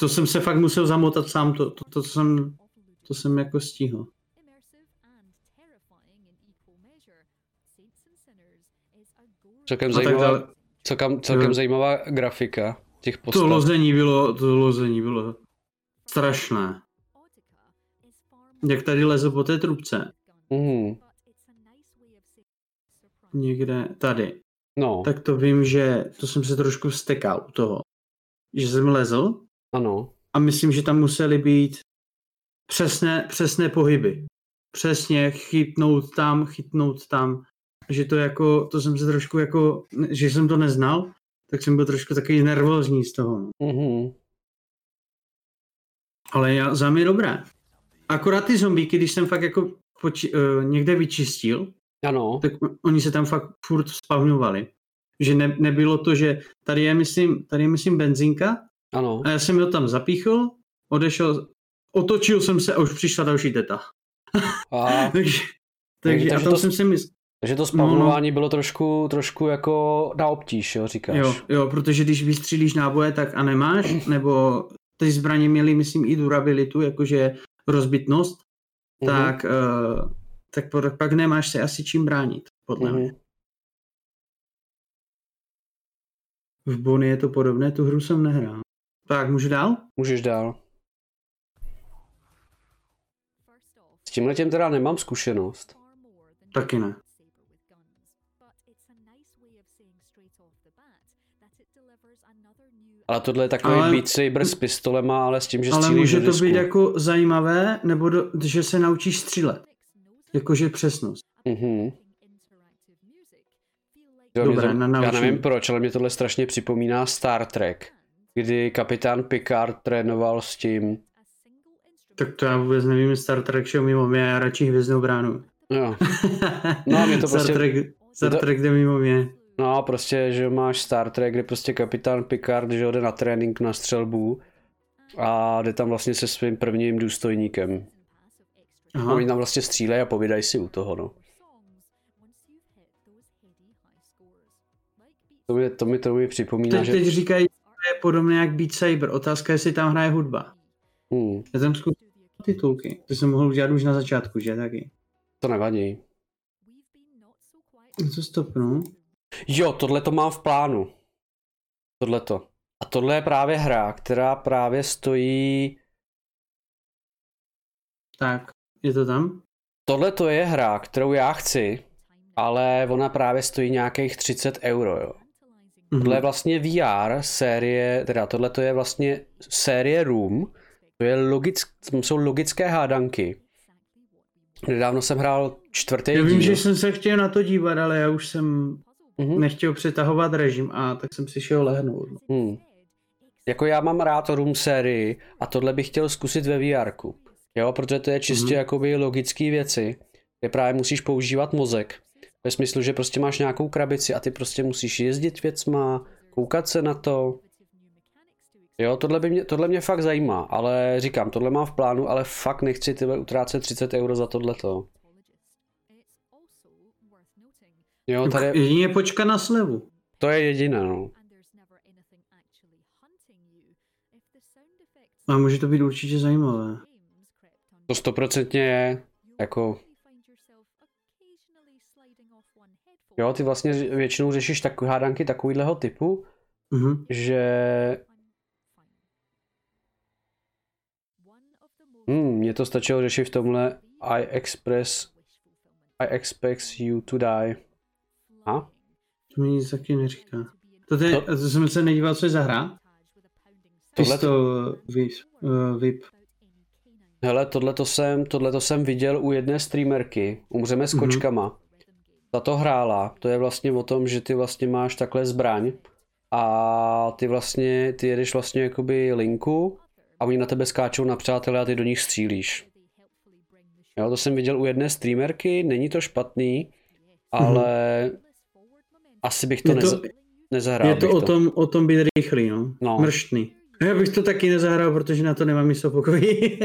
to jsem se fakt musel zamotat sám, to, to, to, jsem, to jsem jako stihl. Celkem zajímavá, celkem, celkem Jo. zajímavá grafika těch To postav. lození bylo, to lození bylo strašné. Jak tady lezl po té trubce, Mhm. někde tady, No, tak to vím, že to jsem se trošku vstekal u toho. Že jsem lezl ano. a myslím, že tam musely být přesné, přesné pohyby. Přesně chytnout tam, chytnout tam. Že to jako, to jsem se trošku jako, že jsem to neznal, tak jsem byl trošku takový nervózní z toho. no. Mhm. Ale já, za mě dobré. Akorát ty zombíky, když jsem fakt jako poči, uh, někde vyčistil, Ano, tak oni se tam fakt furt spavňovali. Že ne, nebylo to, že tady je, myslím, tady je, myslím, benzinka ano. a já jsem ho tam zapíchl, odešel, otočil jsem se a už přišla další teta. A, takže, takže, takže a tam to- jsem si myslel, takže to No, spavnování bylo trošku, trošku jako na obtíž, jo, říkáš. jo, jo, protože když vystřílíš náboje, tak a nemáš, nebo ty zbraně měly, myslím, i durabilitu, jakože rozbitnost, Mhm. tak, uh, tak pak nemáš se asi čím bránit, podle mě. Mhm. V Bony je to podobné, tu hru jsem nehrál. Tak, můžu dál? Můžeš dál. S tímhle těm teda nemám zkušenost. Taky ne. Ale tohle je takový Ale-. Beat Saber s pistolema, ale s tím, že Ale může to být jako zajímavé, nebo do, že se naučíš střílet. Jakože přesnost. Mhm. Jo, Dobré, to, na já nevím proč, ale mě tohle strašně připomíná Star Trek, kdy kapitán Picard trénoval s tím. Tak to já vůbec nevím, Star Trek šel mimo mě, já radši hvězdnou bránu. Jo. No a mě to Star prostě- Trek, Star to- Trek jde mimo mě. No a prostě, že máš Star Trek, kde prostě kapitán Picard, že jde na trénink na střelbu a jde tam vlastně se svým prvním důstojníkem. Aha. Oni tam vlastně střílejí a povídají si u toho, no. To mi, to mi, to mi připomíná, Teď, že... teď říkají, že je podobné jak Beat Saber. Otázka je, jestli tam hraje hudba. Hmm, Já tam zkusil titulky. To jsem mohl udělat už na začátku, že taky. to nevadí. Co stopnu? Jo, tohle to mám v plánu. Tohle to. A tohle je právě hra, která právě stojí... Tak, je to tam? Tohle to je hra, kterou já chci, ale ona právě stojí nějakých 30 euro, jo. Mhm. Tohle je vlastně VR série, teda tohle to je vlastně série Room, to je logick, jsou logické hádanky. Nedávno jsem hrál čtvrtý Já vím, díl. že jsem se chtěl na to dívat, ale já už jsem Mhm. nechtěl přetahovat režim a tak jsem si šel lehnout. Hmm. Jako já mám rád Room sérii a tohle bych chtěl zkusit ve VR. Jo, protože to je čistě Mhm. jakoby logické věci, kde právě musíš používat mozek. Ve smyslu, že prostě máš nějakou krabici a ty prostě musíš jezdit věcma, koukat se na to. Jo, tohle, by mě, tohle mě fakt zajímá, ale říkám, tohle mám v plánu, ale fakt nechci tyhle utrácet 30 euro za tohleto. Jo, tady, Jedině počka na slevu. to je jediné, no. A může to být určitě zajímavé. To stoprocentně je, jako, jo, ty vlastně většinou řešíš takové hádanky takovýhleho typu, Mhm. že Hmm, mně to stačilo řešit v tomhle I express I expect you to die. A? To mi nic taky neříká. To, je, To- to jsem se nedíval, co je za hra. Tohle- Pistol VIP. Uh, VIP. Hele, tohleto jsem, tohleto jsem viděl u jedné streamerky, umřeme s Mhm. kočkama. Ta to hrála, to je vlastně o tom, že ty vlastně máš takhle zbraň a ty vlastně, ty jedeš vlastně jakoby linku a oni na tebe skáčou na přátelé a ty do nich střílíš. Jo, to jsem viděl u jedné streamerky, není to špatný, ale asi bych to, Je to- neza, nezahrál. Je to o tom, o tom být rychlý, no. No. Mrštný. Já bych to taky nezahrál, protože na to nemám místo v pokoji.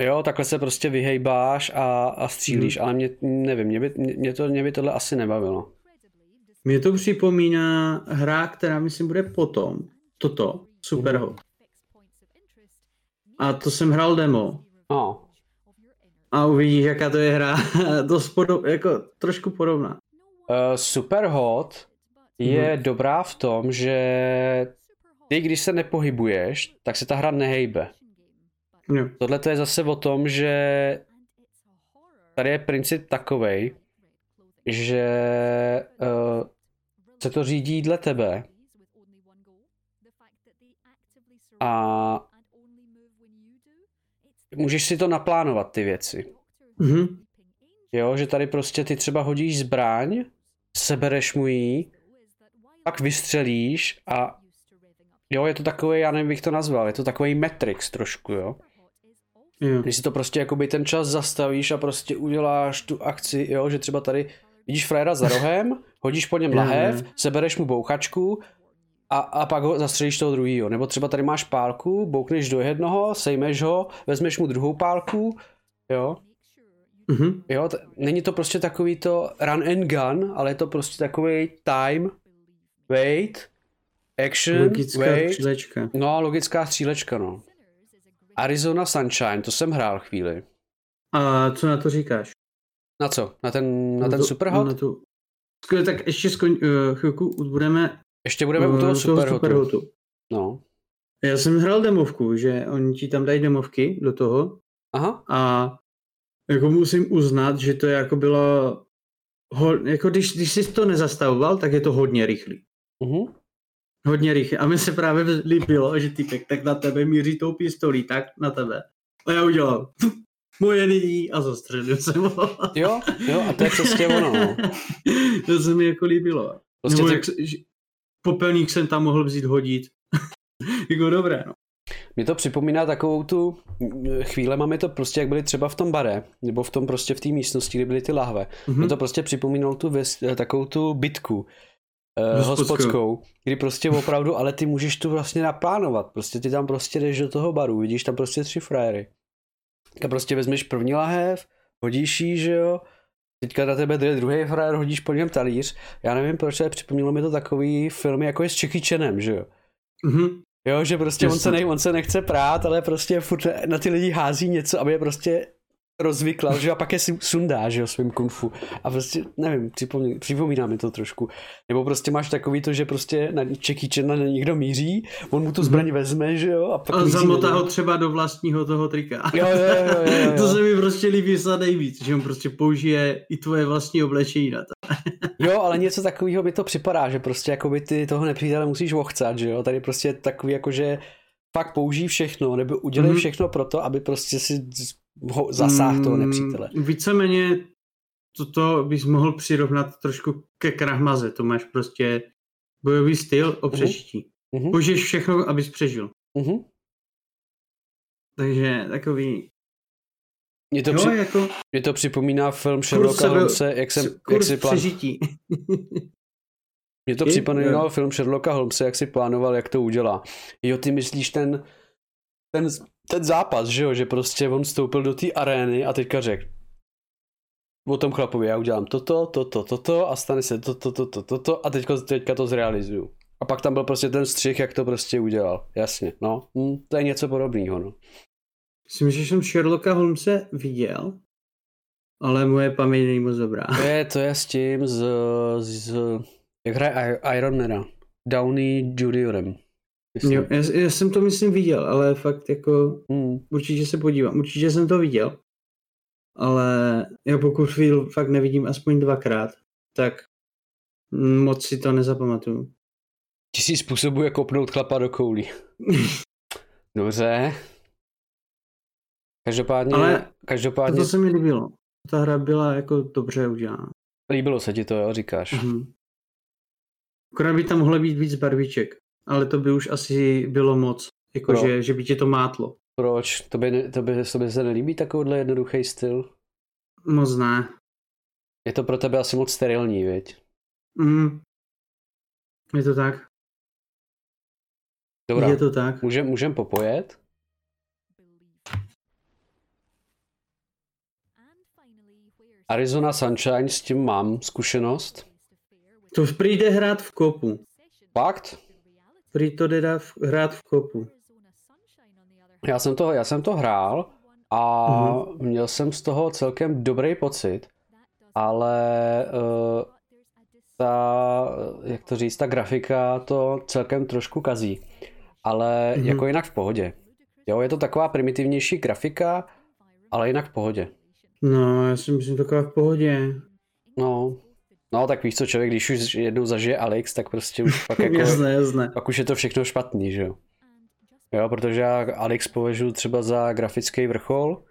Jo, takhle se prostě vyhejbáš a, a střílíš, Mhm. ale mě, nevím, mě by, mě, to, mě by tohle asi nebavilo. Mně to připomíná hra, která myslím bude potom. Toto. Superhot. A to jsem hrál demo. No, A uvidíš, jaká to je hra. Dost podob, jako trošku podobná. Uh, Superhot je Mhm. dobrá v tom, že ty, když se nepohybuješ, tak se ta hra nehejbe. Jo. Tohle to je zase o tom, že tady je princip takovej, že uh, se to řídí dle tebe a můžeš si to naplánovat, ty věci. Mhm. Jo, že tady prostě ty třeba hodíš zbraň, sebereš mu ji, pak vystřelíš a jo, je to takový, já nevím, bych to nazval, je to takový Matrix trošku, jo. Jo. Když si to prostě jakoby ten čas zastavíš a prostě uděláš tu akci, jo, že třeba tady vidíš frajera za rohem, hodíš po něm lahev, sebereš mu bouchačku a, a pak ho zastřelíš toho druhýho. Nebo třeba tady máš pálku, boukneš do jednoho, sejmeš ho, vezmeš mu druhou pálku, jo. Mhm. Jo, t- není to prostě takový to run and gun, ale je to prostě takový time, wait, action, Logická wait, střílečka. no logická střílečka, no. Arizona Sunshine, to jsem hrál chvíli. A co na to říkáš? Na co? Na ten, na ten to- Superhot? Na tu... Skvěle, tak ještě skon, uh, chvilku budeme Ještě budeme u eh, toho Superhotu. Superhotu. No. Já jsem hrál demovku, že oni ti tam dají demovky do toho Aha, a jako musím uznat, že to jako bylo ho, jako když, když jsi to nezastavoval, tak je to hodně rychlý. uh-huh. Hodně rychle. A mi se právě líbilo, že typek tak na tebe míří tou pistolí, tak na tebe. A já udělal moje nyní a zastřelil jsem ho. Jo, jo, a to je přesně ono, no. to se mi jako líbilo. Prostě Nebo ty, jak, popelník jsem tam mohl vzít hodit. jako dobré, no. Mě to připomíná takovou tu chvíle, máme to prostě, jak byli třeba v tom bare, nebo v tom prostě v té místnosti, kde byly ty lahve. Mhm. Mě to prostě připomínalo tu ves, takovou tu bitku eh, Hospodskou. kdy prostě opravdu, ale ty můžeš tu vlastně naplánovat. Prostě ty tam prostě jdeš do toho baru, vidíš tam prostě tři frajery. A prostě vezmeš první lahev, hodíš ji, že jo, teďka na tebe jde druhý frajer, hodíš po něm talíř. Já nevím, proč, ale připomnělo mi to takový film, jako je s Jackie Chanem, že jo. Mhm. Jo, že prostě on se, ne, on se nechce prát, ale prostě furt na ty lidi hází něco, aby je prostě rozvyklal, že a pak je si sundá, že jo, svým kung fu. A prostě, nevím, připomíná, připomíná mi to trošku. Nebo prostě máš takový to, že prostě na Jackie Chan na někdo míří, on mu tu zbraň vezme, že jo, a pak A zamotá ho třeba do vlastního toho trika. Jo, jo, jo, jo, jo, to se mi prostě líbí snad nejvíc, že on prostě použije i tvoje vlastní oblečení na to. Jo, ale něco takového mi to připadá, že prostě jakoby ty toho nepřítele musíš ochcat, že jo, tady prostě je takový jako, že fakt použij všechno, nebo udělej Mhm. mm-hmm. všechno pro to, aby prostě si ho zasáhl toho Mm, nepřítele. Víceméně toto bys mohl přirovnat trošku ke krahmaze. To máš prostě bojový styl o přežití. Mhm. Použiješ všechno, abys přežil. Mhm. Takže takový... Mě to, jo, při, jako mě to připomíná film Sherlocka sebe- Holmese, jak, jsem, jak kurz si plán... přežití. Mě to jo. film Sherlocka Holmese, jak si plánoval, jak to udělá. Jo, ty myslíš ten, ten, ten zápas, že jo, že prostě on vstoupil do té arény a teďka řekl o tom chlapovi, já udělám toto, toto, toto a stane se toto, toto, toto a teďka, teďka to zrealizuju. A pak tam byl prostě ten střih, jak to prostě udělal. Jasně, no. Hm, to je něco podobného, no. Myslím, že jsem Sherlocka Holmese viděl, ale moje paměť není moc dobrá. To je, to je s tím z, z jak hraje Ironmana. Downey Juniorem. Myslím. Jo, já, já, jsem to myslím viděl, ale fakt jako Hmm. určitě se podívám. Určitě jsem to viděl, ale já pokud film fakt nevidím aspoň dvakrát, tak moc si to nezapamatuju. Tisíc způsobů, jak kopnout chlapa do koulí. Dobře. Každopádně, Ale každopádně To se mi líbilo. Ta hra byla jako dobře udělána. líbilo se ti to, jo, říkáš. Mhm. Akorát by tam mohlo být víc barviček, ale to by už asi bylo moc. No. Jakože, že by ti to mátlo. Proč? To by, ne- to by, to by se nelíbí takovýhle jednoduchý styl? Moc ne. Je to pro tebe asi moc sterilní, viď? Mm. Je to tak. Dobrá, Je to tak. můžem, můžem popojet? Arizona Sunshine, s tím mám zkušenost. To prý jde hrát v kopu. Fakt? Prý to jde hrát v kopu. Já jsem to, já jsem to hrál a Mhm. měl jsem z toho celkem dobrý pocit, ale uh, ta, jak to říct, ta grafika to celkem trošku kazí. Ale Mhm. jako jinak v pohodě. Jo, je to taková primitivnější grafika, ale jinak v pohodě. No, já si myslím taková v pohodě. No, no tak víš co, člověk, když už jednou zažije Alex, tak prostě už pak jako, jasné, jasné. pak už je to všechno špatný, že jo. Jo, protože já Alex považuji třeba za grafický vrchol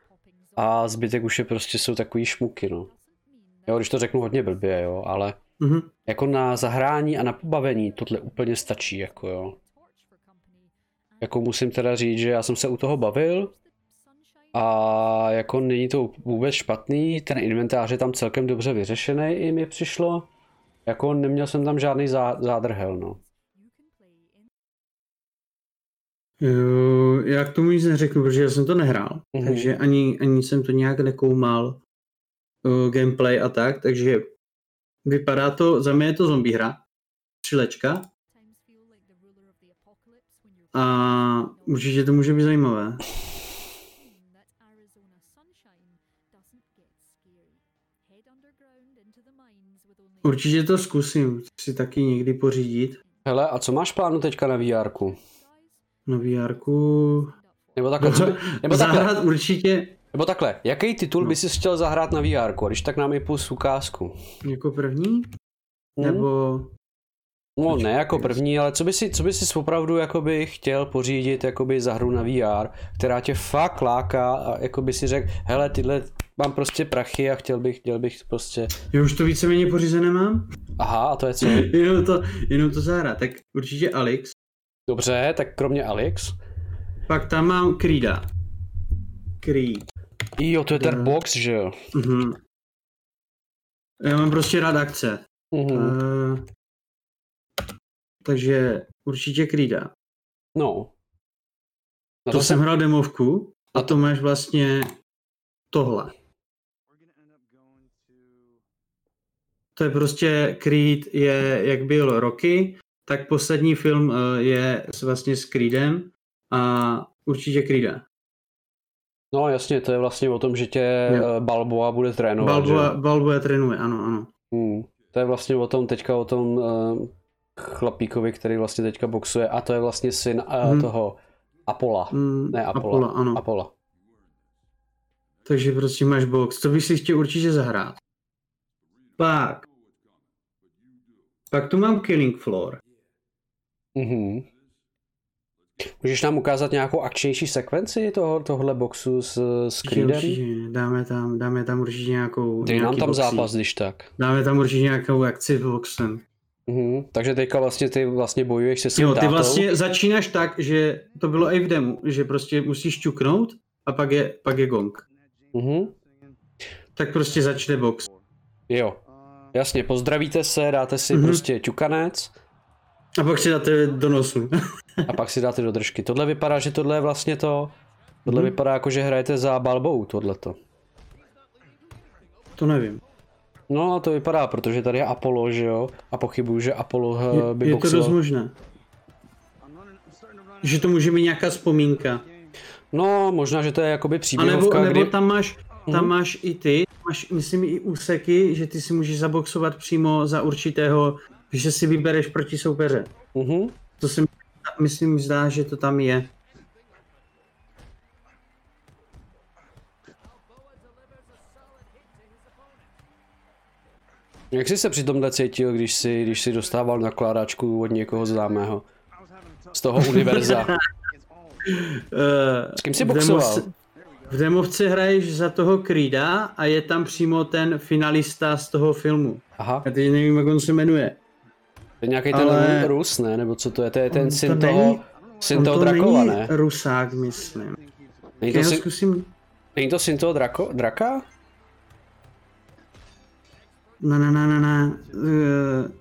a zbytek už je prostě jsou takový šmuky, no. Jo, když to řeknu hodně blbě, jo, ale Mhm. jako na zahrání a na pobavení tohle úplně stačí, jako jo. Jako musím teda říct, že já jsem se u toho bavil a jako není to vůbec špatný, ten inventář je tam celkem dobře vyřešený, i mi přišlo. Jako neměl jsem tam žádný zá, zádrhel, no. Jo, já k tomu nic neřeknu, protože já jsem to nehrál, Mhm. takže ani, ani jsem to nějak nekoumal uh, gameplay a tak, takže vypadá to, za mě je to zombie hra, střílečka a určitě to může být zajímavé. Určitě to zkusím si taky někdy pořídit Hele, a co máš plánu teďka na VR? na VRku. Nebo takhle, co by, nebo takhle, Zahrát určitě nebo takhle, jaký titul No. by si chtěl zahrát na VR? A když tak nám je pus ukázku. jako první, Hm? nebo No ne jako první, ale co by si, co by si opravdu jakoby chtěl pořídit jakoby za hru na VR, která tě fakt láká a jakoby si řekl, hele tyhle mám prostě prachy a chtěl bych, chtěl bych prostě, já už to víceméně pořízené mám? aha a to je co? jenom to, jenom to zahrát. Tak určitě Alex. Dobře, tak kromě Alex. Pak tam mám Creeda. Creed. Jo, to je ten Jo. box, že jo? Mhm. Já mám prostě rád akce. Mhm. Uh, takže určitě Creeda. No. Na To jsem hrál demovku a to máš vlastně tohle. To je prostě Creed je, jak byl Rocky, tak poslední film eh, je vlastně s Creedem a určitě Creeda. No jasně, to je vlastně o tom, že tě Jo. eh, Balboa bude trénovat, Balboa, že? Balboa trénuje, ano, ano. Hmm. To je vlastně o tom, teďka o tom uh, chlapíkovi, který vlastně teďka boxuje a to je vlastně syn uh, Mhm. toho Apola. Mm, Ne, Apola. Apollo, ano. Apola. Takže prostě máš box, to bych si chtěl určitě zahrát. Pak. Pak tu mám Killing Floor. Mhm. Můžeš nám ukázat nějakou akčnější sekvenci toho, tohle boxu s, s Creedem? určitě, dáme tam, dáme tam určitě nějakou Dej nám tam boxík. zápas, když tak. Dáme tam určitě nějakou akci v boxem. Mhm. Takže teďka vlastně ty vlastně bojuješ se svým Jo, ty tátou. vlastně začínáš tak, že to bylo i v demo, že prostě musíš čuknout a pak je, pak je gong. Mhm. Tak prostě začne box. Jo. Jasně, pozdravíte se, dáte si Mhm. prostě ťukanec A pak si dáte do nosu. a pak si dáte do držky. Tohle vypadá, že tohle je vlastně to, tohle Mhm. vypadá jako, že hrajete za Balbou, tohleto. to nevím. No, to vypadá, protože tady je Apollo, že jo? A pochybuju, že Apollo eh, Je, by je to boxoval. dost možné. Že to může být nějaká vzpomínka. No, možná, že to je jakoby A nebo, příběhovka, nebo kdy... tam máš, tam Mhm. máš i ty, máš, myslím, i úseky, že ty si můžeš zaboxovat přímo za určitého, že si vybereš proti soupeře. Mhm. To se mi, myslím, zdá, že to tam je. Jak jsi se při tomhle cítil, když jsi, když jsi dostával nakládačku od někoho známého? Z toho univerza. S kým jsi boxoval? V demovce hraješ za toho Creeda a je tam přímo ten finalista z toho filmu. Aha, Já teď nevím, jak on se jmenuje. to je nějaký ten Ale- Rus, ne? Nebo co to je? To je ten On syn to toho, není- syn toho to Drakova, ne? Rusák, myslím. Není to, Já syn, zkusím... není to syn toho drako, draka? Ne, ne, ne, ne, ne. Uh,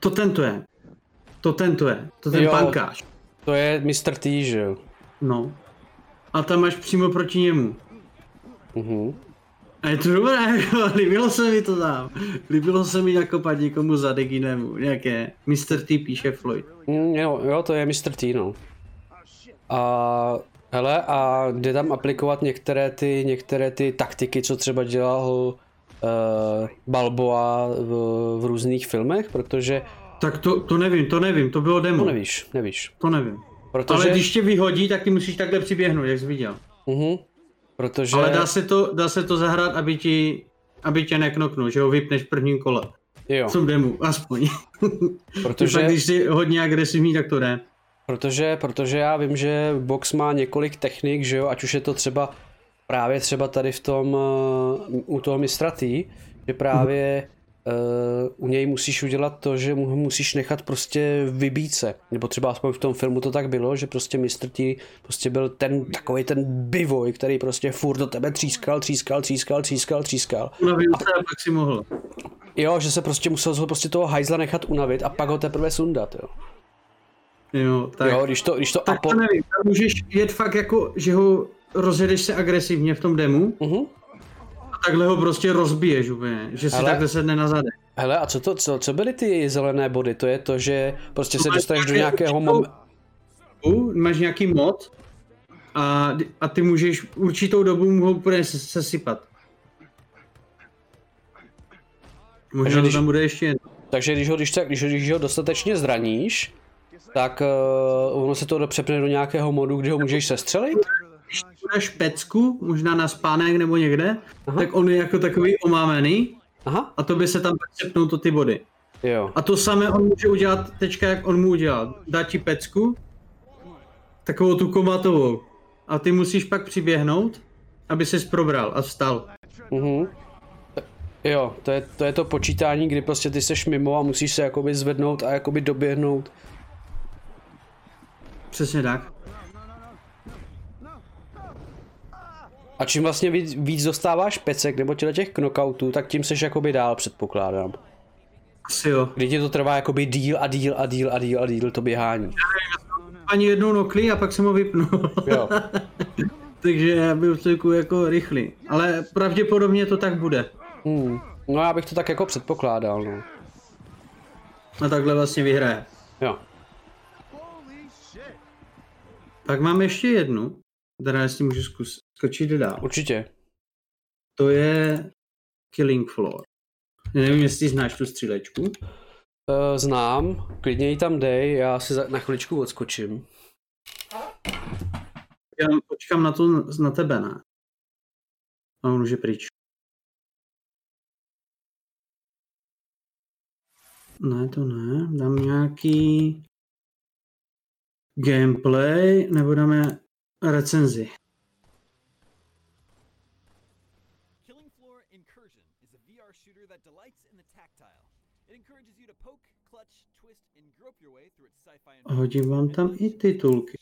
to tento je. To tento je. To ten Jo. pankáč. To je Mr. T, že jo? No. A tam máš přímo proti němu. Mhm. A je to dobré, jako, líbilo se mi to tam. Líbilo se mi nakopat někomu za Deginemu. Nějaké Mr. T píše Floyd. Mm, jo, jo, to je Mr. T, no. A hele, a jde tam aplikovat některé ty, některé ty taktiky, co třeba dělal uh, Balboa v, v různých filmech, protože Tak to, to nevím, to nevím, to bylo demo. to nevíš, nevíš. To nevím. Protože, Ale když tě vyhodí, tak ty musíš takhle přiběhnout, jak jsi viděl. uh protože, Ale dá se to, dá se to zahrát, aby ti, aby tě neknoknul, že ho vypneš v prvním kole. jo, tom demu, aspoň. protože, Protože... když jsi hodně agresivní, tak to jde. Protože, protože já vím, že box má několik technik, že jo, ať už je to třeba právě třeba tady v tom, uh, u toho mistra T, že právě uh, u něj musíš udělat to, že mu musíš nechat prostě vybít se. Nebo třeba aspoň v tom filmu to tak bylo, že prostě mistr T prostě byl ten takový ten bivoj, který prostě furt do tebe třískal, třískal, třískal, třískal, třískal. Unavil se a pak si mohl. Jo, že se prostě musel ho prostě toho hajzla nechat unavit a pak ho teprve sundat, jo. Jo, tak, Jo, když to, když to tak apo... to nevím. Tam můžeš jet fakt jako, že ho rozjedeš se agresivně v tom demu Mhm. Takhle ho prostě rozbiješ úplně, že si Ale- takhle sedne na zadek. Hele, a co, to, co, co byly ty zelené body? To je to, že prostě se dostaneš do nějaké nějakého momentu. Máš nějaký mod a, a ty můžeš určitou dobu mu ho úplně se- sesypat. Možná Takže to když- tam bude ještě jedno. Takže když ho, když, tak, když, ho, když ho dostatečně zraníš, tak uh, ono se to přepne do nějakého modu, kde ho můžeš sestřelit? Když tu dáš pecku, možná na spánek nebo někde, Aha. Tak on je jako takový omámený Aha, a to by se tam pak sepnou to ty body. jo. A to samé on může udělat teďka, jak on mu udělal. Dá ti pecku, takovou tu komatovou. A ty musíš pak přiběhnout, aby ses probral a vstal. Mhm. Jo, to je, to je to počítání, kdy prostě ty seš mimo a musíš se jakoby zvednout a jakoby doběhnout. Přesně tak. A čím vlastně víc, víc dostáváš pecek nebo těle těch knockoutů, tak tím seš jakoby dál předpokládám. Asi jo. Kdy ti to trvá jakoby díl a díl a díl a díl a díl to běhání. Ani jednou nokli a pak jsem ho vypnul. Jo. Takže já byl trošku jako rychlý. Ale pravděpodobně to tak bude. Hmm. No já bych to tak jako předpokládal, no. A takhle vlastně vyhraje. Jo. Pak mám ještě jednu, která jestli můžu zkus, skočit dál. Určitě. To je Killing Floor. Nevím, jestli znáš tu střílečku. Uh, znám, klidně ji tam dej, já si za, na chviličku odskočím. Já počkám na to na tebe, ne? A on už je pryč. Ne, to ne. Dám nějaký gameplay, nebo dáme recenzi. Killing Floor Incursion is a VR shooter that delights in the tactile. It encourages you to poke, clutch, twist, and grope your way through its sci-fi environment. Hodím vám tam i titulky.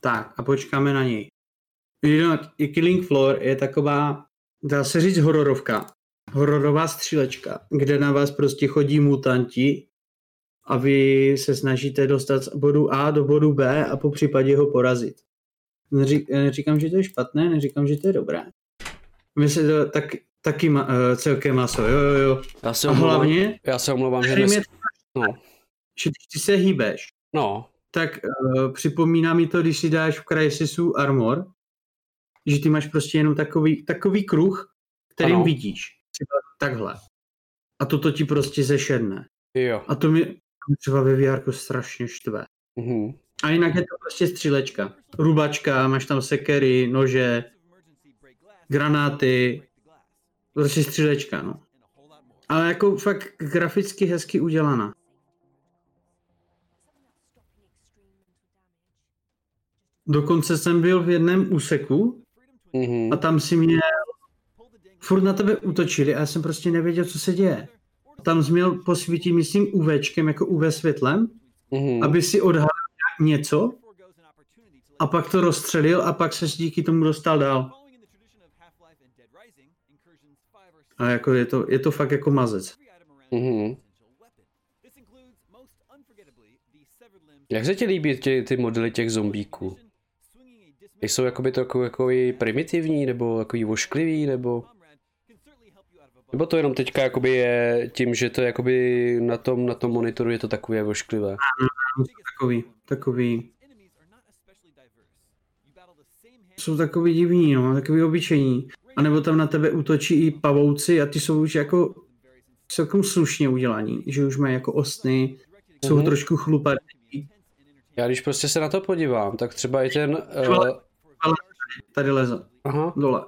Tak a počkáme na něj. I Killing Floor je taková, dá se říct hororovka. Hororová střílečka, kde na vás prostě chodí mutanti a vy se snažíte dostat z bodu A do bodu B a po případě ho porazit. Neří, neříkám, že to je špatné, neříkám, že to je dobré. My se to tak, taky ma, uh, celkem maso, jo, jo, jo. Já se A omlouvám, hlavně, já se omlouvám, že dnes... je, No, že když ty se hýbeš, no, tak uh, připomíná mi to, když si dáš v Crysisu Armor, že ty máš prostě jenom takový, takový kruh, kterým Ano. vidíš. Třeba takhle. A toto ti prostě zešedne. jo. A to mi třeba ve VR strašně štve. Mhm. A jinak je to prostě střílečka. Rubačka, máš tam sekery, nože, granáty, prostě střílečka, no. Ale jako fakt graficky hezky udělaná. Dokonce jsem byl v jednom úseku Mhm. a tam si mě furt na tebe útočili a já jsem prostě nevěděl, co se děje. Tam jsi měl posvítit, myslím, UVčkem, jako UV světlem, Mhm. aby si odhalil něco a pak to rozstřelil a pak se díky tomu dostal dál. A jako je to, je to fakt jako mazec. Mhm. Jak se ti líbí tě, ty modely těch zombíků? Jsou jakoby trochu jako primitivní, nebo jako vošklivý, nebo... Nebo to jenom teďka jakoby je tím, že to jakoby na tom, na tom monitoru je to takové vošklivé. Takový, takový, jsou takový divní, no, takový obyčejní. A nebo tam na tebe útočí i pavouci a ty jsou už jako celkem slušně udělaní, že už mají jako ostny, jsou Mhm. trošku chlupaté. Já když prostě se na to podívám, tak třeba i ten... Uh, Tady leze, aha, dole.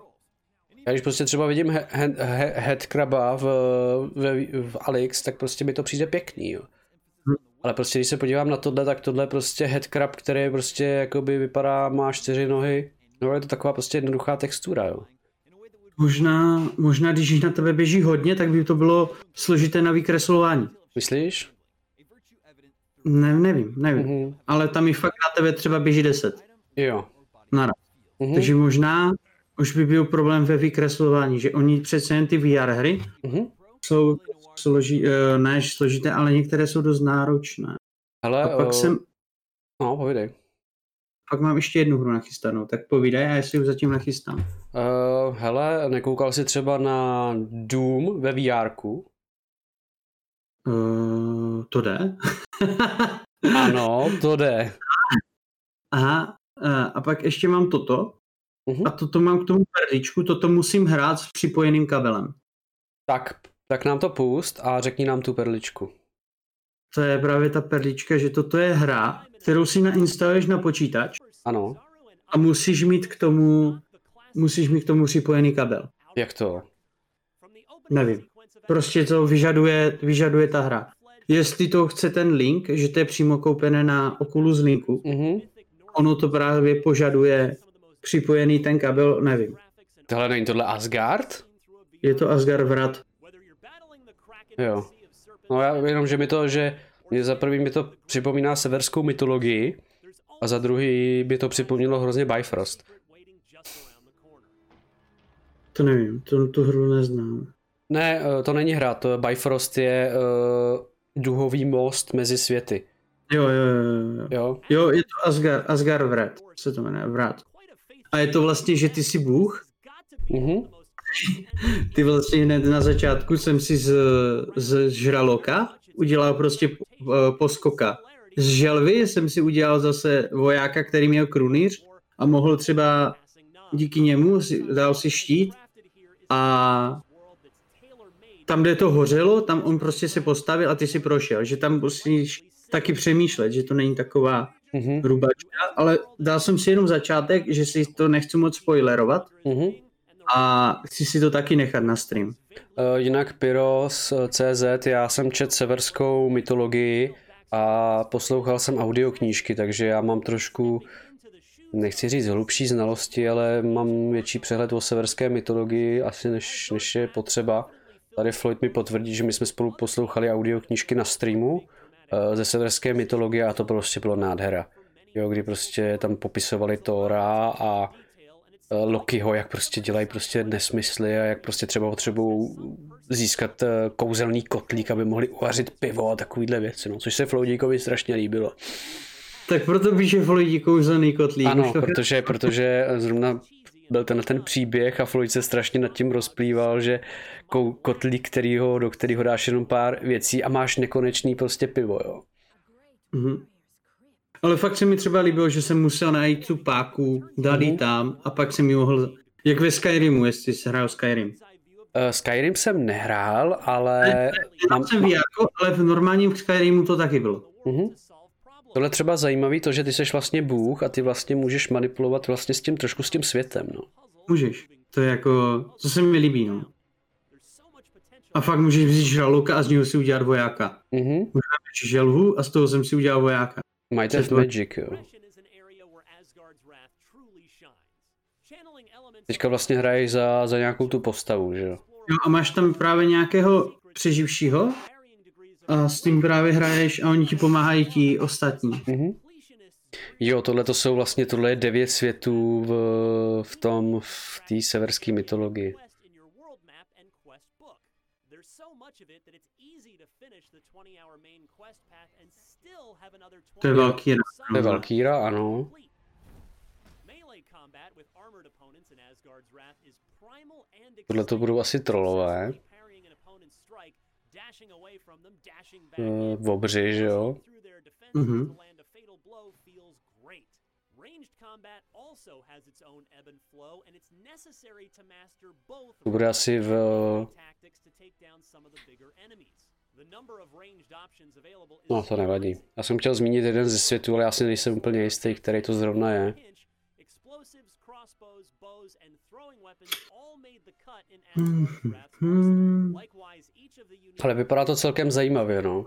já když prostě třeba vidím he, he, he, headcraba v, v, v Alex, tak prostě mi to přijde pěkný, jo. Hm. Ale prostě když se podívám na tohle, tak tohle je prostě headcrab, který prostě jakoby vypadá, má čtyři nohy. No je to taková prostě jednoduchá textura, jo. Možná, možná když na tebe běží hodně, tak by to bylo složité na vykreslování. Myslíš? Ne, nevím, nevím. Mhm. Ale tam i fakt na tebe třeba běží 10 Jo. naraz. Mhm. Takže možná už by byl problém ve vykreslování, že oni přece jen ty VR hry Mhm. jsou složí, eh, ne složité, ale některé jsou dost náročné. Ale, A pak o, jsem, no, povídej. pak mám ještě jednu hru nachystanou, tak povídej a já si ji zatím nachystám. Uh, hele, nekoukal jsi třeba na Doom ve VRku? Uh, to jde? Ano, to jde. Aha, eh, a pak ještě mám toto. Mhm. A toto mám k tomu perličku, toto musím hrát s připojeným kabelem. Tak, tak nám to pust a řekni nám tu perličku. To je právě ta perlička, že toto je hra, kterou si nainstaluješ na počítač Ano, a musíš mít k tomu, musíš mít k tomu připojený kabel. jak to? Nevím. Prostě to vyžaduje, vyžaduje ta hra. Jestli to chce ten link, že to je přímo koupené na Oculus linku, Mhm. ono to právě požaduje připojený ten kabel, nevím. Tohle není tohle Asgard? Je to Asgard vrat. Jo. No já jenom, že mi to, že mě za prvý mi to připomíná severskou mytologii a za druhý by to připomnělo hrozně Bifrost. To nevím, to, tu hru neznám. Ne, eh, to není hra, to Bifrost je uh, duhový most mezi světy. Jo, jo, jo, jo. Jo? Jo, je to Asgard, Asgard vrat, se to jmenuje, vrat. A je to vlastně, že ty jsi bůh, Mhm. ty vlastně hned na začátku jsem si z, z žraloka udělal prostě poskoka. Z želvy jsem si udělal zase vojáka, který měl krunýř a mohl třeba díky němu si, dal si štít a tam, kde to hořelo, tam on prostě se postavil a ty si prošel, že tam musíš taky přemýšlet, že to není taková Mhm. hrubačka, ale dal jsem si jenom začátek, že si to nechci moc spoilerovat Mhm. a chci si to taky nechat na stream. Uh, jinak Pyros eh, CZ, já jsem čet severskou mytologii a poslouchal jsem audioknížky, takže já mám trošku, nechci říct hlubší znalosti, ale mám větší přehled o severské mytologii asi než, než je potřeba. Tady Floyd mi potvrdí, že my jsme spolu poslouchali audioknížky na streamu eh, ze severské mytologie a to prostě bylo nádhera. Jo, kdy prostě tam popisovali Tóra a eh, Lokiho, jak prostě dělají prostě nesmysly a jak prostě třeba potřebují získat eh, kouzelný kotlík, aby mohli uvařit pivo a takovýhle věci, no, což se Floudíkovi strašně líbilo. Tak proto píše Floydí kouzelný kotlík. Ano, protože, protože zrovna byl ten, ten příběh a Floyd se strašně nad tím rozplýval, že kotlík, kterýho, do kterého dáš jenom pár věcí a máš nekonečný prostě pivo, jo. Mhm. Ale fakt se mi třeba líbilo, že jsem musel najít tu páku, dát ji Mhm. tam a pak jsem ji mohl, jak ve Skyrimu, jestli se hrál Skyrim. Uh, Skyrim jsem nehrál, ale Mám mám, jsem VR, ale v normálním Skyrimu to taky bylo. Mhm. Tohle třeba zajímavý to, že ty seš vlastně bůh a ty vlastně můžeš manipulovat vlastně s tím trošku s tím světem, no. Můžeš. To je jako, to se mi líbí, no. A fakt můžeš vzít žraloka a z něho si udělat vojáka. Mhm. Želvu a z toho jsem si udělal vojáka. Might have. Magic, jo. Teďka vlastně hraješ za, za nějakou tu postavu, že jo? Jo, a máš tam právě nějakého přeživšího a s tím právě hraješ a oni ti pomáhají ti ostatní. Mhm. Jo, tohle to jsou vlastně, tohle je devět světů v, v tom, v té severské mytologii. To je velký rad, To je Valkýra, ano. Tohle to budou asi trolové. V obři, že jo? Mhm. To bude asi v... No, to nevadí. Já jsem chtěl zmínit jeden ze světů, ale já si nejsem úplně jistý, který to zrovna je. Hmm. Ale vypadá to celkem zajímavě, no.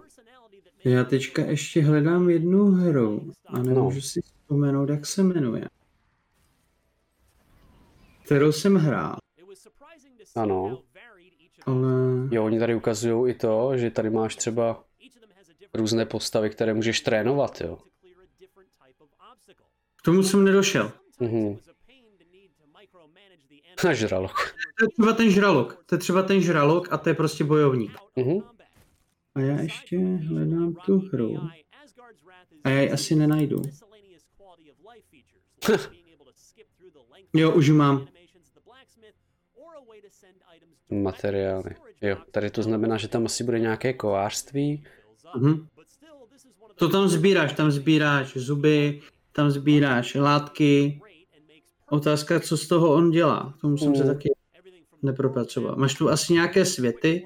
Já teďka ještě hledám jednu hru a nemůžu No. si vzpomenout, jak se jmenuje. Kterou jsem hrál, Ano. ale... Jo, oni tady ukazují i to, že tady máš třeba různé postavy, které můžeš trénovat, jo. K tomu jsem nedošel. Mhm. A žralok. To je třeba ten žralok. To je třeba ten žralok a to je prostě bojovník. Mhm. A já ještě hledám tu hru. A já ji asi nenajdu. Jo, už ji mám. Materiály. Jo, tady to znamená, že tam asi bude nějaké kovářství. Mhm. To tam sbíráš, tam sbíráš zuby, tam sbíráš látky. Otázka, co z toho on dělá. K Tomu jsem se Mm. taky nepropracoval. Máš tu asi nějaké světy,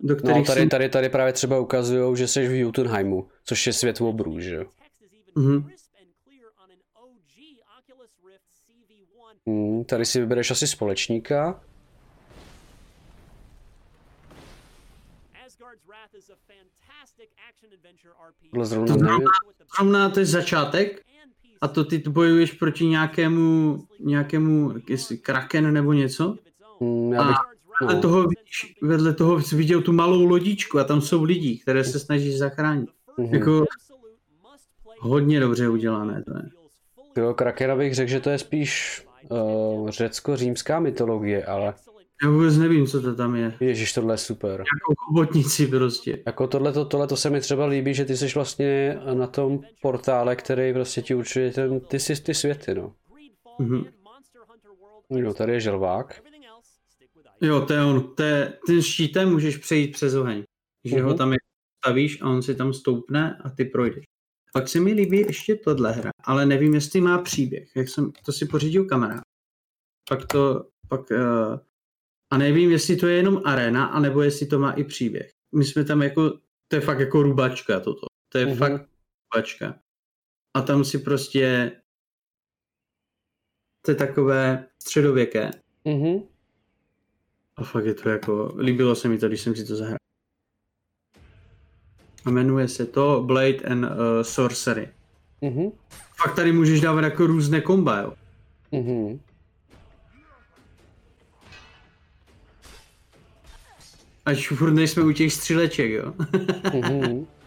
do No, kterých tady, jsem... tady, tady právě třeba ukazují, že jsi v Jotunheimu, což je svět obrů, že jo. Mhm. Hmm, tady si vybereš asi společníka. Tohle zrovna To to je začátek a to ty bojuješ proti nějakému, nějakému kraken nebo něco. Hmm, já bych, Vedle no, toho, vidíš, vedle toho jsi viděl tu malou lodičku a tam jsou lidi, které se snaží zachránit. mhm. Jako hodně dobře udělané to je. Jo, Krakena bych řekl, že to je spíš uh, řecko-římská mytologie, ale Já vůbec nevím, co to tam je. ježiš, tohle je super. Jako chobotnici prostě. Jako tohle to se mi třeba líbí, že ty jsi vlastně na tom portále, který prostě ti určuje ten, ty, ty světy, no. Mhm. No, tady je želvák. Jo, to je on. To je, tím štítem můžeš přejít přes oheň. Že Mhm. ho tam jako stavíš a on si tam stoupne a ty projdeš. Pak se mi líbí ještě tohle hra, ale nevím, jestli má příběh. Jak jsem, to si pořídil kamarád. Pak to, pak, uh, a nevím, jestli to je jenom arena, anebo jestli to má i příběh. My jsme tam jako, to je fakt jako rubačka toto. To je Mhm. fakt rubačka. A tam si prostě, to je takové středověké. Mhm. A fakt je to jako, líbilo se mi to, když jsem si to zahrál. A jmenuje se to Blade and uh, Sorcery. Mhm. Fakt tady můžeš dávat jako různé komba, jo. Mhm. Až furt nejsme u těch stříleček, jo. Mhm.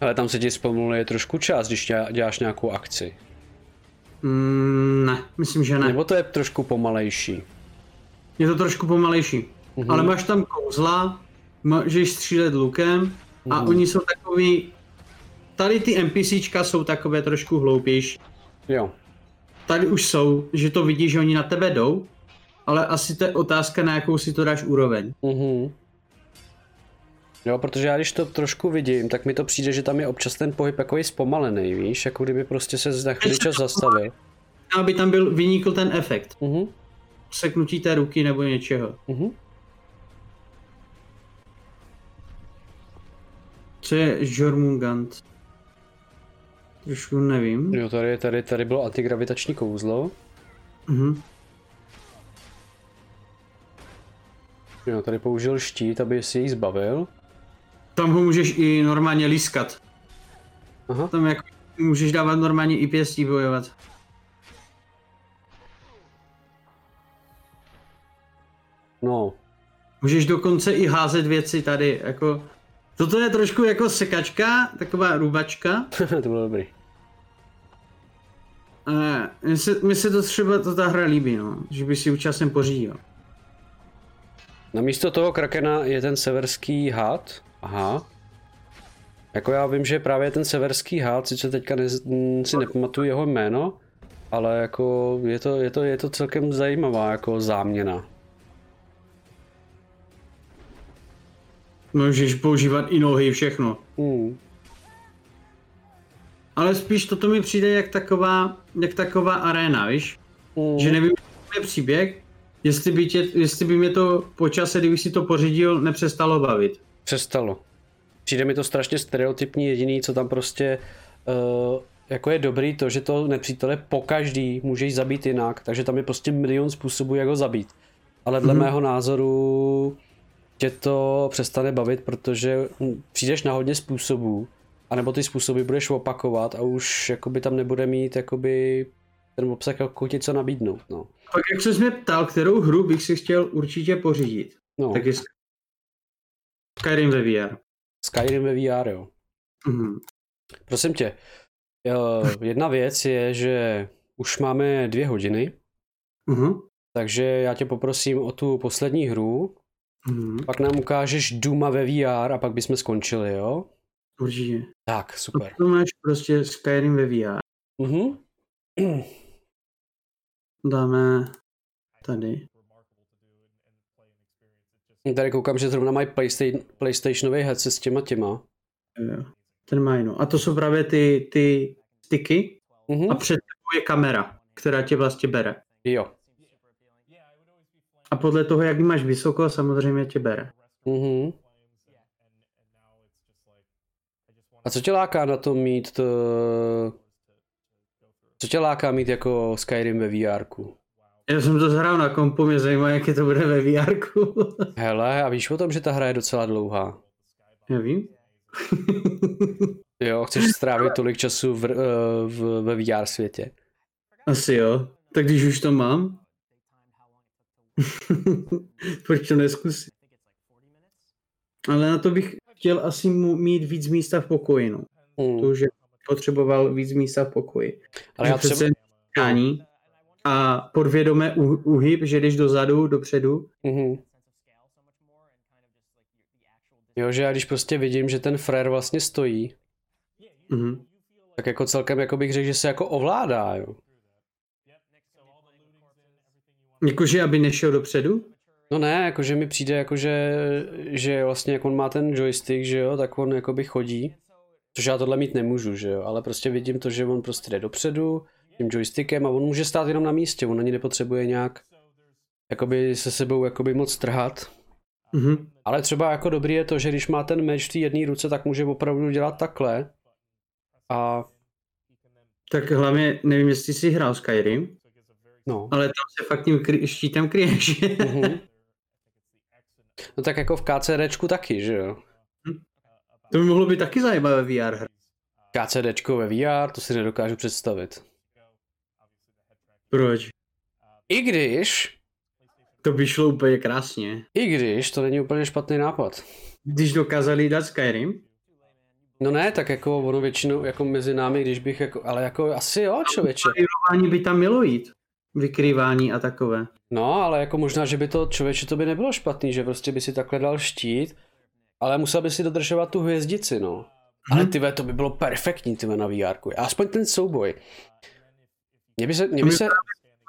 Ale tam se ti zpomaluje trošku čas, když dělá- děláš nějakou akci. mm, ne, myslím, že ne. Nebo to je trošku pomalejší. Je to trošku pomalejší. Mhm. Ale máš tam kouzla, můžeš střílet lukem a Mhm. oni jsou takový... Tady ty NPCčka jsou takové trošku hloupější. Jo. Tady už jsou, že to vidíš, že oni na tebe jdou, ale asi to je otázka, na jakou si to dáš úroveň. Mhm. Jo, protože já když to trošku vidím, tak mi to přijde, že tam je občas ten pohyb takový zpomalený, víš, jako kdyby prostě se na chvíli čas zastavil. Aby tam byl vynikl ten efekt. Mhm. seknutí té ruky nebo něčeho. Mhm. Co je Jormungand? Trošku nevím. Jo, tady, tady, tady bylo antigravitační kouzlo. Mhm. Jo, tady použil štít, aby si ji zbavil. Tam ho můžeš i normálně lískat. Aha. Tam jako můžeš dávat normálně i pěstí bojovat. No, Můžeš dokonce i házet věci tady, jako... Toto je trošku jako sekačka, taková rubačka. to bylo dobrý. Mně se, mně se to třeba to ta hra líbí, no. Že by si účasem pořídil. Na místo toho krakena je ten severský had. Aha. Jako já vím, že právě ten severský had, sice teďka ne, si nepamatuju jeho jméno, ale jako je to, je to, je to celkem zajímavá jako záměna. Můžeš používat i nohy, všechno. Hmm. Ale spíš toto mi přijde jak taková, jak taková arena, víš? Hmm. Že nevím, je příběh, jestli by, tě, jestli by mě to po čase, kdybych si to pořídil, nepřestalo bavit. Přestalo. Přijde mi to strašně stereotypní, jediný, co tam prostě uh, jako je dobrý to, že to nepřítele po každý můžeš zabít jinak, takže tam je prostě milion způsobů, jak ho zabít. Ale dle Mhm. mého názoru tě to přestane bavit, protože přijdeš na hodně způsobů, anebo ty způsoby budeš opakovat a už jakoby tam nebude mít jakoby ten obsah jako ti co nabídnout, no. Pak jak se mě ptal, kterou hru bych si chtěl určitě pořídit, no. tak je Skyrim ve VR. Skyrim ve VR, jo. Mhm. Prosím tě, jedna věc je, že už máme dvě hodiny, Mhm. takže já tě poprosím o tu poslední hru, Mhm. pak nám ukážeš Duma ve VR a pak bychom skončili, jo? Určitě. Tak, super. To máš prostě Skyrim ve VR. Mhm. Dáme tady. Tady koukám, že zrovna mají PlayStation, PlayStationový headset s těma těma. Jo. Ten má jinou. A to jsou právě ty, ty styky Mhm. a před tebou je kamera, která tě vlastně bere. Jo. A podle toho, jak máš vysoko, samozřejmě tě bere. Mhm. A co tě láká na to mít to... Co tě láká mít jako Skyrim ve VR? Já jsem to zahrál na kompu, mě zajímá, jaký to bude ve VR. Hele, a víš o tom, že ta hra je docela dlouhá? Nevím. Jo, chceš strávit tolik času v, eh, v, ve VR světě. Asi jo. Tak když už to mám. Proč to neskusit? Ale na to bych chtěl asi mít víc místa v pokoji, no. Hmm. To už je potřeboval víc místa v pokoji. Ale já Že přece třeba... a podvědomé uhyb, že jdeš dozadu, dopředu. Mhm. Jo, že já když prostě vidím, že ten frér vlastně stojí, Mhm. tak jako celkem jako bych řekl, že se jako ovládá, jo. Jakože, aby nešel dopředu? No ne, jakože mi přijde jakože, že vlastně jak on má ten joystick, že jo, tak on jakoby chodí. Což já tohle mít nemůžu, že jo, ale prostě vidím to, že on prostě jde dopředu tím joystickem a on může stát jenom na místě, on ani nepotřebuje nějak jakoby se sebou jakoby moc trhat. Mhm. Ale třeba jako dobrý je to, že když má ten meč v té jedné ruce, tak může opravdu dělat takhle. A Tak hlavně, nevím, jestli jsi hrál Skyrim, no. ale tam se fakt tím kry- štítem kryješ. Mhm. No tak jako v KCDčku taky, že jo. to by mohlo být taky zajímavé VR hra. KCDčko ve VR, to si nedokážu představit. Proč? I když, To by šlo úplně krásně. i když, to není úplně špatný nápad. Když dokázali dát Skyrim, No ne, tak jako ono většinou jako mezi námi, když bych jako, ale jako asi jo, člověče. vykrývání by tam mělo jít. Vykrývání a takové. No, ale jako možná, že by to člověče to by nebylo špatný, že prostě by si takhle dal štít, ale musel by si dodržovat tu hvězdici, no. Ale Mhm. ty to by bylo perfektní ty na VR. Aspoň ten souboj. Mně by se, mě by se,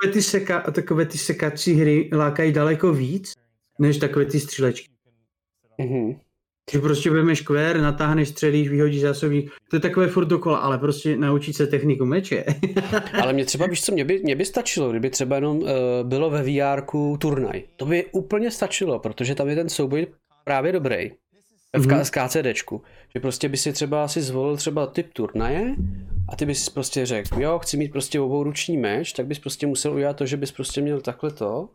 Takové ty, seka, takové ty sekací hry lákají daleko víc, než takové ty střílečky. Mhm. Že prostě vezmeš kvér, natáhneš, střelíš, vyhodíš zásobník. To je takové furt dokola, ale prostě naučit se techniku meče. Ale mě třeba, víš co, mě by, mě by stačilo, kdyby třeba jenom uh, bylo ve VR turnaj. To by úplně stačilo, protože tam je ten souboj právě dobrý. V Mhm. mm KCDčku. Že prostě by si třeba si zvolil třeba typ turnaje a ty bys prostě řekl, jo, chci mít prostě obouruční meč, tak bys prostě musel udělat to, že bys prostě měl takhle to,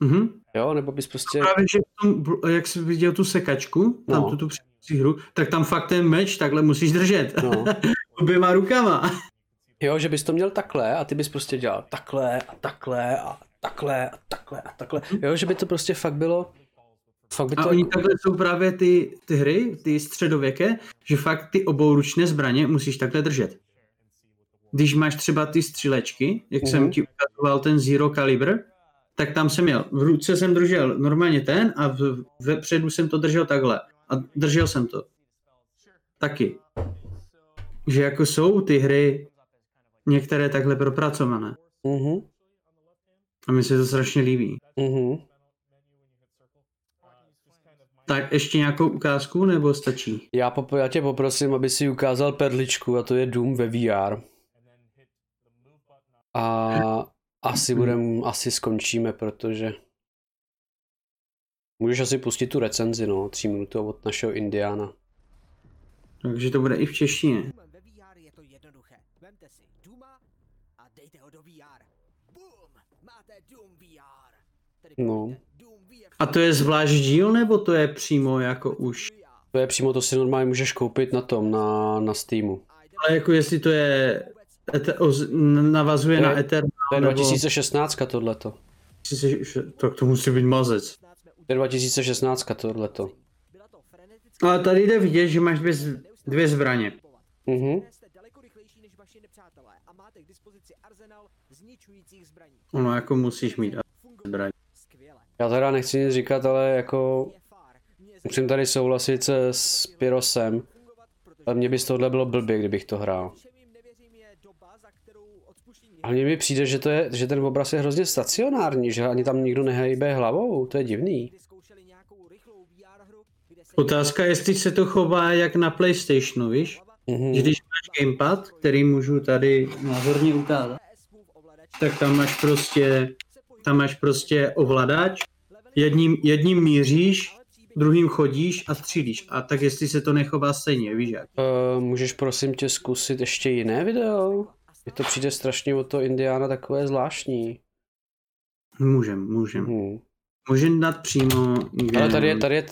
mhm. jo, nebo bys prostě... Právě, že v tom, bl- jak jsi viděl tu sekačku, tam No. tu, tu předchozí hru, tak tam fakt ten meč takhle musíš držet. No. Oběma rukama. Jo, že bys to měl takhle a ty bys prostě dělal takhle a takhle a takhle a takhle a takhle. Jo, že by to prostě fakt bylo... Fakt by A to oni jako- takhle jsou právě ty, ty hry, ty středověké, že fakt ty obouručné zbraně musíš takhle držet. Když máš třeba ty střílečky, jak Mhm. jsem ti ukazoval ten Zero Caliber, tak tam jsem měl, v ruce jsem držel normálně ten a v, vepředu jsem to držel takhle. A držel jsem to. Taky. Že jako jsou ty hry některé takhle propracované. Mhm, A mi se to strašně líbí. mhm. Tak ještě nějakou ukázku nebo stačí? Já, pop- já tě poprosím, aby si ukázal perličku a to je Doom ve VR. A asi budem, asi skončíme, protože můžeš asi pustit tu recenzi, no, tří minutovou od našeho Indiana. Takže to bude i v češtině. Doomem ve VR je to jednoduché. Vemte si Duma a dejte ho do VR. Boom! Máte Doom VR. Tedy No. A to je zvlášť díl, nebo to je přímo jako už? To je přímo, to si normálně můžeš koupit na tom, na, na Steamu. Ale jako jestli to je, ete, oz, navazuje To je- na Eternal, To je nebo 2016 tohleto. tak to musí být mazec. To je 2016 tohleto. Ale tady jde vidět, že máš dvě, dvě zbraně. Mhm. a. Ono jako musíš mít skvěle. Já teda nechci nic říkat, ale jako musím tady souhlasit se s Pyrosem. Ale mně by z tohohle bylo blbě, kdybych to hrál. A mně mi přijde, že, to je, že ten obraz je hrozně stacionární, že ani tam nikdo nehejbe hlavou, to je divný. Otázka je, jestli se to chová jak na Playstationu, víš? Mhm. Že Když máš gamepad, který můžu tady názorně ukázat, tak tam máš prostě, tam máš prostě ovladač, jedním, jedním míříš, druhým chodíš a střílíš. A tak jestli se to nechová stejně, víš jak? Uh, můžeš prosím tě zkusit ještě jiné video? Mně to přijde strašně od toho Indiana takové zvláštní. Můžem, můžem. Hmm. Můžem dát přímo... Ale tady je, tady je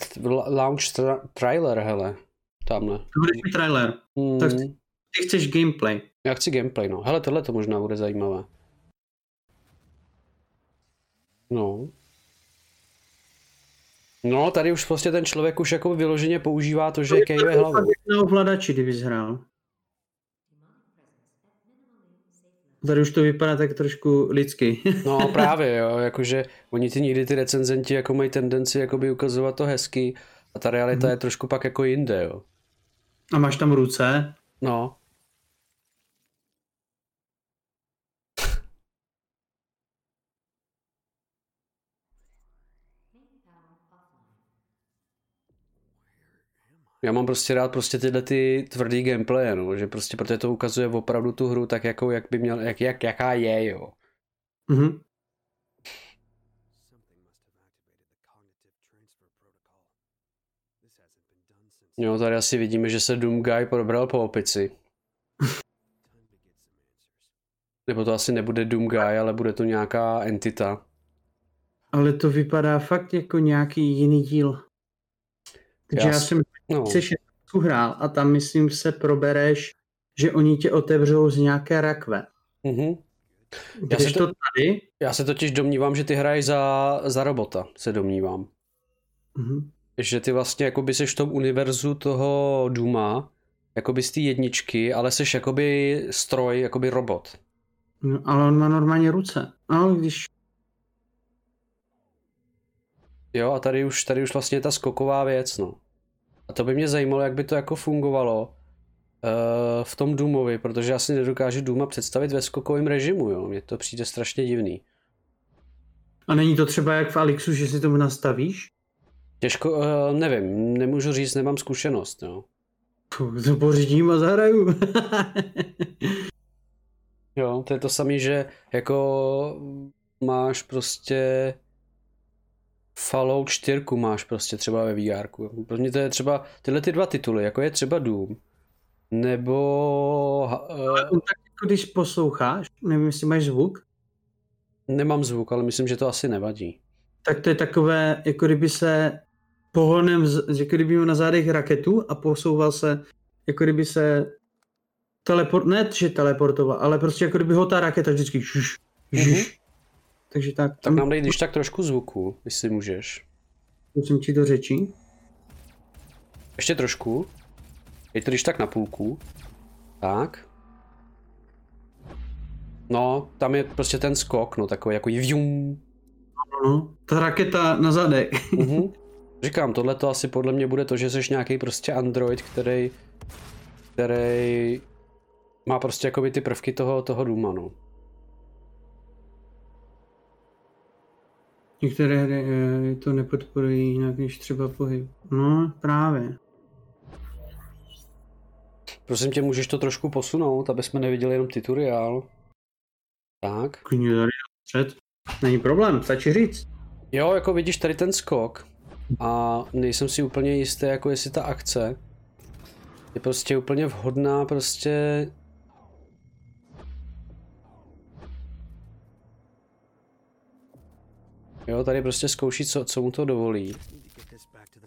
launch tra- trailer, hele. Tamhle. To bude trailer. Hmm. Tak- Ty chceš gameplay. Já chci gameplay, no. Hele, tohle to možná bude zajímavé. No. No, tady už prostě ten člověk už jako vyloženě používá to, že kejve hlavu. Na ovladači, kdybys hrál. Tady už to vypadá tak trošku lidsky. No právě, jo, jakože oni ty nikdy ty recenzenti jako mají tendenci jakoby ukazovat to hezky a ta realita je trošku pak jako jinde, jo. A máš tam ruce. No. Já mám prostě rád prostě tyhle ty tvrdý gameplay, no, že prostě protože to ukazuje opravdu tu hru tak jako jak by měl, jak, jak, jaká je, jo. Mhm. Jo, tady asi vidíme, že se Doom Guy probral po opici. Nebo to asi nebude Doom Guy, ale bude to nějaká entita. Ale to vypadá fakt jako nějaký jiný díl. Takže Já já, s- jsem No, se šestku hrál a tam myslím se probereš, že oni tě otevřou z nějaké rakve. mhm. Já Když si to... to- tady, Já se totiž domnívám, že ty hraješ za, za robota, se domnívám. mhm. Že ty vlastně jakoby seš v tom univerzu toho Duma, jakoby z té jedničky, ale seš jakoby stroj, jakoby robot. no, ale on má normálně ruce. No, když Jo, a tady už, tady už vlastně je ta skoková věc, no. A to by mě zajímalo, jak by to jako fungovalo uh, v tom Doomovi, protože já si nedokážu Dooma představit ve skokovém režimu, jo. Mně to přijde strašně divný. A není to třeba jak v Alixu, že si to nastavíš? Těžko, uh, nevím, nemůžu říct, nemám zkušenost, jo. Fuh, to pořídím a zahraju. Jo, to je to samé, že jako máš prostě Fallout 4 máš prostě třeba ve VR. Pro mě to je třeba tyhle ty dva tituly, jako je třeba Doom, nebo uh, tak jako když posloucháš, nevím, jestli máš zvuk, nemám zvuk, ale myslím, že to asi nevadí. tak to je takové, jako kdyby se pohonem, jako kdyby měl na zádech raketu a posouval se, jako kdyby se teleport, ne, že teleportoval, ale prostě jako kdyby ho ta raketa vždycky žuž, žuž. Mhm. Takže tak, Tak tam nám dej když tak trošku zvuku, jestli můžeš. musím ti do řeči. Ještě trošku. Dej to když tak na půlku. Tak. No, tam je prostě ten skok, no takový jako vjum. No, ta raketa na zadek. Mhm. Říkám, tohle to asi podle mě bude to, že jsi nějaký prostě android, který, který má prostě jakoby ty prvky toho, toho Duma, no. Některé hry eh, to nepodporují jinak než třeba pohyb. No, právě. Prosím tě, můžeš to trošku posunout, aby jsme neviděli jenom tutoriál. Tak. Klidně tady před. Není problém, stačí říct. Jo, jako vidíš tady ten skok a nejsem si úplně jistý, jako jestli ta akce je prostě úplně vhodná prostě Jo, tady prostě zkouší, co, co mu to dovolí.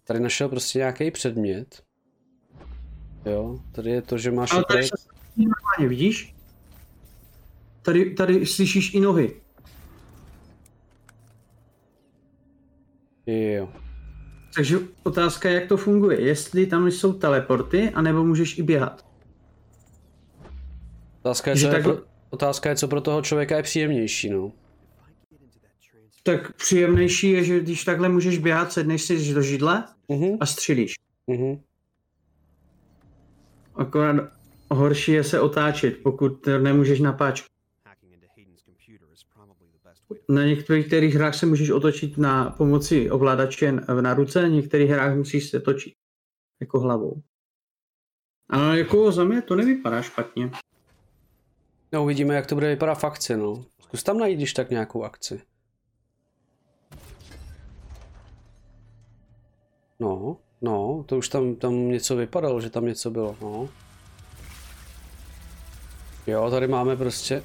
Tady našel prostě nějaký předmět. Jo, tady je to, že máš Ale tady tady... se normálně, vidíš? Tady, tady slyšíš i nohy. Jo. Takže otázka je, jak to funguje. Jestli tam jsou teleporty, anebo můžeš i běhat. Otázka je, Že co je takhle- pro, otázka je, co pro toho člověka je příjemnější, no. Tak příjemnější je, že když takhle můžeš běhat, sedneš si do židle Mhm, a střílíš. mhm. Akorát horší je se otáčet, pokud nemůžeš way to Na některých hrách se můžeš otočit na pomoci ovladače na ruce, na některých hrách musíš se točit jako hlavou. Ale jako za mě to nevypadá špatně. No uvidíme, jak to bude vypadat v akci, no. Zkus tam najít, když tak nějakou akci. No, no, to už tam, tam něco vypadalo, že tam něco bylo, no. Jo, tady máme prostě...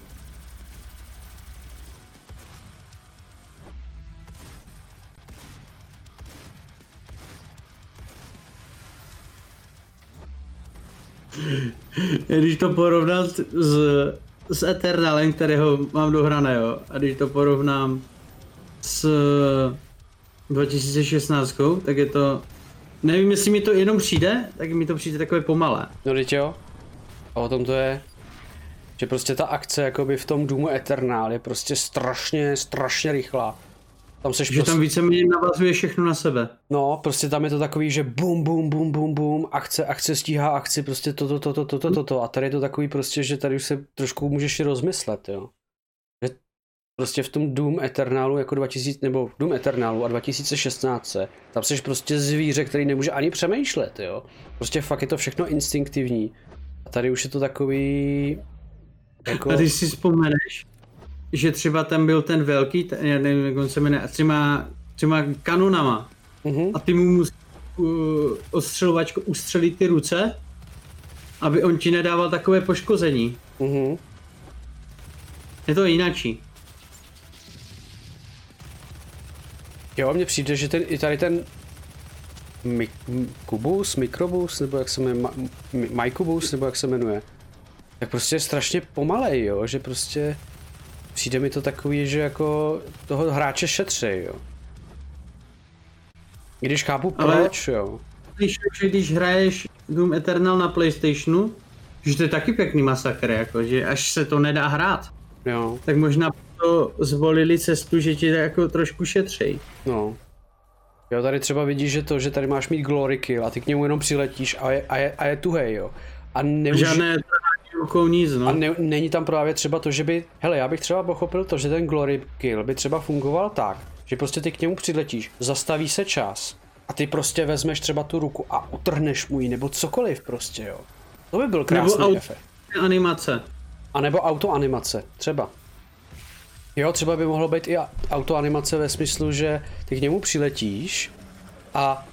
Když to porovnám s, s- Eternalem, kterého mám dohraného, a když to porovnám s 2016, tak je to... Nevím, jestli mi to jenom přijde, tak mi to přijde takové pomalé. No teď jo. A o tom to je. Že prostě ta akce jakoby v tom Doomu Eternal je prostě strašně, strašně rychlá. Tam seš Že prostě... tam víceméně navazuje všechno na sebe. No, prostě tam je to takový, že bum, bum, bum, bum, bum, akce, akce stíhá akci, prostě to, to, to, to, to, to, to, to. A tady je to takový prostě, že tady už se trošku můžeš i rozmyslet, jo. Prostě v tom Doom Eternalu jako 2000, nebo Doom Eternalu a 2016, tam jsi prostě zvíře, který nemůže ani přemýšlet, jo. Prostě fakt je to všechno instinktivní. A tady už je to takový, jako... A když si vzpomeneš, že třeba tam byl ten velký, ten, já nevím, jak on se jmenuje, a těma, těma kanonama, Mhm. a ty mu musí uh, ostřelovačko ustřelit ty ruce, aby on ti nedával takové poškození. Mhm. Je to jinačí. Jo, mně přijde, že ten, i tady ten Mi- Kubus, Mikrobus, nebo jak se jmenuje, Majkubus, nebo jak se jmenuje, tak prostě je strašně pomalej, jo, že prostě přijde mi to takový, že jako toho hráče šetří, jo. I když chápu Ale- proč, jo. Když, když hraješ Doom Eternal na Playstationu, že to je taky pěkný masakr, jako, že až se to nedá hrát, Jo, tak možná to zvolili cestu, že ti jako trošku šetřej. no. Jo, tady třeba vidíš, že to, že tady máš mít glory kill a ty k němu jenom přiletíš a je, a je, a je tuhej, jo. A neuži... Žádné rukou nic, no. A ne, není tam právě třeba to, že by, hele, já bych třeba pochopil to, že ten glory kill by třeba fungoval tak, že prostě ty k němu přiletíš, zastaví se čas a ty prostě vezmeš třeba tu ruku a utrhneš mu ji, nebo cokoliv prostě, jo. To by byl Nebo krásný aut- efekt. Animace. A nebo autoanimace, třeba. Jo, třeba by mohlo být i autoanimace ve smyslu, že ty k němu přiletíš a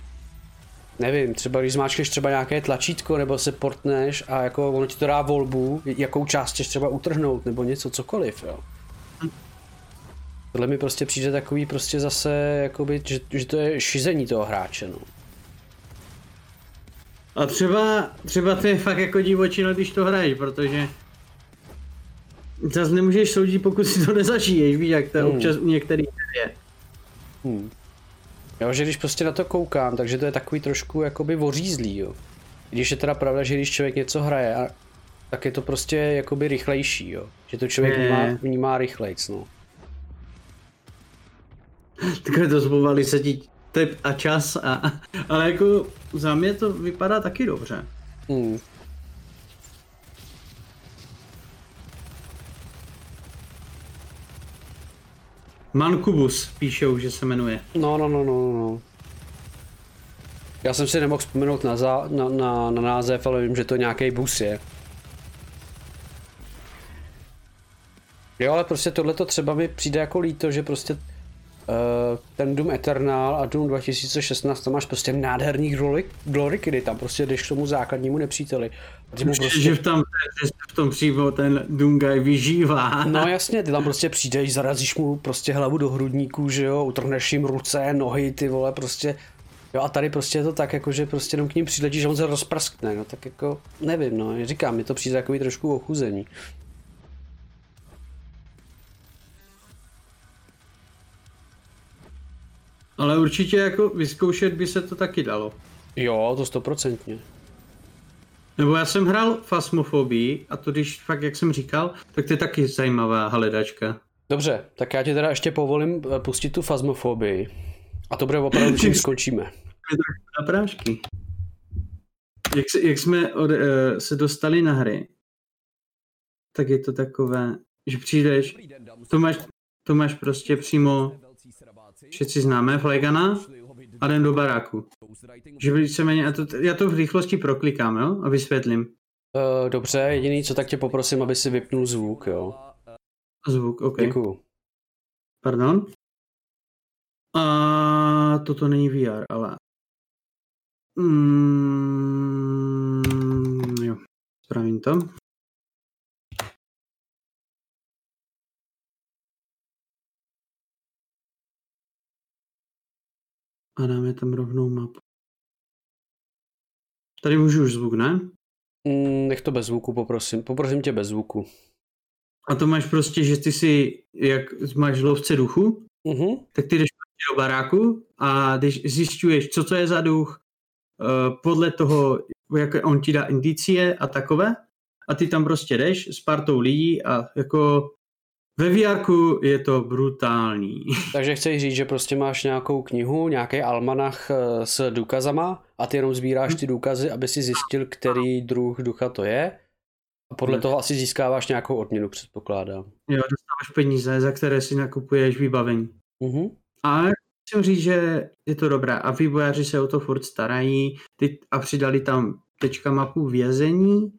nevím, třeba když zmáčkneš třeba nějaké tlačítko nebo se portneš a jako ono ti to dá volbu, jakou část chceš třeba utrhnout nebo něco, cokoliv, jo. Tohle mi prostě přijde takový prostě zase, jakoby, že, že to je šizení toho hráče, no. A třeba, třeba to je fakt jako divočina, když to hraješ, protože zase nemůžeš soudit, pokud si to nezažiješ, víš, jak to Hmm. občas u některých je. Hmm. Jo, že když prostě na to koukám, takže to je takový trošku jakoby ořízlý, jo. Když je teda pravda, že když člověk něco hraje, a, tak je to prostě jakoby rychlejší, jo. Že to člověk vnímá, vnímá rychlejc, no. Takhle to zpomalí se ti tep a čas, a, ale jako za mě to vypadá taky dobře. Hmm. Mankubus píšou, že se jmenuje. No, no, no, no, no. Já jsem si nemohl vzpomenout na, za, na, na, na název, ale vím, že to nějaký bus je. Jo, ale prostě tohle to třeba mi přijde jako líto, že prostě ten Doom Eternal a Doom 2016 tam máš prostě nádherný glory, glory kdy tam prostě jdeš k tomu základnímu nepříteli. A ty mu Prostě... Že v tom, že v tom přímo ten Dungaj vyžívá. No jasně, ty tam prostě přijdeš, zarazíš mu prostě hlavu do hrudníku, že jo, utrhneš jim ruce, nohy, ty vole, prostě. Jo a tady prostě je to tak, jako že prostě jenom k ním přiletíš a on se rozprskne, no tak jako, nevím, no, říkám, mi to přijde takový trošku ochuzení. Ale určitě jako vyzkoušet by se to taky dalo. Jo, to stoprocentně. Nebo já jsem hrál Fasmofobii a to když fakt, jak jsem říkal, tak to je taky zajímavá hledačka. Dobře, tak já ti teda ještě povolím eh, pustit tu fazmofobii. A to bude opravdu, čím skončíme. Na prášky. Jak, se, jak jsme od, uh, se dostali na hry, tak je to takové, že přijdeš, to máš, to máš prostě přímo, všetci známe Flegana a jdem do baráku. Že víceméně, a to, já to v rychlosti proklikám, jo, a vysvětlím. Uh, dobře, jediný co, tak tě poprosím, aby si vypnul zvuk, jo. Zvuk, OK. Děkuju. Pardon. A toto není VR, ale... Mm, jo, spravím to. A dáme tam rovnou mapu. Tady můžu už zvuk, ne? Mm, nech to bez zvuku, poprosím. Poprosím tě bez zvuku. A to máš prostě, že ty si, jak máš lovce duchu, Mhm. tak ty jdeš prostě do baráku a když zjišťuješ, co to je za duch, eh, podle toho, jak on ti dá indicie a takové, a ty tam prostě jdeš s partou lidí a jako ve VR je to brutální. Takže chceš říct, že prostě máš nějakou knihu, nějaký almanach eh, s důkazama a ty jenom sbíráš ty důkazy, aby si zjistil, který druh ducha to je. A podle toho asi získáváš nějakou odměnu, předpokládám. Jo, dostáváš peníze, za které si nakupuješ vybavení. Mhm. A musím říct, že je to dobré a vývojáři se o to furt starají ty, a přidali tam tečka mapu vězení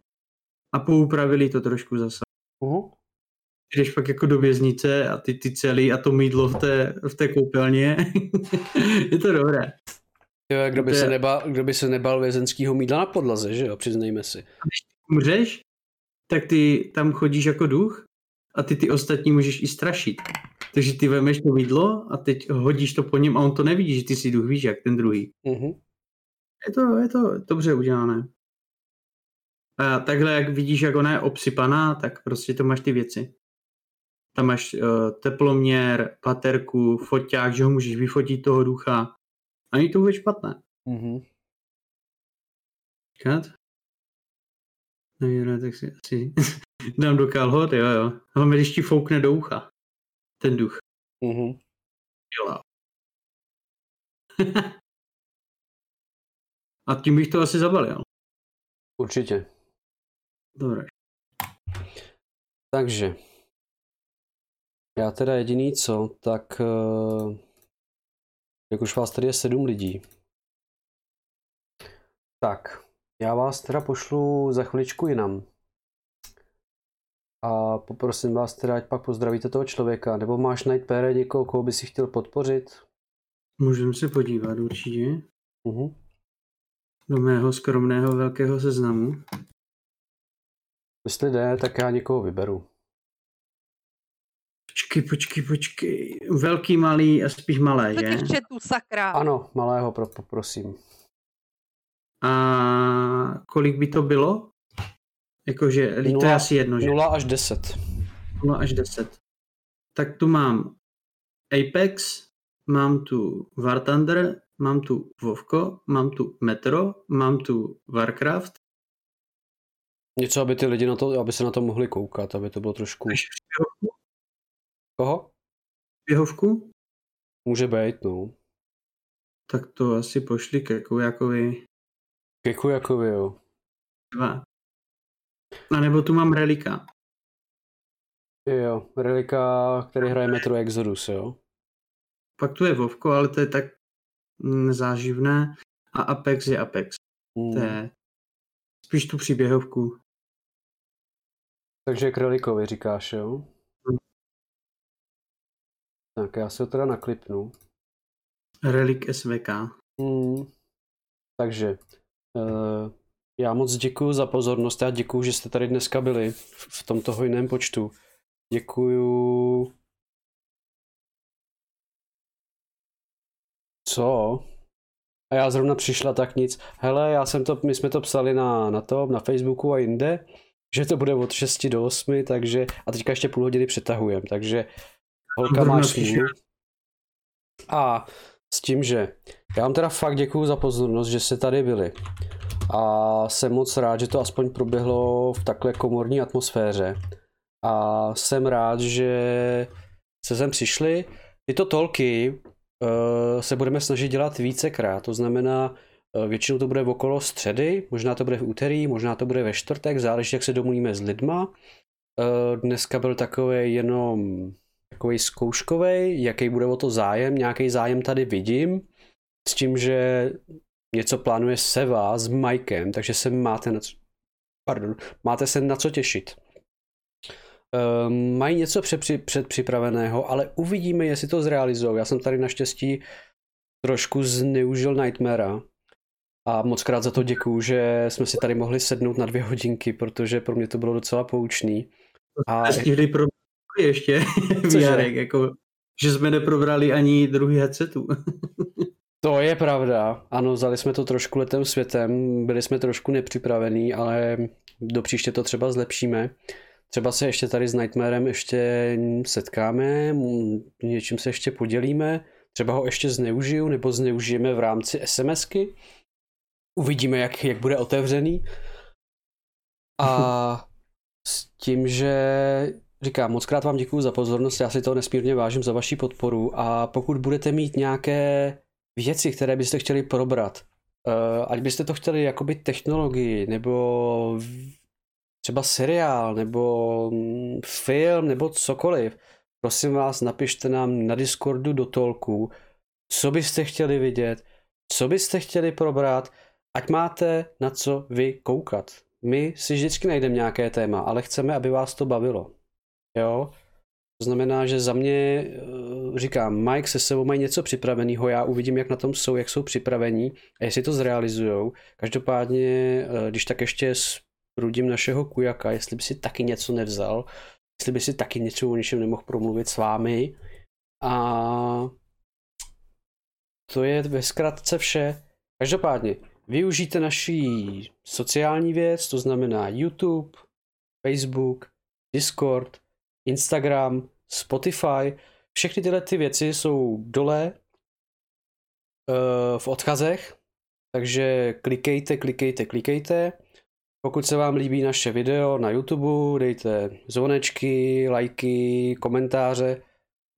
a poupravili to trošku zase. Uh-huh. Jdeš pak jako do věznice a ty, ty celý a to mídlo v té, v té koupelně. je to dobré. Jo, kdo by, se nebal, kdo by se nebal vězenského mídla na podlaze, že jo, přiznejme si. Umřeš, tak ty tam chodíš jako duch a ty ty ostatní můžeš i strašit. Takže ty vemeš to mídlo a teď hodíš to po něm a on to nevidí, že ty si duch víš, jak ten druhý. Mhm. Je to, je to dobře udělané. A takhle, jak vidíš, jak ona je obsypaná, tak prostě to máš ty věci. Tam máš uh, teploměr, paterku, foťák, že ho můžeš vyfotit toho ducha. Ani to vůbec špatné. Mhm. Kat? No, tak si asi dám do kalhot, jo, jo. Hlavně, když ti foukne do ucha. Ten duch. Mhm. Dělá. A tím bych to asi zabalil. Určitě. Dobré. Takže. Já teda jediný co, tak... eh, Jak už vás tady je sedm lidí, Tak, já vás teda pošlu za chviličku jinam. A poprosím vás teda, ať pak pozdravíte toho člověka, nebo máš najít pére někoho, koho by si chtěl podpořit? Můžeme se podívat určitě Mhm. do mého skromného velkého seznamu. Jestli jde, tak já někoho vyberu. Počkej, počkej, počkej. Velký, malý a spíš malé, To že? v chatu, sakra. Ano, malého pro, poprosím. A kolik by to bylo? Jakože, to je asi jedno, že? 0 až 10. 0 až 10. Tak tu mám Apex, mám tu War Thunder, mám tu Vovko, mám tu Metro, mám tu Warcraft. Něco, aby ty lidi na to, aby se na to mohli koukat, aby to bylo trošku... Koho? běhovku? Může být, no. Tak to asi pošli ke Kujakovi Keku jako jo. dva. A nebo tu mám Relika. Jo, Relika, který hraje Metro Exodus, jo. Pak tu je Vovko, ale to je tak nezáživné. A Apex je Apex. Hmm. To je spíš tu příběhovku. Takže k Relikovi říkáš, jo? Tak já si ho teda naklipnu. Relik SVK. Hmm. Takže uh, já moc děkuji za pozornost. Já děkuji, že jste tady dneska byli v, tomto hojném počtu. Děkuju. Co? A já zrovna přišla tak nic. Hele, já jsem to, my jsme to psali na, na tom, na Facebooku a jinde, že to bude od 6 do 8, takže, a teďka ještě půl hodiny přetahujem, takže holka přišel. smůlu. A s tím, že já vám teda fakt děkuju za pozornost, že jste tady byli. A jsem moc rád, že to aspoň proběhlo v takhle komorní atmosféře. A jsem rád, že se sem přišli. Tyto tolky uh, se budeme snažit dělat vícekrát, to znamená, uh, většinou to bude okolo středy, možná to bude v úterý, možná to bude ve čtvrtek, záleží, jak se domluvíme s lidma. Uh, dneska byl takový jenom takový zkouškový, jaký bude o to zájem, nějaký zájem tady vidím, s tím, že něco plánuje Seva s Mikem, takže se máte na co, pardon, máte se na co těšit. Um, mají něco přepři, předpřipraveného, ale uvidíme, jestli to zrealizují. Já jsem tady naštěstí trošku zneužil Nightmarea a moc krát za to děkuju, že jsme si tady mohli sednout na dvě hodinky, protože pro mě to bylo docela poučný. A Stihli pro ještě? VRek, jako, že jsme neprobrali ani druhý headsetu. To je pravda. Ano, vzali jsme to trošku letem světem, byli jsme trošku nepřipravení, ale do příště to třeba zlepšíme. Třeba se ještě tady s Nightmarem ještě setkáme, něčím se ještě podělíme, třeba ho ještě zneužiju, nebo zneužijeme v rámci SMSky. Uvidíme, jak, jak bude otevřený. A s tím, že říkám, moc krát vám děkuji za pozornost, já si to nesmírně vážím za vaši podporu a pokud budete mít nějaké věci, které byste chtěli probrat, uh, ať byste to chtěli jakoby technologii, nebo třeba seriál, nebo film, nebo cokoliv, prosím vás, napište nám na Discordu do tolku, co byste chtěli vidět, co byste chtěli probrat, ať máte na co vy koukat. My si vždycky najdeme nějaké téma, ale chceme, aby vás to bavilo. Jo? To znamená, že za mě, eh, říkám, Mike se sebou mají něco připraveného, já uvidím, jak na tom jsou, jak jsou připravení a jestli to zrealizujou. Každopádně, eh, když tak ještě sprudím našeho kujaka, jestli by si taky něco nevzal, jestli by si taky něco o něčem nemohl promluvit s vámi. A to je ve zkratce vše. Každopádně, využijte naší sociální věc, to znamená YouTube, Facebook, Discord, Instagram, Spotify. Všechny tyhle ty věci jsou dole eh, v odkazech, takže klikejte, klikejte, klikejte. Pokud se vám líbí naše video na YouTube, dejte zvonečky, lajky, komentáře.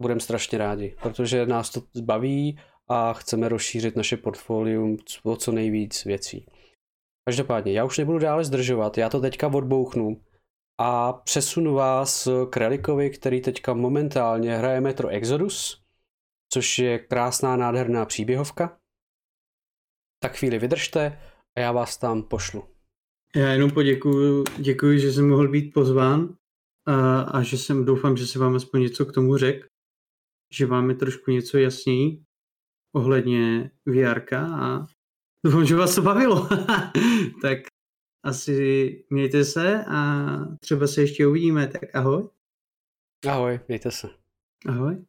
Budeme strašně rádi, protože nás to baví a chceme rozšířit naše portfolium o co nejvíc věcí. Každopádně, já už nebudu dále zdržovat, já to teďka odbouchnu a přesunu vás k Relikovi, který teďka momentálně hraje Metro Exodus, což je krásná, nádherná příběhovka. Tak chvíli vydržte A já vás tam pošlu. Já jenom poděkuju, děkuji, že jsem mohl být pozván a, a že jsem, doufám, že se vám aspoň něco k tomu řek, že vám je trošku něco jasněji ohledně VR a doufám, že vás to bavilo. tak asi mějte se a třeba se ještě uvidíme, tak ahoj. Ahoj, mějte se. Ahoj.